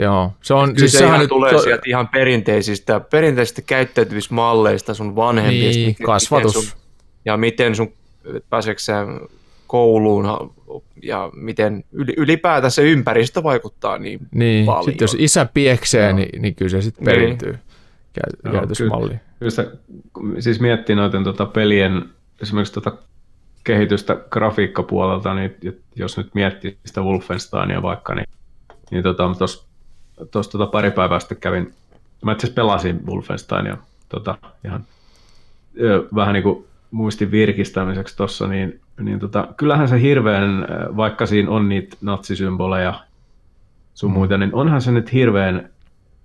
joo. se on, Kyllä siis se ihan nyt tulee to- sieltä ihan perinteisistä, perinteisistä käyttäytymismalleista sun vanhemmista. Niin, kasvatus. Miten sun, ja miten sun pääseekö sä kouluun ja miten yli- ylipäätään se ympäristö vaikuttaa niin, Niin, paljon. sitten jos isä pieksee, niin, niin kyllä se sitten Niin. perintyy käy, Joo, käytösmalli. Kyllä, kyllä sitä, kun siis miettii noiden tota pelien, esimerkiksi tota kehitystä grafiikkapuolelta, niin jos nyt miettii sitä Wolfensteinia vaikka, niin, niin tota, tuossa tota pari päivää sitten kävin, mä itse asiassa pelasin Wolfensteinia tota, ihan vähän niin kuin muistin virkistämiseksi tuossa, niin, niin tota, kyllähän se hirveän, ö, vaikka siinä on niitä natsisymboleja sun muita, niin onhan se nyt hirveän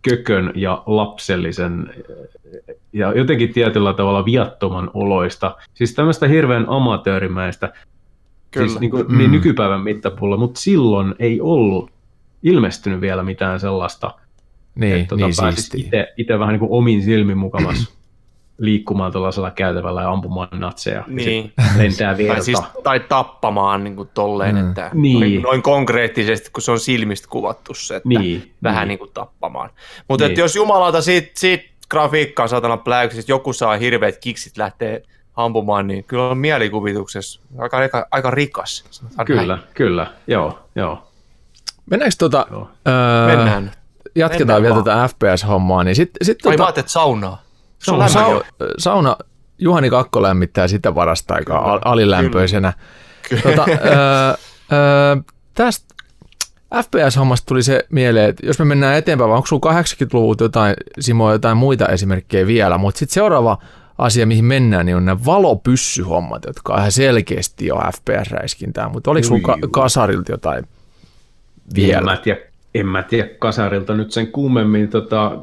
kökön ja lapsellisen ja jotenkin tietyllä tavalla viattoman oloista. Siis tämmöistä hirveän amatöörimäistä. Kyllä. Siis niin, kuin, Mm. niin nykypäivän mittapuulla, mutta silloin ei ollut ilmestynyt vielä mitään sellaista, Niin, että tota, niin siistiä. itse, itse vähän niin kuin omin silmin mukamas liikkumaan tuollaisella käytävällä ja ampumaan natseja. Niin. Ja lentää verta. Tai, siis, tai tappamaan niin kuin tolleen, Mm. että Niin. noin, noin konkreettisesti, kun se on silmistä kuvattu se, että Niin, vähän niin. niin kuin tappamaan. Mutta Niin. jos jumalauta siitä, siitä grafiikkaa saatana pläyksistä, joku saa hirveät kiksit lähtee ampumaan, niin kyllä on mielikuvituksessa aika, aika, aika rikas. sanotaan Kyllä, näin. kyllä, joo, joo. Mennäänkö tota, joo. öö, Mennään. jatketaan Mennään vielä vaan. tätä FPS-hommaa, niin sitten sit, Ai mä tota, että saunaa. Se on Sauna, lämmin jo. sau, sauna, Juhani Kakko lämmittää sitä parasta aikaa Kyllä, al- alilämpöisenä. Kyllä. Tota, öö, öö, tästä FPS-hommasta tuli se mieleen, että jos me mennään eteenpäin, vai onko sulla 80-luvulta jotain, Simo, jotain muita esimerkkejä vielä, mutta sitten seuraava asia, mihin mennään, niin on nämä valopyssyhommat, jotka on ihan selkeästi jo FPS-räiskintää, mutta oliko sulla ka- kasarilta jotain En vielä? mä, tiedä, en mä tiedä kasarilta nyt sen kummemmin. Tota,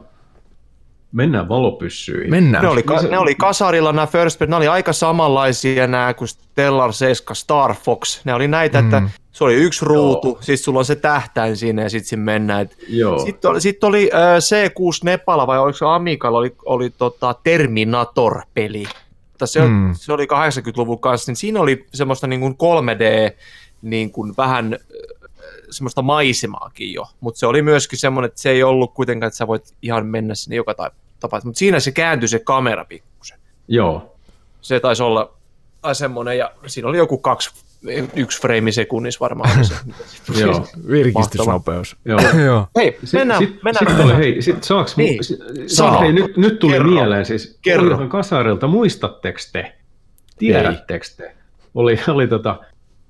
mennään valopyssyihin. Mennään. Ne oli, ka- ne oli kasarilla nämä First Person, ne oli aika samanlaisia nämä kuin Stellar 7 Star Fox. Ne oli näitä, mm. että se oli yksi ruutu, sitten sulla on se tähtäin siinä ja sitten mennään. Et Joo. Sitten oli, sit oli äh, C6 Nepala vai oliko se Amicalla, oli, oli tota Terminator-peli. Se, Mm. se oli 80-luvun kanssa, niin siinä oli semmoista niin kuin 3D, niin kuin vähän äh, semmoista maisemaakin jo, mutta se oli myöskin semmoinen, että se ei ollut kuitenkaan, että sä voit ihan mennä sinne joka ta- tapaa, mutta siinä se kääntyi se kamera pikkusen. Joo. Se taisi olla tai semmoinen, ja siinä oli joku kaksi, yksi freimi sekunnissa varmaan. se. Joo. Virkistysnopeus. Joo. Joo. Hei, mennään, Sitten mennään. sit oli, hei, sit saaks, Niin. si, Saa. hei, nyt, nyt tuli Kerro. mieleen siis, Kerro. Kerro. kasarilta, muistatteko te, tiedättekö te, oli, oli tota,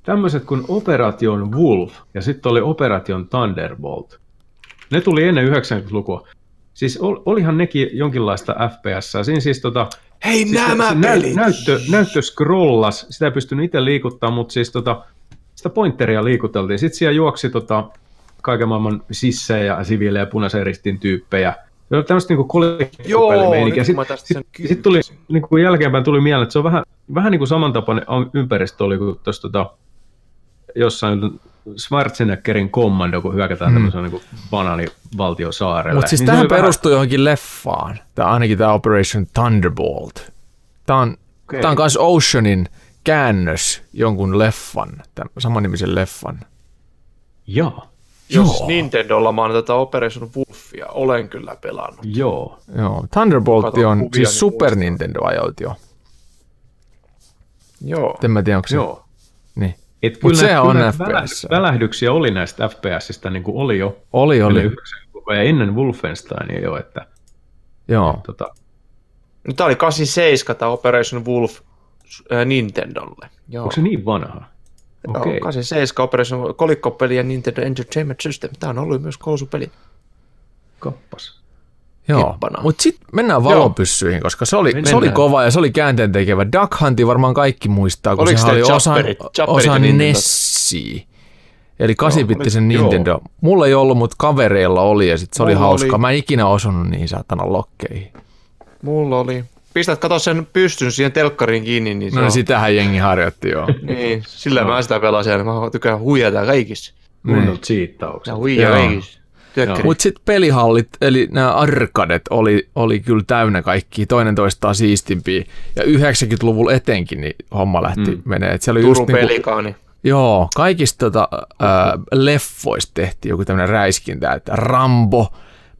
tämmöiset kuin Operation Wolf ja sitten oli Operation Thunderbolt. Ne tuli ennen 90-lukua. Siis ol, olihan nekin jonkinlaista FPS. Siinä siis tota, Hei, siis nämä se näy, pelit! näyttö, näyttö scrollas, sitä ei pystynyt itse liikuttaa, mutta siis tota, sitä pointeria liikuteltiin. Sitten siellä juoksi tota, kaiken maailman sissejä ja siviilejä ja punaisen ristin tyyppejä. Se tämmöistä niinku kun mä Sitten sit, sit tuli kysyin. niinku jälkeenpäin tuli mieleen, että se on vähän, vähän niin kuin samantapainen ympäristö oli kuin tuossa tota, jossain Schwarzeneggerin kommando, kun hyökätään mm. tämmöisen niin banaanivaltiosaarelle. Mutta siis Niin tähän oli vähän- perustuu johonkin leffaan, tämä ainakin tämä Operation Thunderbolt. Tämä on, Okei. tämä on myös Oceanin käännös jonkun leffan, tämän samannimisen leffan. Joo, Jos Joo. Nintendolla mä oon tätä Operation Wolfia, olen kyllä pelannut. joo. Joo, Thunderbolt Katon on kuvia, siis niin Super. Nintendo ajoilta jo. Joo. En mä tiedä, onko se. Joo. Et Mut kyllä, sehän on FPS. välähdy- Välähdyksiä oli näistä FPSistä, niin kuin oli jo Oli, oli. ennen 90-luvua ja ennen Wolfensteinia jo, että Joo. tota, No, Tämä oli 87 tämä Operation Wolf äh, Nintendolle. Joo. onko se niin vanha? Okei. Okei. 87 Operation kolikkopeli ja Nintendo Entertainment System. Tämä on ollut myös kousupeli. Kappas. Joo, mutta sitten mennään valopyssyihin, koska se oli, se oli kova ja se oli käänteen tekevä. Duck Hunti varmaan kaikki muistaa, kun Oliko sehän oli osa, osa? Nessia. Eli 8-bittisen oli- joo. Nintendo. Mulla ei ollut, mutta kavereilla oli ja sit se oli Mulla hauska. oli. Mä en ikinä osunut niihin saatana lokkeihin. Mulla oli. Pistät kato sen pystyn siihen telkkariin kiinni, niin se No on. sitähän jengi harjoitti joo. Niin, sillä mä sitä pelasin mä tykkään huijata kaikissa. Kunnon Niin. cheattaukset. Ja huijaa kaikissa. Mutta sitten pelihallit, eli nämä arkadet, oli, oli kyllä täynnä kaikki, toinen toistaan siistimpiä. Ja 90-luvulla etenkin niin homma lähti mm. menee. Et siellä oli Turun just niinku, pelikaani. Joo, kaikista tota, äh, leffoista tehtiin joku tämmöinen räiskintä, että Rambo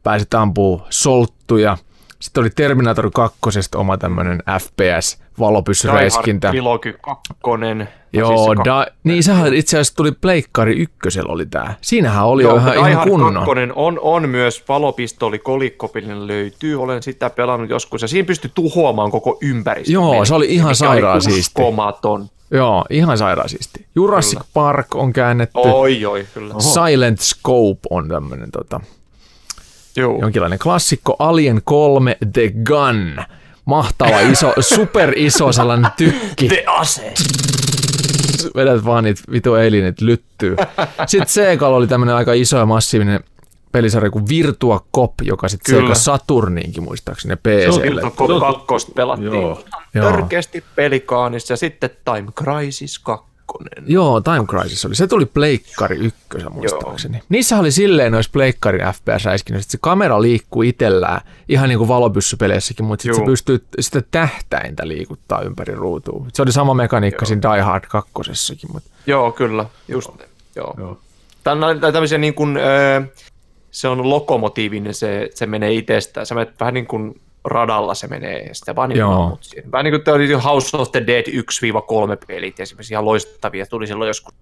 pääsi ampuu solttuja. Sitten oli Terminator 2 oma tämmöinen FPS, valopyssyräiskintä. Trilogy 2. Joo, da, niin sehän itse asiassa tuli Pleikkari ykkösellä oli tää. Siinähän oli jo ihan, ihan kunnon. 2 on, on myös valopistoli kolikkopillinen löytyy. Olen sitä pelannut joskus ja siinä pystyy tuhoamaan koko ympäristö. Joo, se oli ihan sairaan siisti. Joo, ihan sairaan siisti. Jurassic Kyllä. Park on käännetty. Oi, oi, kyllä. Silent Scope on tämmöinen tota, Joo. jonkinlainen klassikko. Alien 3 The Gun. Mahtava iso, super iso sellainen tykki. The ase. Vedät vaan niitä vitu alienit lyttyy. Sitten Segalla oli tämmöinen aika iso ja massiivinen pelisarja kuin Virtua Cop, joka sitten. Sega Saturniinkin muistaakseni Se on PClle. Virtua Cop 2 pelattiin. Joo. Joo. Törkeästi pelikaanissa ja sitten Time Crisis 2. Joo, Time Crisis oli. Se tuli Pleikkari ykkösen muistaakseni. Joo. Niissä oli silleen noissa Pleikkarin FPS-räiskinnöissä, että se kamera liikkuu itsellään ihan niin kuin valopyssypeleissäkin, mutta sitten se pystyy sitä tähtäintä liikuttaa ympäri ruutua. Se oli sama mekaniikka Joo. siinä Die Hard 2. Mutta... Joo, kyllä. Just Joo. Joo. Joo. Tämä on tämmöisiä niin kuin, äh, se on lokomotiivinen, se, se menee itsestään. Se menee vähän niin kuin radalla se menee ja sitten vaan niin siihen. Vähän niin kuin oli House of the Dead 1-3 pelit esimerkiksi ihan loistavia. Tuli silloin joskus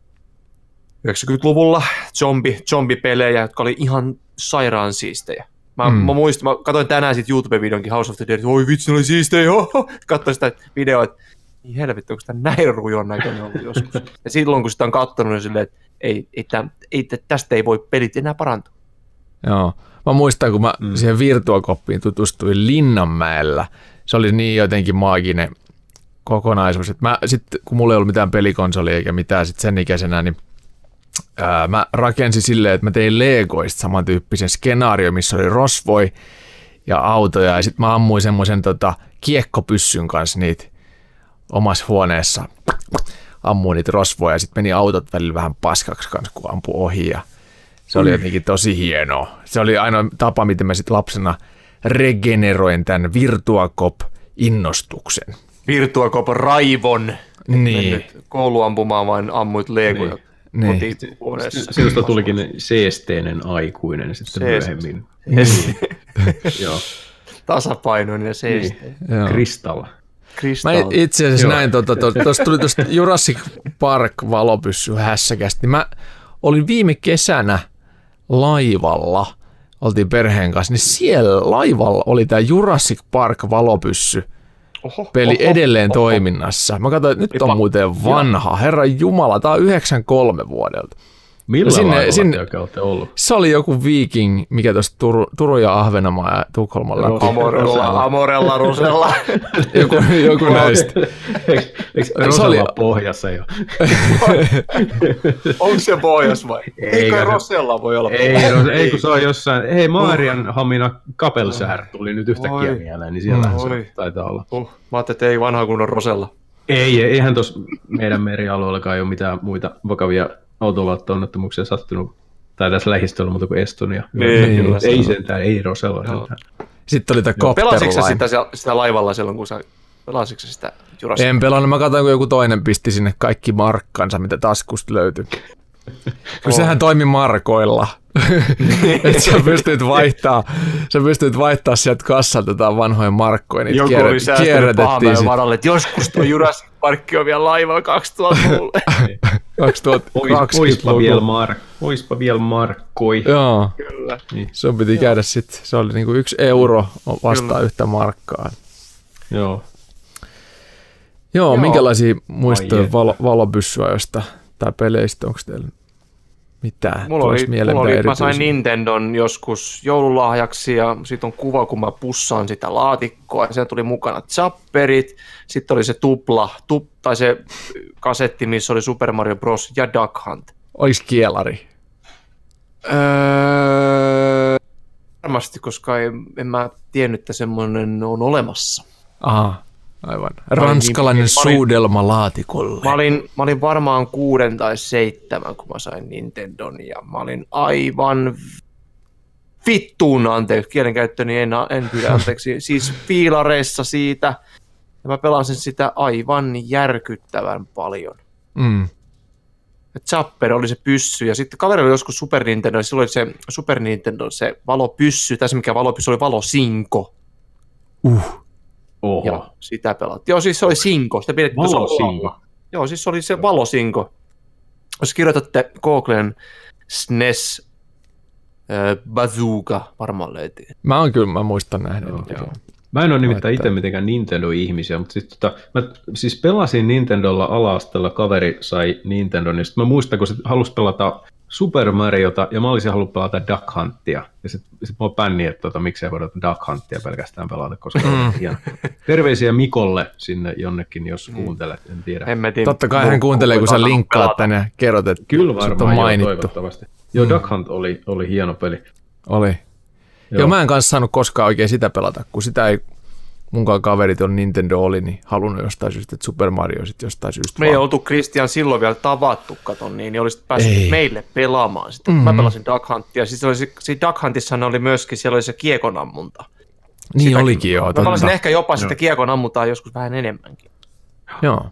90-luvulla zombi, zombipelejä, jotka oli ihan sairaan siistejä. Mä, mm. mä muistin, mä katsoin tänään sitten YouTube-videonkin House of the Dead, oi vitsi, ne oli siistejä, katsoin sitä videoa, että niin helvetti, onko tämä näin rujon näköinen ollut joskus. Ja silloin kun sitä on katsonut, niin silleen, että ei, ei, ei, tästä ei voi pelit enää parantua. Joo. Mä muistan, kun mä mm. siihen virtuokoppiin tutustuin Linnanmäellä. Se oli niin jotenkin maaginen kokonaisuus. Mä, sit, kun mulla ei ollut mitään pelikonsolia eikä mitään sit sen ikäisenä, niin ää, mä rakensin silleen, että mä tein Legoista samantyyppisen skenaario, missä oli rosvoi ja autoja. Ja sitten mä ammuin semmoisen tota, kiekkopyssyn kanssa niitä omassa huoneessa. Ammuin niitä rosvoja ja sitten meni autot välillä vähän paskaksi kanssa, kun ampui ohi. Ja se oli jotenkin tosi hienoa. Se oli ainoa tapa, miten mä sitten lapsena regeneroin tämän Virtuacop-innostuksen. Virtuacop raivon. Niin. Koulu ampumaan vain ammuit legoja. Niin. niin. Sinusta tulikin seesteinen aikuinen sitten Seest. myöhemmin. Niin. Joo. Tasapainoinen ja seesteinen. Niin. Kristalla. Mä itse asiassa Joo. näin, tuosta to, to, to, tuli tuosta Jurassic Park valopyssy hässäkästi. Niin mä olin viime kesänä – laivalla, oltiin perheen kanssa, niin siellä laivalla oli tämä Jurassic Park valopyssy oho, peli oho, edelleen oho. toiminnassa. Mä katsoin, että nyt on muuten vanha. Herra Jumala, tämä on 93 vuodelta. Millä sinne, sinne, olette ollut? Se oli joku viiking, mikä tuossa Tur, Turun ja Ahvenanmaa ja Tukholman läpi. Amorella, Amorella, Rosella. joku, joku näistä. Eikö Rosella oli... pohjassa jo? Onko se pohjas vai? Eikö Rosella voi olla ei, pohjassa? Ei, kun se on jossain. Hei, Maarian Hamina Kapelsär tuli nyt yhtäkkiä mieleen, niin siellä se taitaa olla. Uh, mä ajattelin, että ei vanha kunnon Rosella. Ei, eihän tuossa meidän merialueellakaan ole mitään muita vakavia autolautta-onnettomuuksia sattunut, tai tässä lähistöllä muuta kuin Estonia. Niin, ei, ei sentään, ei Rosella sentään. Sitten oli tämä Pelasitko sitä, sitä laivalla silloin, kun sä Pelasitko sitä Jurassic? En pelannut, mä katsoin, kun joku toinen pisti sinne kaikki markkansa, mitä taskusta löytyi. Kun sehän toimi markoilla. että sä pystyt vaihtaa, sä pystyt vaihtaa sieltä kassalta jotain vanhoja markkoja, niitä Joku kierret, oli kierrätettiin. varalle, että joskus tuo Jurassic Park on vielä laivalla 2000-luvulle. 2020 Oispa vielä, mark, oispa vielä markkoi. Joo, Kyllä. Niin. se piti käydä sitten, se oli niinku yksi euro vastaan Kyllä. yhtä markkaa. Joo. Joo, Joo. minkälaisia muistoja valo, valopyssyä tai peleistä, onko teillä mitään? Mulla oli, mulla oli mä sain Nintendon joskus joululahjaksi ja sitten on kuva, kun mä pussaan sitä laatikkoa ja siellä tuli mukana zapperit, sitten oli se tupla, tup, tai se kasetti, missä oli Super Mario Bros. ja Duck Hunt. Olis kielari? Öö, varmasti, koska en, en mä tiennyt, että semmoinen on olemassa. Aha. Aivan. Ranskalainen niin, suudelma laatikolle. Mä olin, mä olin varmaan kuuden tai seitsemän, kun mä sain Nintendon, ja mä olin aivan vittuun anteeksi, kielenkäyttöni en, en pyydä anteeksi, siis fiilareissa siitä, ja mä pelasin sitä aivan järkyttävän paljon. Mm. Zapper oli se pyssy, ja sitten kaveri oli joskus Super Nintendo, ja silloin oli se Super Nintendo, se valopyssy, tai se mikä valopyssy oli valosinko. Uh. Oho. Ja sitä pelattiin. Joo, siis se oli Sinko. Sitä pidettiin Valosinko. Joo, siis se oli se Valosinko. Jos kirjoitatte Googlen SNES äh, Bazooka, varmaan löytyy. Mä oon kyllä, mä muistan nähnyt. Joo, Mä en ole nimittäin itse mitenkään Nintendo-ihmisiä, mutta siis, tota, mä siis pelasin Nintendolla ala kaveri sai Nintendo, niin mä muistan, kun se halusi pelata Super Mariota ja mä olisin halunnut pelata Duck Huntia. Ja sitten sit mä pänni, että tota, miksei voida Duck Huntia pelkästään pelata, koska on hieno. Terveisiä Mikolle sinne jonnekin, jos mm. kuuntelet, en tiedä. tiedä. Totta kai hän kuuntelee, kun sä linkkaat tänne ja kerrot, että Kyllä varmaan, on mainittu. Joo, toivottavasti. Joo, mm. Duck Hunt oli, oli hieno peli. Oli. Joo. Joo, mä en kanssa saanut koskaan oikein sitä pelata, kun sitä ei munkaan kaverit on Nintendo oli, niin halunnut jostain syystä, että Super Mario sitten jostain syystä Me ei vaan. oltu Christian silloin vielä tavattu, katon niin, niin olisit päässyt Ei. meille pelaamaan sitä. Mm-hmm. Mä pelasin Duck Huntia, siis oli se, siinä Duck Huntissa oli myöskin, siellä oli se kiekonammunta. Niin Sitäkin- olikin joo, Mä pelasin ehkä jopa sitä kiekon ammuntaa joskus vähän enemmänkin. Joo.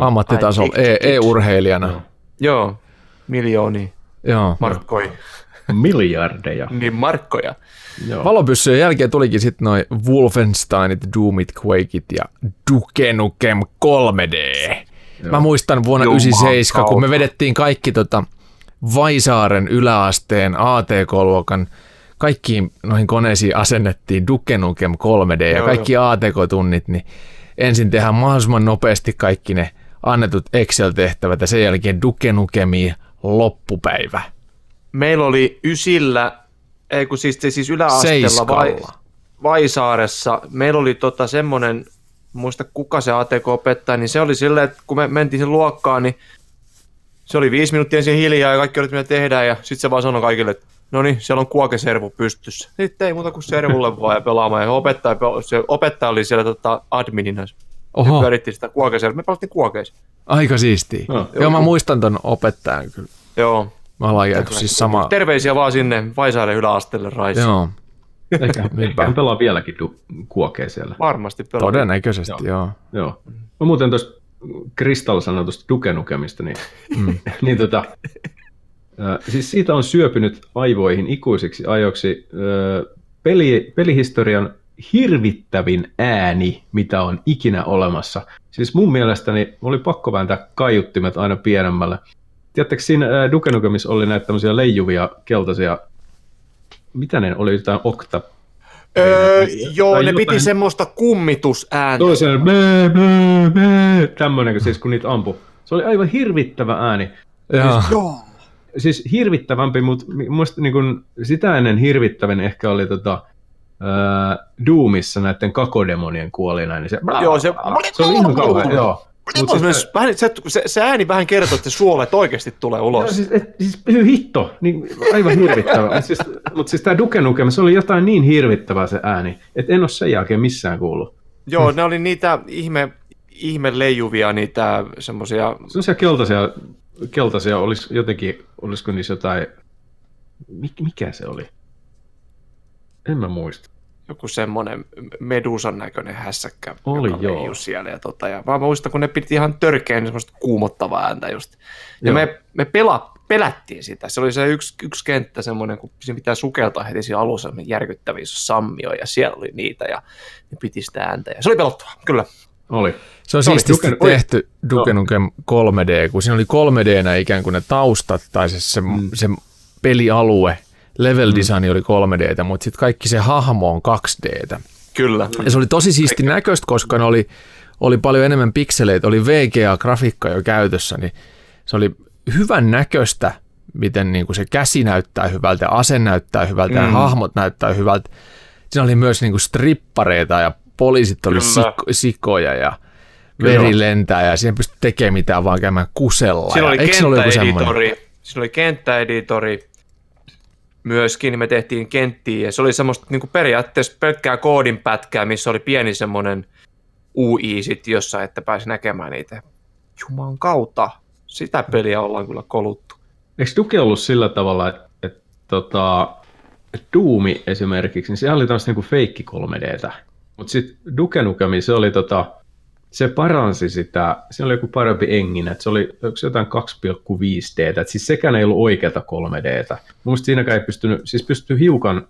Ammattitasolla, Ai, e- e-urheilijana. Joo, miljoonia Joo. markkoja. Miljardeja. Niin markkoja. Joo. Valopyssyjen jälkeen tulikin sitten noin Wolfensteinit, Doomit, Quakeit ja Duke Nukem 3D. Mä muistan vuonna Juman 97, kun me vedettiin kaikki tota Vaisaaren yläasteen ATK-luokan kaikkiin noihin koneisiin asennettiin Duke Nukem 3D ja Joo, kaikki ATK-tunnit, niin ensin tehdään mahdollisimman nopeasti kaikki ne annetut Excel-tehtävät ja sen jälkeen Duke Nukemiin loppupäivä. Meillä oli ysillä, ei kun siis, siis yläasteella vai. Vaisaaressa, meillä oli tota semmoinen, muista kuka se ATK-opettaja, niin se oli silleen, että kun me mentiin sen luokkaan, niin se oli viisi minuuttia ensin hiljaa ja kaikki oli, mitä tehdään, ja sitten se vaan sanoi kaikille, että no niin, siellä on kuokeservu pystyssä. Sitten ei muuta kuin servulle vaan ja pelaamaan, ja opettaja, se opettaja oli siellä tota adminina, se Oho, pyöritti sitä kuokeservua, me pelattiin kuokeissa. aika siistiä. Joo. Joo, mä muistan ton opettajan kyllä. Joo. Me ollaan jääty siis sama. Terveisiä vaan sinne Vaisaaren yläasteelle Raisi. Joo, ehkä hän pelaa vieläkin du- kuokea siellä. Varmasti pelaa. todennäköisesti joo. Joo. Joo. Mä muuten tuosta Kristall sanoi tuosta Duke Nukemista, niin, mm. niin tota, äh, siis siitä on syöpynyt aivoihin ikuisiksi ajoksi äh, peli, pelihistorian hirvittävin ääni, mitä on ikinä olemassa. Siis mun mielestäni oli pakko vääntää kaiuttimet aina pienemmälle. Tiedättekö, siinä äh, Duke Nukemissa oli näitä tämmöisiä leijuvia keltaisia, mitä ne oli, jotain okta, Öö, joo, Tai ne jotain- piti semmoista kummitusääntä. Toisen tämmöinen, siis kun niitä ampui. Se oli aivan hirvittävä ääni. Joo. Joo. Siis hirvittävämpi, mutta muista niin kun, sitä ennen hirvittävin ehkä oli tota, ää, Doomissa näiden kakodemonien kuolina. Niin se, Joo, se- se oli ihan kauhean, joo. Mut Mut siis, vähän, se, se, se, ääni vähän kertoo, että suolet oikeasti tulee ulos. siis, et, siis hitto, niin, aivan hirvittävä. Mutta siis, mut siis tämä Duke Nukem, se oli jotain niin hirvittävää se ääni, että en ole sen jälkeen missään kuullut. Joo, ne oli niitä ihme, ihme leijuvia, niitä semmosia, Sellaisia keltaisia, keltaisia olisi jotenkin, olisiko niissä jotain, mik, mikä se oli? En mä muista. Joku semmonen medusan näköinen hässäkkä, Oli, joka joo. siellä. Ja, tota, ja mä muistan, kun ne piti ihan törkeän semmoista kuumottavaa ääntä just. Ja Joo. me, me pela, pelättiin sitä. Se oli se yksi, yksi kenttä semmoinen, kun siinä pitää sukeltaa heti siinä alussa semmoinen järkyttäviä sammio, ja siellä oli niitä, ja ne piti sitä ääntä. Ja se oli pelottavaa, kyllä. Oli. Se on Se oli siististi Duke- tehty Duke Nukem 3D, kun siinä oli 3D ikään kuin ne taustat tai se, se, mm. se pelialue, level design oli 3D, mutta sitten kaikki se hahmo on 2D. Kyllä. Ja se oli tosi siisti näköistä, koska ne oli, oli paljon enemmän pikseleitä, oli VGA-grafiikka jo käytössä, niin se oli hyvän näköistä, miten niin kuin se käsi näyttää hyvältä, ase näyttää hyvältä, mm. ja hahmot näyttää hyvältä. Siinä oli myös niin kuin strippareita, ja poliisit oli sik- sikoja, ja veri lentää, ja siihen pystyi tekemään mitään, vaan käymään kusella. Siinä oli kenttäeditori, siinä oli kenttäeditori myöskin, niin me tehtiin kenttiä, ja se oli semmoista niin kuin periaatteessa pelkkää koodin pätkää, missä oli pieni semmoinen UI sit jossa, että pääsi näkemään niitä. Juman kautta, sitä peliä ollaan kyllä koluttu. Eikö Duke ollut sillä tavalla, että, että tota, Doomi esimerkiksi, niin se oli tämmöistä niinku feikki 3Dtä. Mutta sitten Duke Nukemi, se oli tota, se paransi sitä, se oli joku parempi engin, että se oli se jotain 2,5D, että siis sekään ei ollut oikeata 3Dtä. Muista siinäkään ei pystynyt, siis pystyy hiukan,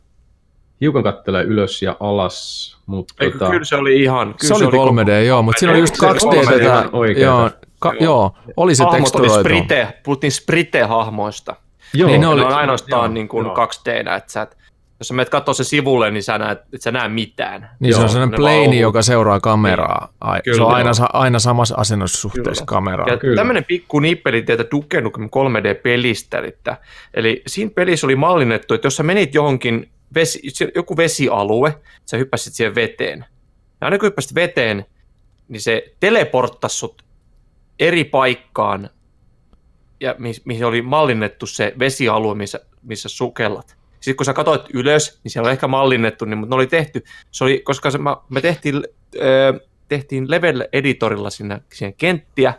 hiukan katselemaan ylös ja alas, mutta Eikö, tota, Kyllä se oli ihan... Kyllä Se oli 3D, joo, mutta siinä oli just Se oli 2D 3D tätä, joo, ka, joo, oli se Hahmot oli sprite, puhuttiin sprite-hahmoista. Joo, Niin ne Ne oli- on ainoastaan joo, niin kuin joo. 2D, että sä et, jos sä menet katsoa se sivulle, niin sä näet, et sä näe mitään. Niin se Joo, on sellainen ne plane, joka seuraa kameraa. Ai, Kyllä, se on joo. aina, aina samassa asennussuhteessa Kyllä. kameraa. Ja Kyllä. tämmöinen pikku nippeli teiltä Duke Nukem 3D-pelistä, eli, eli siinä pelissä oli mallinnettu, että jos sä menit johonkin, vesi, joku vesialue, sä hyppäsit siihen veteen. Ja aina kun hyppäsit veteen, niin se teleporttasi sut eri paikkaan, ja mi- mihin oli mallinnettu se vesialue, missä, missä sukellat. Sitten kun sä katsoit ylös, niin siellä on ehkä mallinnettu, niin, mutta ne oli tehty, se oli, koska se, me tehtiin, ö, tehtiin level-editorilla sinne, sinne kenttiä,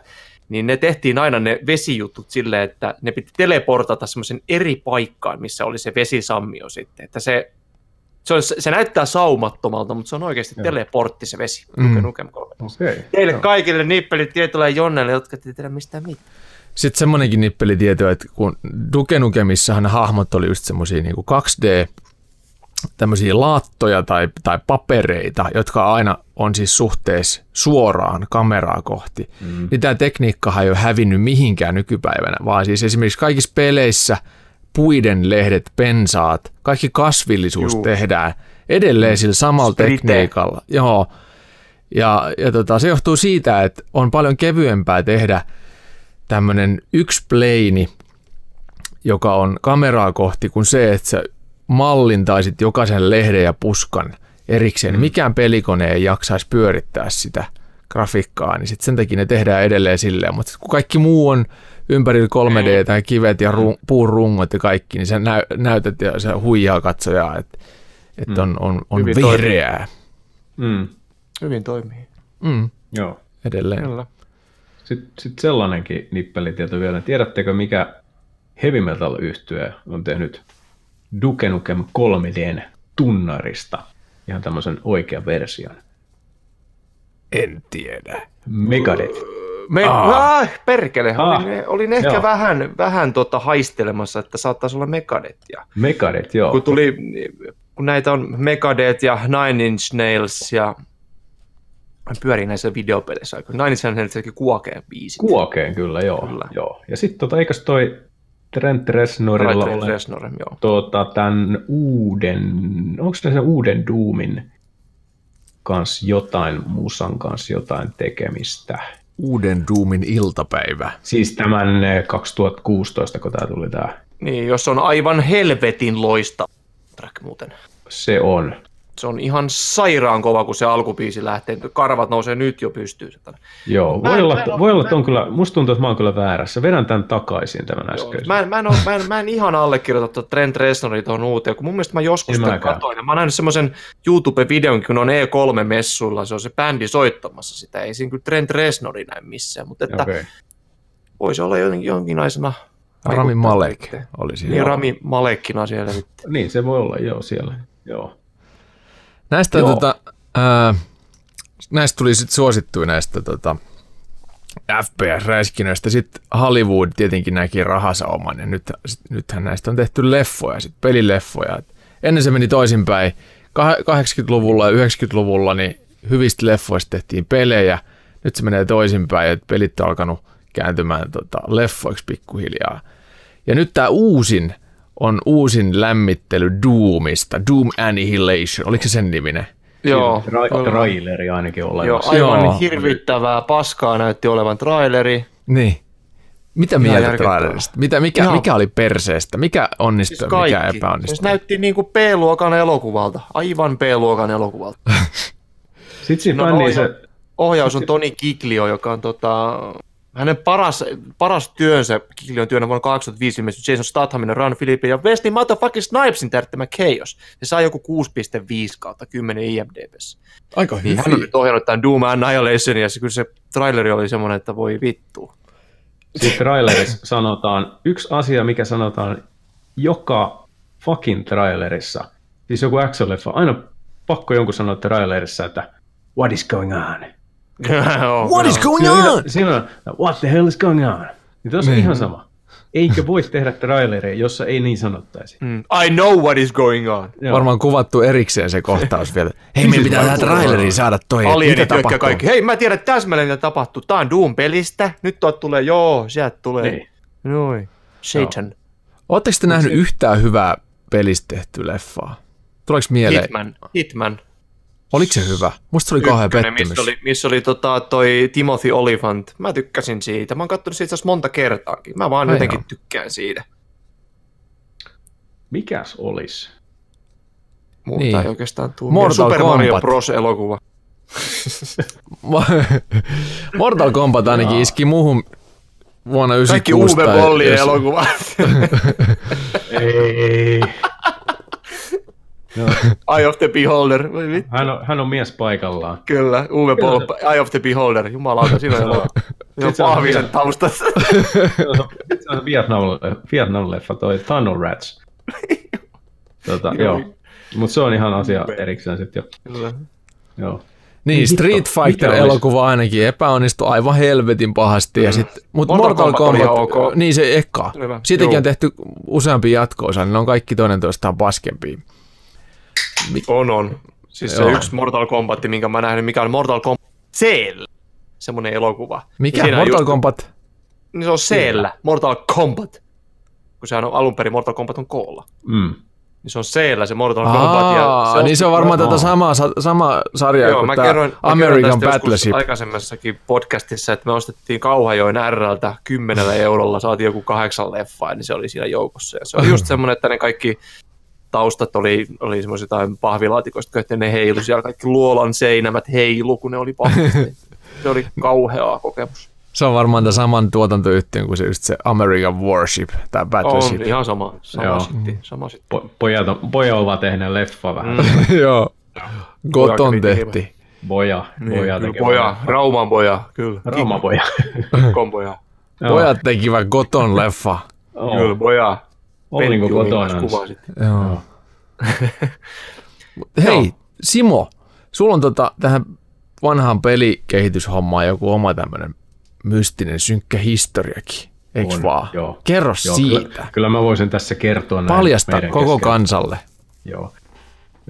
niin ne tehtiin aina ne vesijutut silleen, että ne piti teleportata semmoisen eri paikkaan, missä oli se vesisammio sitten, että se se, on, se näyttää saumattomalta, mutta se on oikeasti Joo. teleportti se vesi. Mm. Nukem okay. Teille Joo. kaikille nippelitiedolle ja Jonnelle, jotka te tiedä mistään mitään. Sitten semmoinenkin nippelitieto, että kun Duke Nukemissahan hahmot oli just semmoisia niin 2D tämmöisiä laattoja tai, tai papereita, jotka aina on siis suhteessa suoraan kameraa kohti, mm. niin tämä tekniikka ei ole hävinnyt mihinkään nykypäivänä, vaan siis esimerkiksi kaikissa peleissä puiden lehdet, pensaat, kaikki kasvillisuus Juu. tehdään edelleen sillä samalla Sprite. tekniikalla. Joo. Ja, ja tota, se johtuu siitä, että on paljon kevyempää tehdä tämmöinen yksi pleini, joka on kameraa kohti, kuin se, että sä mallintaisit jokaisen lehden ja puskan erikseen. Mm. Mikään pelikone ei jaksaisi pyörittää sitä grafiikkaa, niin sitten sen takia ne tehdään edelleen silleen. Mutta kun kaikki muu on ympärillä 3D tai kivet ja ru- puun rungot ja kaikki, niin sä näy, näytät ja se huijaa katsojaa, että et mm. on, on, on vihreää. Mm. Hyvin toimii. Mm. Joo. Edelleen. Kyllä. Sitten sit sellainenkin nippelitieto vielä. Tiedättekö, mikä heavy metal yhtye on tehnyt Duke Nukem 3Dn tunnarista ihan tämmöisen oikean version? En tiedä. Megadeth. Me, ah. perkele, ah. olin, olin ehkä joo. vähän, vähän tota haistelemassa, että saattaisi olla Megadeth. Ja, Megadeth, joo. Kun, tuli, kun näitä on Megadeth ja Nine Inch Nails ja pyörii näissä videopeleissä aika. Nine Inch Nails kuokeen biisit. Kuokeen kyllä, joo. Kyllä. joo. Ja sitten tota, eikös toi Trent Reznorilla ole Reznor, joo. Tuota, tämän uuden, onko se sen uuden Doomin kanssa jotain, musan kanssa jotain tekemistä? Uuden Doomin iltapäivä. Siis tämän 2016, kun tämä tuli tämä. Niin, jos on aivan helvetin loista track muuten. Se on se on ihan sairaan kova, kun se alkupiisi lähtee. Karvat nousee nyt jo pystyyn. Joo, mä voi, en, olla, mä voi olla, että on kyllä, musta tuntuu, että mä oon kyllä väärässä. Vedän tämän takaisin tämän äskeisen. Mä, mä, en, ole, mä, en, mä en ihan allekirjoita tuota Trent Reznorin tuohon uuteen, kun mun mielestä mä joskus sitä katoin. Mä oon nähnyt semmoisen YouTube-videon, kun on E3-messuilla, se on se bändi soittamassa sitä. Ei siinä kyllä Trent Reznori näy missään, mutta että okay. voisi olla jonkin, jonkinlaisena Rami Malek oli siellä. Niin, Rami Malekkina siellä. Niin, se voi olla, joo, siellä. Joo. Näistä, tota, ää, näistä tuli sitten suosittuja näistä tota, FPS-räiskinnöistä. Sitten Hollywood tietenkin näki rahansa oman ja nyt, sit, nythän näistä on tehty leffoja, sit pelileffoja. Et ennen se meni toisinpäin. 80-luvulla ja 90-luvulla niin hyvistä leffoista tehtiin pelejä. Nyt se menee toisinpäin, että pelit on alkanut kääntymään tota, leffoiksi pikkuhiljaa. Ja nyt tämä uusin on uusin lämmittely Doomista, Doom Annihilation, oliko se sen niminen? Joo. Tra- traileri ainakin olemassa. Joo, aivan Joo. hirvittävää paskaa näytti olevan traileri. Niin. Mitä mieltä trailerista? Mitä, mikä, mikä oli perseestä? Mikä onnistui, siis mikä epäonnistui? Se näytti niin kuin B-luokan elokuvalta. Aivan B-luokan elokuvalta. Sitten siinä no, ohja- se... Ohjaus on Toni Kiglio, joka on tota, hänen paras, paras työnsä Kiklion työnä vuonna 2005 ilmestyi Jason Stathamin ja Ron Philippi ja Wesley Motherfucking Snipesin täyttämä Chaos. Se sai joku 6,5 kautta 10 IMDBssä. Aika hyvin. Niin hän on nyt ohjannut tämän Doom Annihilation ja se, kyllä se traileri oli semmoinen, että voi vittu. Sitten trailerissa sanotaan, yksi asia, mikä sanotaan joka fucking trailerissa, siis joku action-leffa, aina pakko jonkun sanoa trailerissa, että what is going on? What is going on? Siinä on, what the hell is going on? Niin tuossa on niin. ihan sama. Eikö voi tehdä trailereja, jossa ei niin sanottaisi? Mm. I know what is going on. Joo. Varmaan kuvattu erikseen se kohtaus vielä. Hei, meidän pitää tähän traileriin saada toi, mitä tapahtuu. Kaikki. Hei, mä tiedän täsmälleen, mitä tapahtuu. Tää on Doom-pelistä. Nyt tuot tulee, joo, sieltä tulee. Niin. Noin. Satan. Oletteko te nähnyt yhtään hyvää pelistä tehty leffaa? Tuleeko mieleen? Hitman. Hitman. Oliko se hyvä? Musta se oli kauhean pettymys. Missä oli, missä oli tota, toi Timothy Olyphant. Mä tykkäsin siitä. Mä oon katsonut siitä monta kertaakin. Mä vaan Ai jotenkin joo. tykkään siitä. Mikäs olis? Muuta niin. ei oikeastaan tule. Mortal Super Kombat. Mario Bros. elokuva. Mortal Kombat ainakin ah. iski muuhun vuonna 96. Kaikki Uwe Bollin elokuvat. ei. Eye of the Beholder. Hän on, hän on mies paikallaan. Kyllä, Uwe Boll, Eye of the Beholder. Jumalauta, siinä on elokuva. On se on pahvisen taustassa. Se on Vietnam, Vietnam-leffa, toi Tunnel Rats. Tota, joo. Mutta se on ihan asia erikseen sitten jo. Kyllä. Joo. Niin, Street Fighter-elokuva ainakin epäonnistui aivan helvetin pahasti. Ja sit, mut Mortal Mortal, Kombat Kombat, ihan ok. niin se eka. Hyvä. Siitäkin Joo. on tehty useampi jatko-osa, niin ne on kaikki toinen toistaan paskempia. On, on. Siis se yksi Mortal Kombat, minkä mä nähnyt, mikä on Mortal Kombat Cell. Semmoinen elokuva. Mikä? Siinä on Mortal just- Kombat? Niin se on Cell, Mortal Kombat. Kun sehän on alun perin Mortal Kombat on koolla. Mm. Niin se on Cell se Mortal Kombat. Aa, Ja niin se on varmaan Aa. tätä samaa, sa- sama sarjaa Joo, kuin mä kerroin, mä kerroin American joskus Battleship. aikaisemmassakin podcastissa, että me ostettiin Kauhajoen RLtä kymmenellä eurolla, saatiin joku kahdeksan leffaa, niin se oli siinä joukossa. Ja se oli just semmoinen, että ne kaikki taustat oli, oli semmoisia jotain pahvilaatikoista, että ne heilu siellä kaikki luolan seinämät heilu, kun ne oli pahvista. se oli kauheaa kokemus. Se on varmaan tämän saman tuotantoyhtiön kuin se, just se American Warship, tämä Battleship. On ihan sama, sama Joo. sitti, sama sitti. Po- pojat, on, pojat ovat tehneet leffa vähän. Mm. Joo. Goton Poja tehti. Boja, boja Niin, tekee poja, Rauman poja, kyllä. Rauma boja. Poja. Pojat tekivät Goton leffa. Kyllä, poja. Olinko kotona? Joo. Mut Hei, Simo, sulla on tota, tähän vanhaan pelikehityshommaan joku oma tämmönen mystinen synkkä historiakin, eiks On, vaan? joo. Kerro Joo, siitä. Kyllä, kyllä mä voisin tässä kertoa näin Paljasta koko kesken. kansalle. Joo.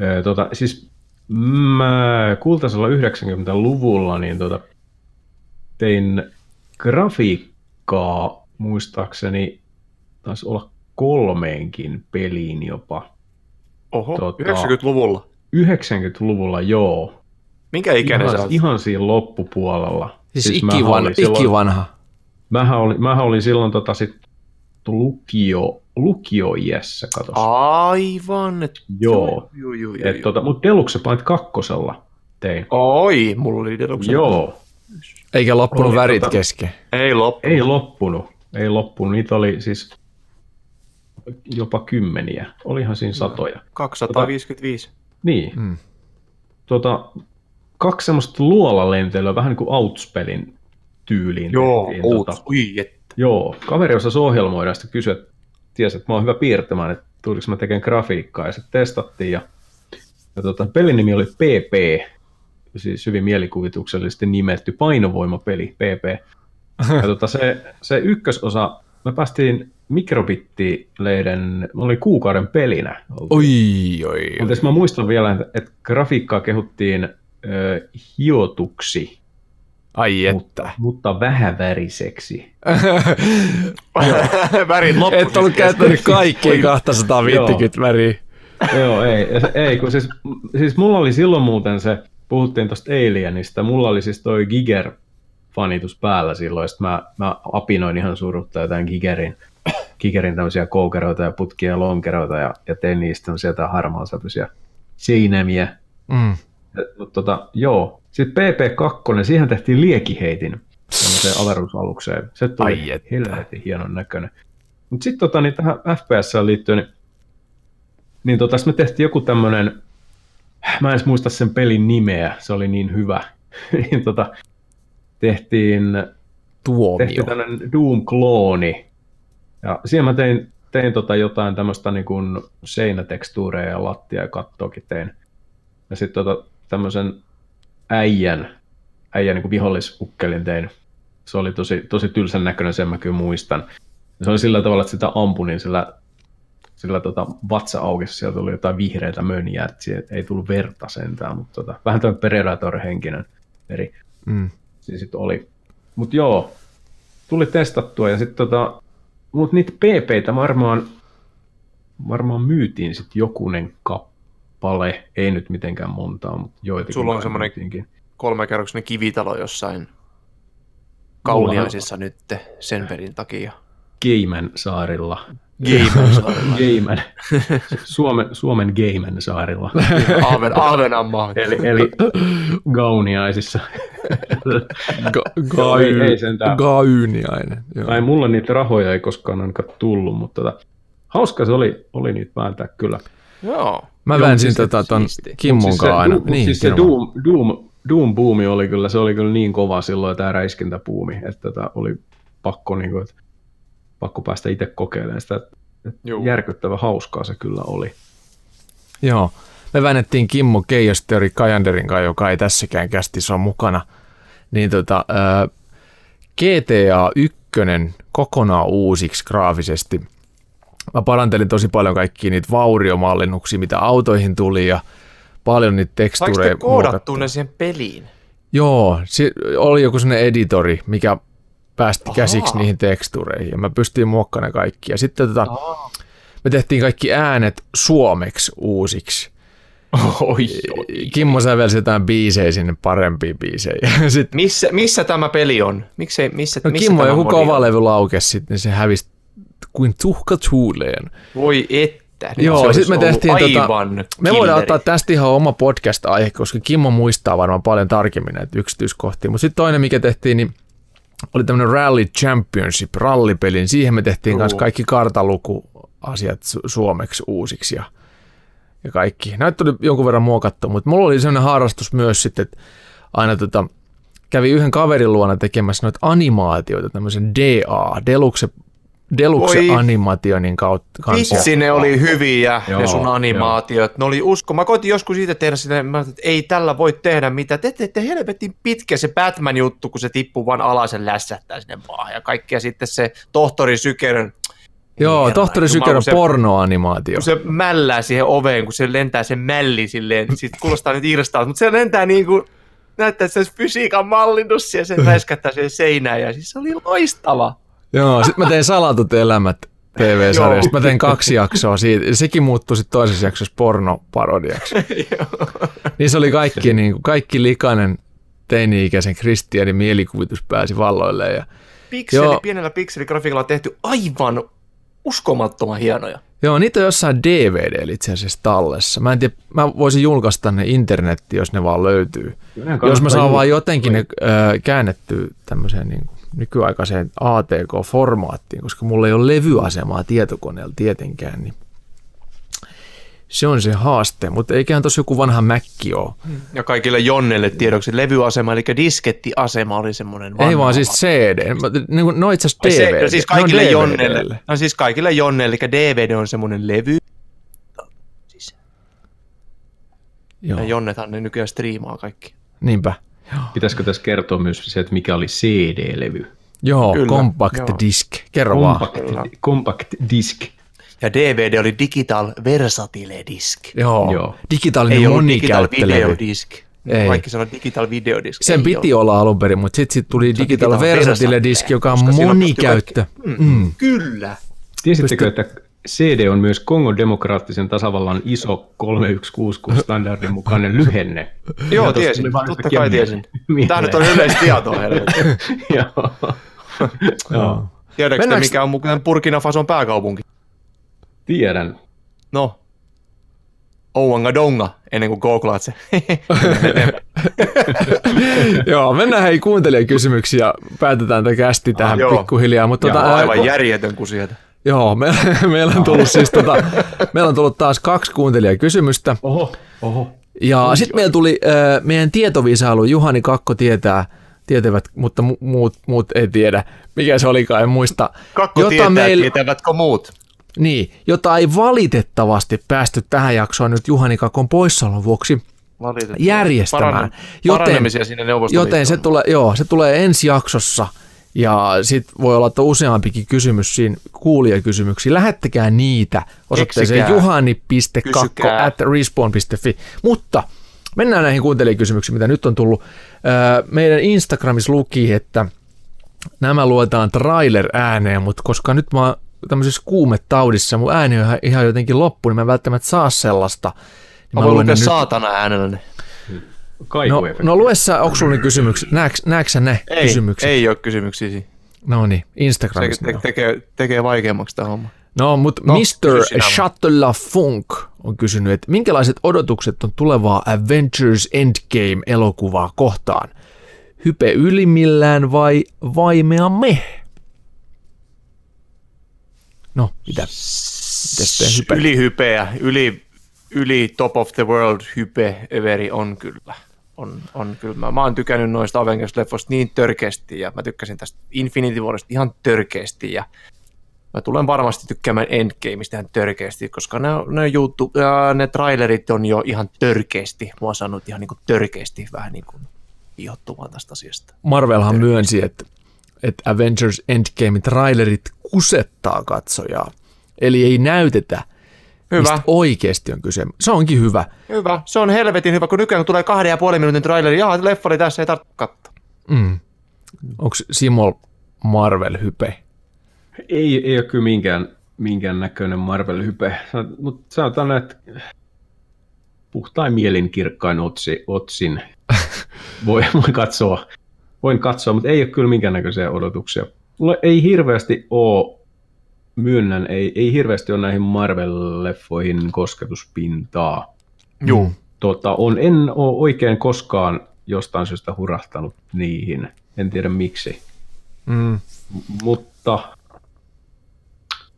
Ö, tota, siis mä kultaisella 90-luvulla niin tota, tein grafiikkaa muistaakseni taisi olla kolmeenkin peliin jopa. Oho, Tota- 90-luvulla. 90-luvulla joo. Minkä ikäinen sä Ihan, oot? ihan siinä loppupuolella. Siis, mähän ikivan, olin silloin- ikivanha. Mähän olin, mähän olin silloin tota sit lukio, lukio-iässä, katos. Aivan. Et, Joo. Joo, joo, joo, Et, joo. tota, mut Deluxe Point kakkosella tein. Oi, mulla oli Deluxe. Joo, Eikä loppunut Oli värit tota- kesken. Ei loppu. ei loppunut. Ei loppunut. Niitä oli siis jopa kymmeniä. Olihan siinä satoja. 255. Niin. Mm. Tota, kaksi semmoista luolalentelyä, vähän niin kuin Outspelin tyyliin. Joo, tehtiin, tota, Ui, et. Joo, kaveri osasi ohjelmoida ja sitten kysyi, että tiesi, että mä oon hyvä piirtämään, että tuliko mä tekemään grafiikkaa ja sitten testattiin ja, ja tota, pelin nimi oli PP, siis hyvin mielikuvituksellisesti nimetty painovoimapeli PP. Ja tota, se, se ykkösosa, me päästiin mikrobittilehden, me oli kuukauden pelinä. Oi, oi, Mutta jos mä muistan vielä, että, että grafiikkaa kehuttiin ö, hiotuksi, Ai mutta, että. mutta vähäväriseksi. Värit loppu. Et ollut käyttänyt kaikkia Oi. 250 väriä. Joo, ei, ei kun siis, siis mulla oli silloin muuten se, puhuttiin tuosta Alienista, mulla oli siis toi Giger-fanitus päällä silloin, sit mä, mä apinoin ihan surutta jotain Gigerin, Gigerin tämmöisiä koukeroita ja putkia ja lonkeroita ja, ja tein niistä tämmöisiä jotain harmaasäpyisiä seinämiä. Mm. Mutta tota, joo, sitten PP2, siihen tehtiin liekiheitin tämmöiseen avaruusalukseen. Se tuli helvetin hienon näköinen. Mutta sitten tota, niin tähän FPS liittyen, niin, niin tota, me tehtiin joku tämmöinen, mä en edes muista sen pelin nimeä, se oli niin hyvä. niin tota, tehtiin, Tuomio. tehtiin tämmöinen Doom-klooni. Ja siihen mä tein, tein tota jotain tämmöistä niin kuin seinätekstuureja ja lattia ja kattoakin tein. Ja sitten tota, tämmöisen äijän, äijän niin kuin vihollisukkelin tein. Se oli tosi, tosi tylsän näköinen, sen mä kyllä muistan. Ja se oli sillä tavalla, että sitä ampui, niin sillä, sillä tota, vatsa aukesi, sieltä tuli jotain vihreitä mönjää, että ei tullut verta sentään, mutta tota, vähän tämmöinen Predator-henkinen eri Mm. Siinä sitten oli. Mutta joo, tuli testattua ja sitten tota, mut niitä PPitä varmaan, varmaan myytiin sitten jokunen kappale, ei nyt mitenkään montaa, mutta joitakin. Sulla on myytiinkin. Kolmekerroksinen kivitalo jossain kauniaisissa nyt sen perin takia. Geiman saarilla. Game saarella. Geiman. Suomen, Suomen Geiman saarilla. Ahven, Ahvenanmaa. eli, eli Gauniaisissa. Ga- Joo, ei- gai- ei sentään. Gayniainen. Joo. Ai mulla niitä rahoja ei koskaan ainakaan tullut, mutta tota, hauska se oli, oli niitä vääntää kyllä. Joo. Mä Joo, väänsin siis tota ton siisti. Kimmon Siis aina. du- Niin, siis se vaan. Doom, Doom, Doom-buumi oli kyllä, se oli kyllä niin kova silloin tämä räiskintäbuumi, että tota oli pakko, niin kuin, että pakko päästä itse kokeilemaan sitä. Juu. Järkyttävän hauskaa se kyllä oli. Joo. Me väännettiin Kimmo Keijostöri Kajanderin kanssa, joka ei tässäkään kästissä ole mukana. Niin tota, ää, GTA 1 kokonaan uusiksi graafisesti. Mä parantelin tosi paljon kaikkia niitä vauriomallinnuksia, mitä autoihin tuli ja paljon niitä Saiko tekstureja te muokattua. ne siihen peliin? Joo, si- oli joku sellainen editori, mikä päästi Ahaa. käsiksi niihin tekstureihin ja mä pystyin muokkaamaan ne kaikki. Ja sitten tota, me tehtiin kaikki äänet suomeksi uusiksi. Oi, Kimmo sävelsi jotain biisejä sinne, parempia biisejä. Sitten, Missä, missä tämä peli on? Miksei, missä, no missä Kimmo joku modi on? kova levy laukesi sitten, niin se hävisi kuin tuhka tuuleen. Voi että. nyt Joo, se olisi sit me tehtiin tota- Me voidaan killeri. ottaa tästä ihan oma podcast-aihe, koska Kimmo muistaa varmaan paljon tarkemmin näitä yksityiskohtia. Mutta sitten toinen, mikä tehtiin, niin oli tämmöinen Rally Championship, rallipeli. niin Siihen me tehtiin myös kaikki kartalukuasiat su- suomeksi uusiksi ja, ja kaikki. Näitä tuli jonkun verran muokattu, mutta mulla oli sellainen harrastus myös sitten, että aina tota, kävi yhden kaverin luona tekemässä noita animaatioita, tämmöisen DA, Deluxe, Deluxe Voi. Animationin kautta. kanssa. Vitsi, ne oli hyviä, Joo, ne sun animaatiot. Ne oli usko. Mä koitin joskus siitä tehdä sitä, mä että ei tällä voi tehdä mitään. Te teette helvetin pitkä se Batman-juttu, kun se tippuu vaan alas ja lässättää sinne maahan. Ja kaikkea sitten se tohtori Sykerön, Joo, tohtori kun se- pornoanimaatio. kun se mällää siihen oveen, kun se lentää sen mälli silleen, sit kuulostaa nyt irstaa, mutta se lentää niin kuin, näyttää, että se olisi fysiikan mallinnus ja se räiskättää siihen seinään ja siis se oli loistava. Joo, sitten mä tein salatut elämät TV-sarjasta. Mä tein kaksi jaksoa siitä. Sekin muuttui sitten toisessa jaksossa pornoparodiaksi. niin se oli kaikki, niin kuin, kaikki likainen teini-ikäisen Kristianin mielikuvitus pääsi valloille. Ja, Pikseli, Joo. pienellä pikseligrafiikalla tehty aivan uskomattoman hienoja. joo, niitä on jossain DVD itse asiassa tallessa. Mä en tiedä, mä voisin julkaista ne internetti, jos ne vaan löytyy. Jos mä saan vaan jotenkin ne ö, käännettyä tämmöiseen niin nykyaikaiseen ATK-formaattiin, koska mulla ei ole levyasemaa tietokoneella tietenkään, niin se on se haaste, mutta eiköhän tossa joku vanha Mäkki ole. Ja kaikille Jonnelle tiedoksi levyasema, eli diskettiasema oli semmoinen Ei vaan siis CD. Niin kuin, no itse asiassa se, DVD. no siis kaikille DVDlle. Jonnelle. No siis kaikille Jonnelle, eli DVD on semmoinen levy. Siis, Joo, ja Jonnethan ne nykyään striimaa kaikki. niinpä. Pitäisikö tässä kertoa myös se, että mikä oli CD-levy? Joo, Kyllä, compact joo. disc. Kerro vaan. Compact, compact disc. Ja DVD oli Digital Versatile Disc. Joo. Joo. Digitaalinen Ei ollut Digital monikäyttölevy. Video Disc. Ei. Kaikki sanoo Digital Video Disc. Sen Ei piti ollut. olla alun perin, mutta sitten sit tuli Se on Digital Digital Versatile Disc, joka on monikäyttö. kaikki- Mm. Kyllä. Tiesittekö, että CD on myös Kongon demokraattisen tasavallan ISO 3166 standardin mukainen lyhenne? Joo, Ja tiesin. Totta kai mieleen. tiesin. Tämä nyt on yleistietoa. Joo. Joo. Tiedätkö te, Mennäänkö- mikä on mukaan Burkina Fason pääkaupunki? Tiedän. No. Ouangadonga, ennen kuin googlaat se. Joo, mennään hei kuuntelijakysymyksiin ja päätetään tämä kästi tähän Ah, pikkuhiljaa. Mutta Tämä tota, aivan järjetön kuin sieltä. Joo, me, meillä on tullut siis tota, meillä on tullut taas kaksi kuuntelijakysymystä. Oho, oho. Ja sitten meillä tuli äh, meidän tietovisailu, Juhani Kakko tietää, tietävät, mutta mu- muut, muut ei tiedä, mikä se olikaan, en muista. Kakko tietää, tietävätkö muut? Niin, jota ei valitettavasti päästy tähän jaksoon nyt Juhani Kakon poissaolon vuoksi järjestämään. Paranne- sinne neuvostoliittoon. joten se tulee, joo, se tulee ensi jaksossa ja sitten voi olla, että useampikin kysymys siinä kuulijakysymyksiä. Lähettäkää niitä osoitteeseen juhani.kakko at respawn.fi. Mutta mennään näihin kuuntelijakysymyksiin, mitä nyt on tullut. Meidän Instagramissa luki, että nämä luetaan trailer ääneen, mutta koska nyt mä oon tämmöisessä kuumetaudissa, mun ääni on ihan- jotenkin loppu, niin mä en välttämättä saa sellaista. Niin Mä voin luen ne lukea nyt- saatana äänellä ne. No, no lue sä, onko sulla ne kysymykset? Näetkö, ne Ei, kysymykset? ei ole kysymyksiä siinä. No niin, Se Instagramissa. te- tekee, tekee vaikeammaksi tämä homma. No, mutta No, Mr. Shuttler Funk on kysynyt, että minkälaiset odotukset on tulevaa Avengers Endgame-elokuvaa kohtaan? Hype ylimmillään vai vaimea me? No, mitä? Hype? Ylihypeä, yli yli top of the world hype everi on kyllä. On, on kyllä. Mä, mä oon tykännyt noista Avengers-leffoista niin törkeästi ja mä tykkäsin tästä Infinity Warista ihan törkeästi ja mä tulen varmasti tykkäämään Endgameista ihan törkeästi, koska ne, ne, juttu, äh, ne trailerit on jo ihan törkeästi, mua on saanut ihan niin kuin törkeästi vähän niin kuin ihottumaan tästä asiasta. Marvelhan myönsi, että, että Avengers Endgame trailerit kusettaa katsojaa. Eli ei näytetä, Hyvä. mistä oikeasti on kyse. Se onkin hyvä. Hyvä. Se on helvetin hyvä, kun nykyään kun tulee kahden ja puolen minuutin traileri, jaa, leffa oli tässä, ei tarvitse katsoa. Mm. Onko Simol Marvel-hype? Ei, ei ole kyllä minkään, minkään näköinen Marvel-hype, mutta sanotaan, että puhtain mielin kirkkain otsi, otsin voi, voi katsoa, voin katsoa, mutta ei ole kyllä minkäännäköisiä odotuksia. Mulla ei hirveästi ole, myönnän, ei, ei hirveästi ole näihin Marvel-leffoihin kosketuspintaa. Juu. Tota, on, en ole oikein koskaan jostain syystä hurahtanut niihin. En tiedä miksi. Mm. Mutta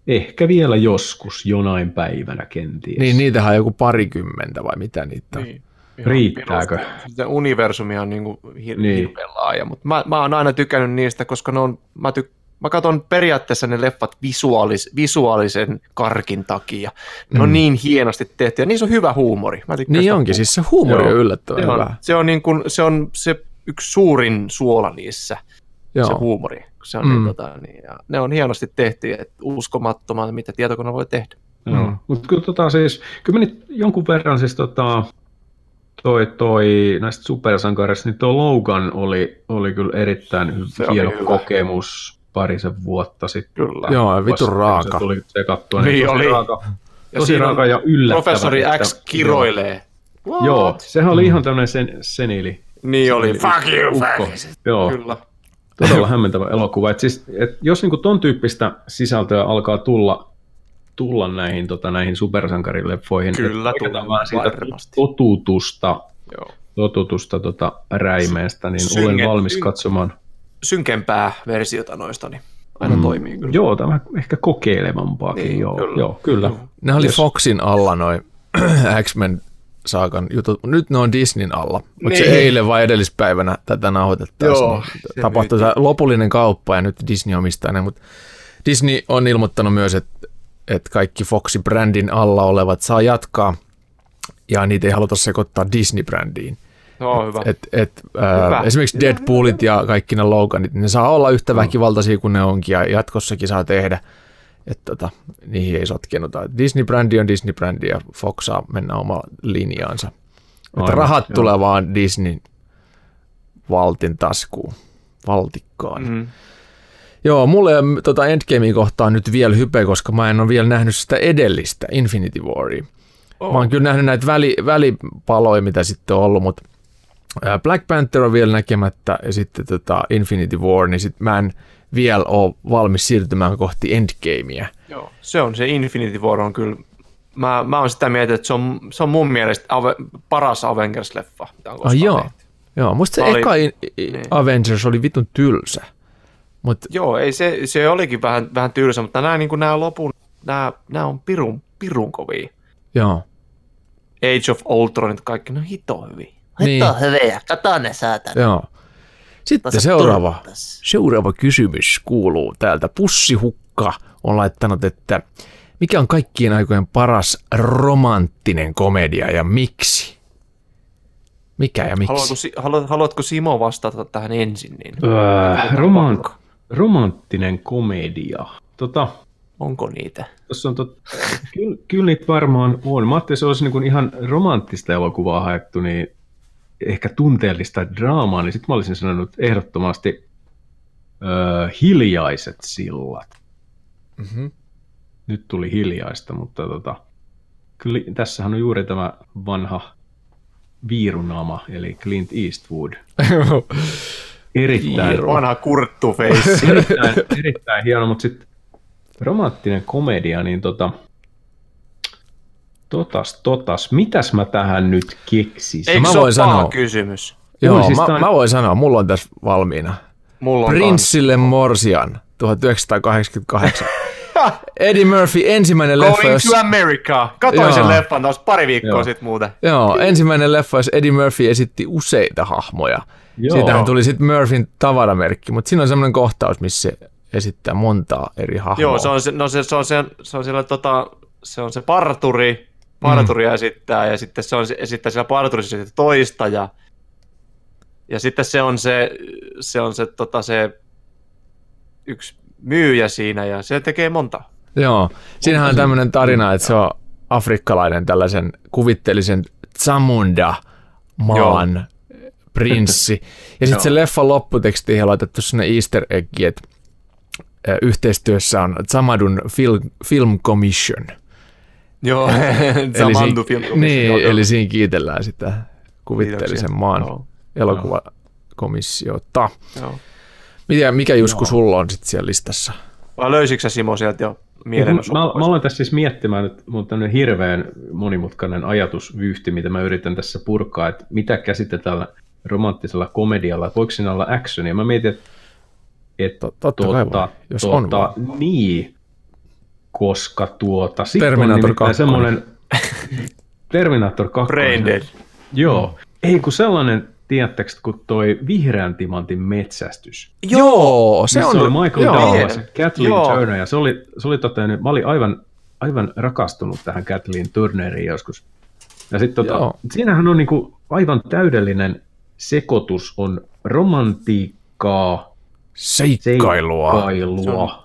ehkä vielä joskus jonain päivänä kenties. Niin, niitähän on joku parikymmentä vai mitä niitä on? Niin. Ihan Riittääkö? Se universumi on niin kuin hir- Niin. niin. hirveän laaja, mutta mä, mä oon aina tykännyt niistä, koska ne on, mä, tyk- mä katson periaatteessa ne leffat visuaalis- visuaalisen karkin takia. Ne on niin hienosti tehty ja niissä on hyvä huumori. Mä Niin onkin, huumoria. siis se huumori on Joo. yllättävän se on, hyvä. se on, niin kuin, se on se yksi suurin suola niissä, Joo. se huumori. Se on Mm. niin, tota, niin, ja ne on hienosti tehty, että uskomattoman, mitä tietokone voi tehdä. Joo. Mm. Mutta kyllä, tota, siis, kyllä nyt jonkun verran siis tota, toi, toi, näistä supersankareista, niin tuo Logan oli, oli kyllä erittäin Se hieno hyvä. Parisen vuotta sitten. Kyllä. Joo, vitun raaka. Se tuli tsekattua. Niin tosi oli. Raaka, Ja tosi raaka ja yllättävä. Professori että- X kiroilee. What? Joo, sehän oli ihan tämmöinen sen, senili. Niin oli. senili Fuck you, ukko. fascist. Joo, Kyllä. todella hämmentävä elokuva. Et siis, et jos niinku ton tyyppistä sisältöä alkaa tulla, tulla näihin, tota, näihin supersankarileffoihin, Kyllä tulee, vaan siitä varmasti. totutusta, Joo. totutusta tota, räimeestä, niin Synge- olen valmis katsomaan. Synkempää versiota noista, niin aina mm. toimii kyllä. Joo, tämä ehkä kokeilevampaakin, Niin, joo, kyllä. joo, kyllä. Ne oli Yes. Foxin alla noin X-Men saakan jutut. Nyt ne on Disneyn alla. Mutta se Niin. eilen vai edellispäivänä tätä nauhoitettaisiin. Joo, niin se tapahtui se lopullinen kauppa ja nyt Disney omistaa ne. Mutta Disney on ilmoittanut myös, että, että kaikki Foxi-brändin alla olevat saa jatkaa ja niitä ei haluta sekoittaa Disney-brändiin. No, hyvä. Et, et, Hyvä. ää, esimerkiksi Deadpoolit ja kaikki ne Loganit, ne saa olla yhtä väkivaltaisia kuin ne onkin ja jatkossakin saa tehdä. Että tota, niihin ei sotkenuta. Et Disney-brändi on Disney-brändi ja Fox saa mennä oma linjaansa. Että Aivan, rahat joo. tulee vaan Disney valtin taskuun, valtikkaan. Mm. Mm. Joo, mulle ei ole tota Endgamein kohtaan nyt vielä hype, koska mä en ole vielä nähnyt sitä edellistä Infinity Waria. Oh. Mä oon kyllä nähnyt näitä väli, välipaloja, mitä sitten on ollut, mutta Black Panther on vielä näkemättä ja sitten tota Infinity War, niin sit mä en vielä ole valmis siirtymään kohti Endgamea. Joo. Se on se Infinity War on kyllä, mä, mä oon sitä mieltä, että se on, se on mun mielestä ave, paras Avengers-leffa, Ah, joo. tehty. Joo, musta se eka in, niin. Avengers oli vitun tylsä. Mutta Joo, ei se, se olikin vähän, vähän tylsä, mutta nämä, niin nämä lopun, nämä, nämä on pirun, pirun kovia. joo. Age of Ultronit kaikki, ne on hito hyviä. Niin. hyviä, kato ne saatana. Joo. Sitten seuraava, seuraava kysymys kuuluu täältä. Pussihukka on laittanut, että mikä on kaikkien aikojen paras romanttinen komedia ja miksi? Mikä ja miksi? Haluatko, Si- haluat, haluatko Simo vastata tähän ensin? Niin Öö, pakko. romanttinen komedia. Tota, Onko niitä? Tuossa on tot... kyllä, kyllä niitä varmaan on. Mä ajattelin, se olisi niin kuin ihan romanttista elokuvaa haettu, niin ehkä tunteellista draamaa, niin sitten mä olisin sanonut ehdottomasti öö, hiljaiset sillat. Mhm. Nyt tuli hiljaista, mutta tota, kyllä tässähän on juuri tämä vanha viirunama, eli Clint Eastwood. Erittäin, Vanha kurttuface. erittäin, erittäin hieno, mutta sitten romanttinen komedia, niin tota, totas, totas, mitäs mä tähän nyt keksisin? Eikö mä se voin sanoa. kysymys? Joo, siis mä, tää on- mä voin sanoa, mulla on tässä valmiina. Mulla on kans. Prinssille Morsian 1988. Eddie Murphy, ensimmäinen leffa, Going jos... to America. Katoin Joo. sen leffan taas pari viikkoa Joo. sitten muuten. Joo, ensimmäinen leffa, jos Eddie Murphy esitti useita hahmoja. Joo. Siitähän tuli sitten Murphyn tavaramerkki, mutta siinä on semmoinen kohtaus, missä se esittää montaa eri hahmoa. Joo, se on, se, no se, se on, se, se on siellä tota, se on se parturi, parturia mm. esittää ja sitten se on esittää siellä parturissa sitten toista ja, ja sitten se on se, se on se, tota, se yksi myyjä siinä ja se tekee monta. Joo, siinähän on tämmöinen tarina, että se on afrikkalainen tällaisen kuvitteellisen Zamunda maan prinssi. Ja sitten se leffan lopputekstiin on laitettu sinne easter egg, että yhteistyössä on Zamadun Film, Film Commission. Joo, Eli, siinä, film. niin, Joo, joo. eli siinä kiitellään sitä kuvitteellisen maan Joo, elokuvakomissiota. joo. Mikä, mikä Jusku sulla on sitten siellä listassa? Vai löysitkö Simo sieltä jo Mä, mielenosoituksen? mä aloin tässä siis miettimään, että mun on tämmöinen hirveän monimutkainen ajatusvyyhti, mitä mä yritän tässä purkaa, että mitä käsitetään romanttisella komedialla, että voiko siinä olla actionia. Mä mietin, että, että Totta kai voi, jos on tuota, niin, koska tuota, Terminator nimittäin 2. semmoinen Terminator 2. Brain dead. Joo, ei kun sellainen, tiedättekö, kun toi vihreän timantin metsästys. Joo, se on... oli Michael joo. Douglas ja Kathleen Joo. Turner, ja se oli, se oli tota, nyt- mä olin aivan, aivan rakastunut tähän Kathleen Turneriin joskus. Ja sitten tota, Joo. siinähän on niinku aivan täydellinen sekoitus, on romantiikkaa, Seikkailua. seikkailua,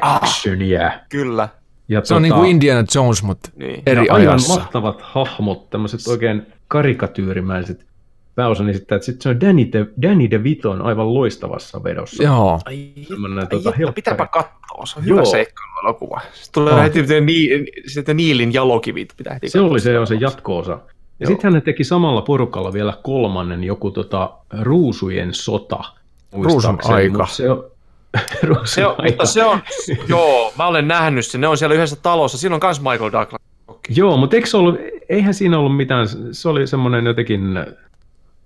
actionia. Kyllä. Ja Se on niin kuin Indiana Jones, mutta Niin. eri ja aivan ajassa. mahtavat hahmot, tämmöiset oikein karikatyyrimäiset pääosan esittää, että sitten se on Danny, De, Danny DeVito on aivan loistavassa vedossa. Joo. Ai, Tämmönen, ai tota, pitääpä katsoa. Se on Joo. hyvä seikkailuelokuva. Se tulee On. heti sitten ni, sitten Niilin jalokivit pitää heti Se oli se, on se jatko-osa. Ja sitten hän teki samalla porukalla vielä kolmannen, joku tota, Ruusujen sota. muistaakseni, aika. mut Se Ruusun Se on, mutta se on, joo, mä olen nähnyt sen. Ne on siellä yhdessä talossa. Siinä on myös Michael Douglas. Joo, mutta eikö ollut, eihän siinä ollut mitään, se oli semmoinen jotenkin,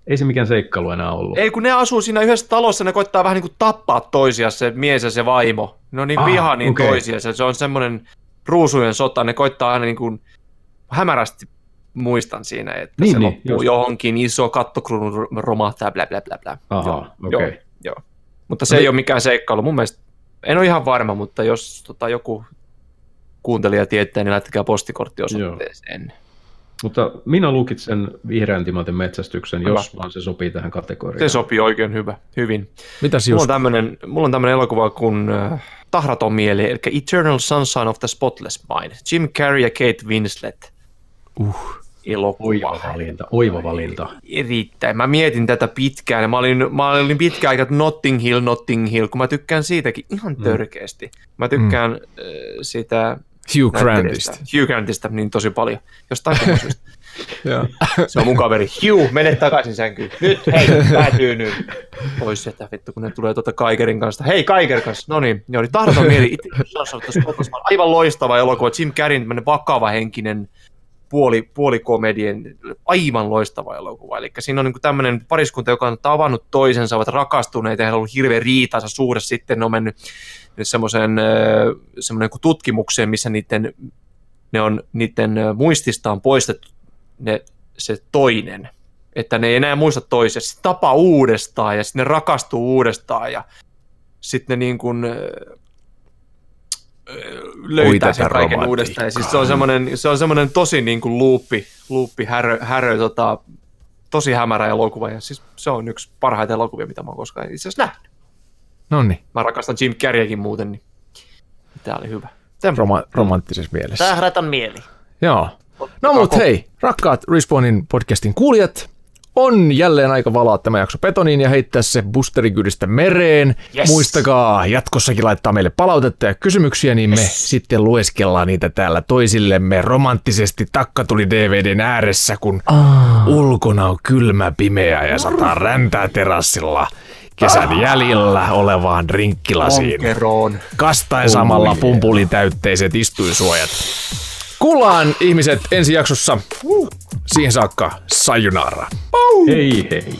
ei se mikään seikkailu enää ollut. Ei, kun ne asuu siinä yhdessä talossa, ne koittaa vähän niin kuin tappaa toisia, se mies ja se vaimo. Ne on niin Ah, viha niin okei. toisiaan. Se on semmoinen ruusujen sota. Ne koittaa aina niin kuin hämärästi muistan siinä, että Niin, se niin, loppuu just. johonkin iso kattokruunu romahtaa, bla bla bla bla. Aha, Joo, okei. joo, joo. Mutta se No ei niin. ole mikään seikkailu. Mun mielestä, en ole ihan varma, mutta jos tota, joku kuuntelija tietää, niin laittakaa postikortti osoitteeseen. Mutta minä lukitsen vihreän timantin metsästyksen, Hyvä. jos vaan se sopii tähän kategoriaan. Se sopii oikein hyvä, hyvin. Mitäs Mulla just? on tämmönen, mulla on tämmönen elokuva kuin äh, Tahraton mieli, eli Eternal Sunshine of the Spotless Mind. Jim Carrey ja Kate Winslet. Uh. Elokuva. Oiva valinta, oiva valinta. Erittäin. Mä mietin tätä pitkään. Mä olin, mä olin pitkään aikaa, että Notting Hill, Notting Hill, kun mä tykkään siitäkin ihan törkeästi. Mä tykkään mm. sitä Hugh Grantista. Hugh Grantista niin tosi paljon. Jostain syystä. Joo. Se on mun kaveri. Hugh, mene takaisin sänkyyn. Nyt, hei, päätyy nyt. Pois sieltä vittu, kun ne tulee tuota Kaikerin kanssa. Hei, Kaiker kanssa. No niin, joo, niin tahdoton mieli. Itse asiassa aivan loistava elokuva. Jim tämmöinen vakava henkinen puoli, puolikomedien, aivan loistava elokuva. Eli siinä on niin tämmöinen pariskunta, joka on tavannut toisensa, ovat rakastuneita ja heillä on ollut hirveä riitaansa suhde. Sitten ne on mennyt semmoiseen tutkimukseen, missä niiden, ne on, niiden muistista on poistettu ne, se toinen. Että ne ei enää muista toisia. Sitten tapaa uudestaan ja sitten ne rakastuu uudestaan ja sitten ne niin kuin, löytää sen kaiken uudestaan. Ja siis se on semmoinen, se on semmoinen tosi niin kuin luuppi, luuppi härö, härö tota, tosi hämärä elokuva. Ja siis se on yksi parhaita elokuvia, mitä mä oon koskaan itse asiassa nähnyt. No niin, Mä rakastan Jim Carreykin muuten, niin tämä oli hyvä. Semmoinen. roma- romanttisessa mielessä. Tahraton mieli. Joo. No mut hei, rakkaat Respawnin podcastin kuulijat, on jälleen aika valaa tämä jakso betoniin ja heittää se boosterikyydistä mereen. Yes. Muistakaa jatkossakin laittaa meille palautetta ja kysymyksiä, niin me sitten lueskellaan niitä täällä toisillemme. Romanttisesti takkatuli DVDn ääressä, kun ulkona on kylmä pimeä ja sataa räntää terassilla kesän jäljellä olevaan rinkkilasiin. Kastaen samalla pumpulitäytteiset istuinsuojat. Kuullaan ihmiset ensi jaksossa. Siihen saakka sayonara. Hei hei.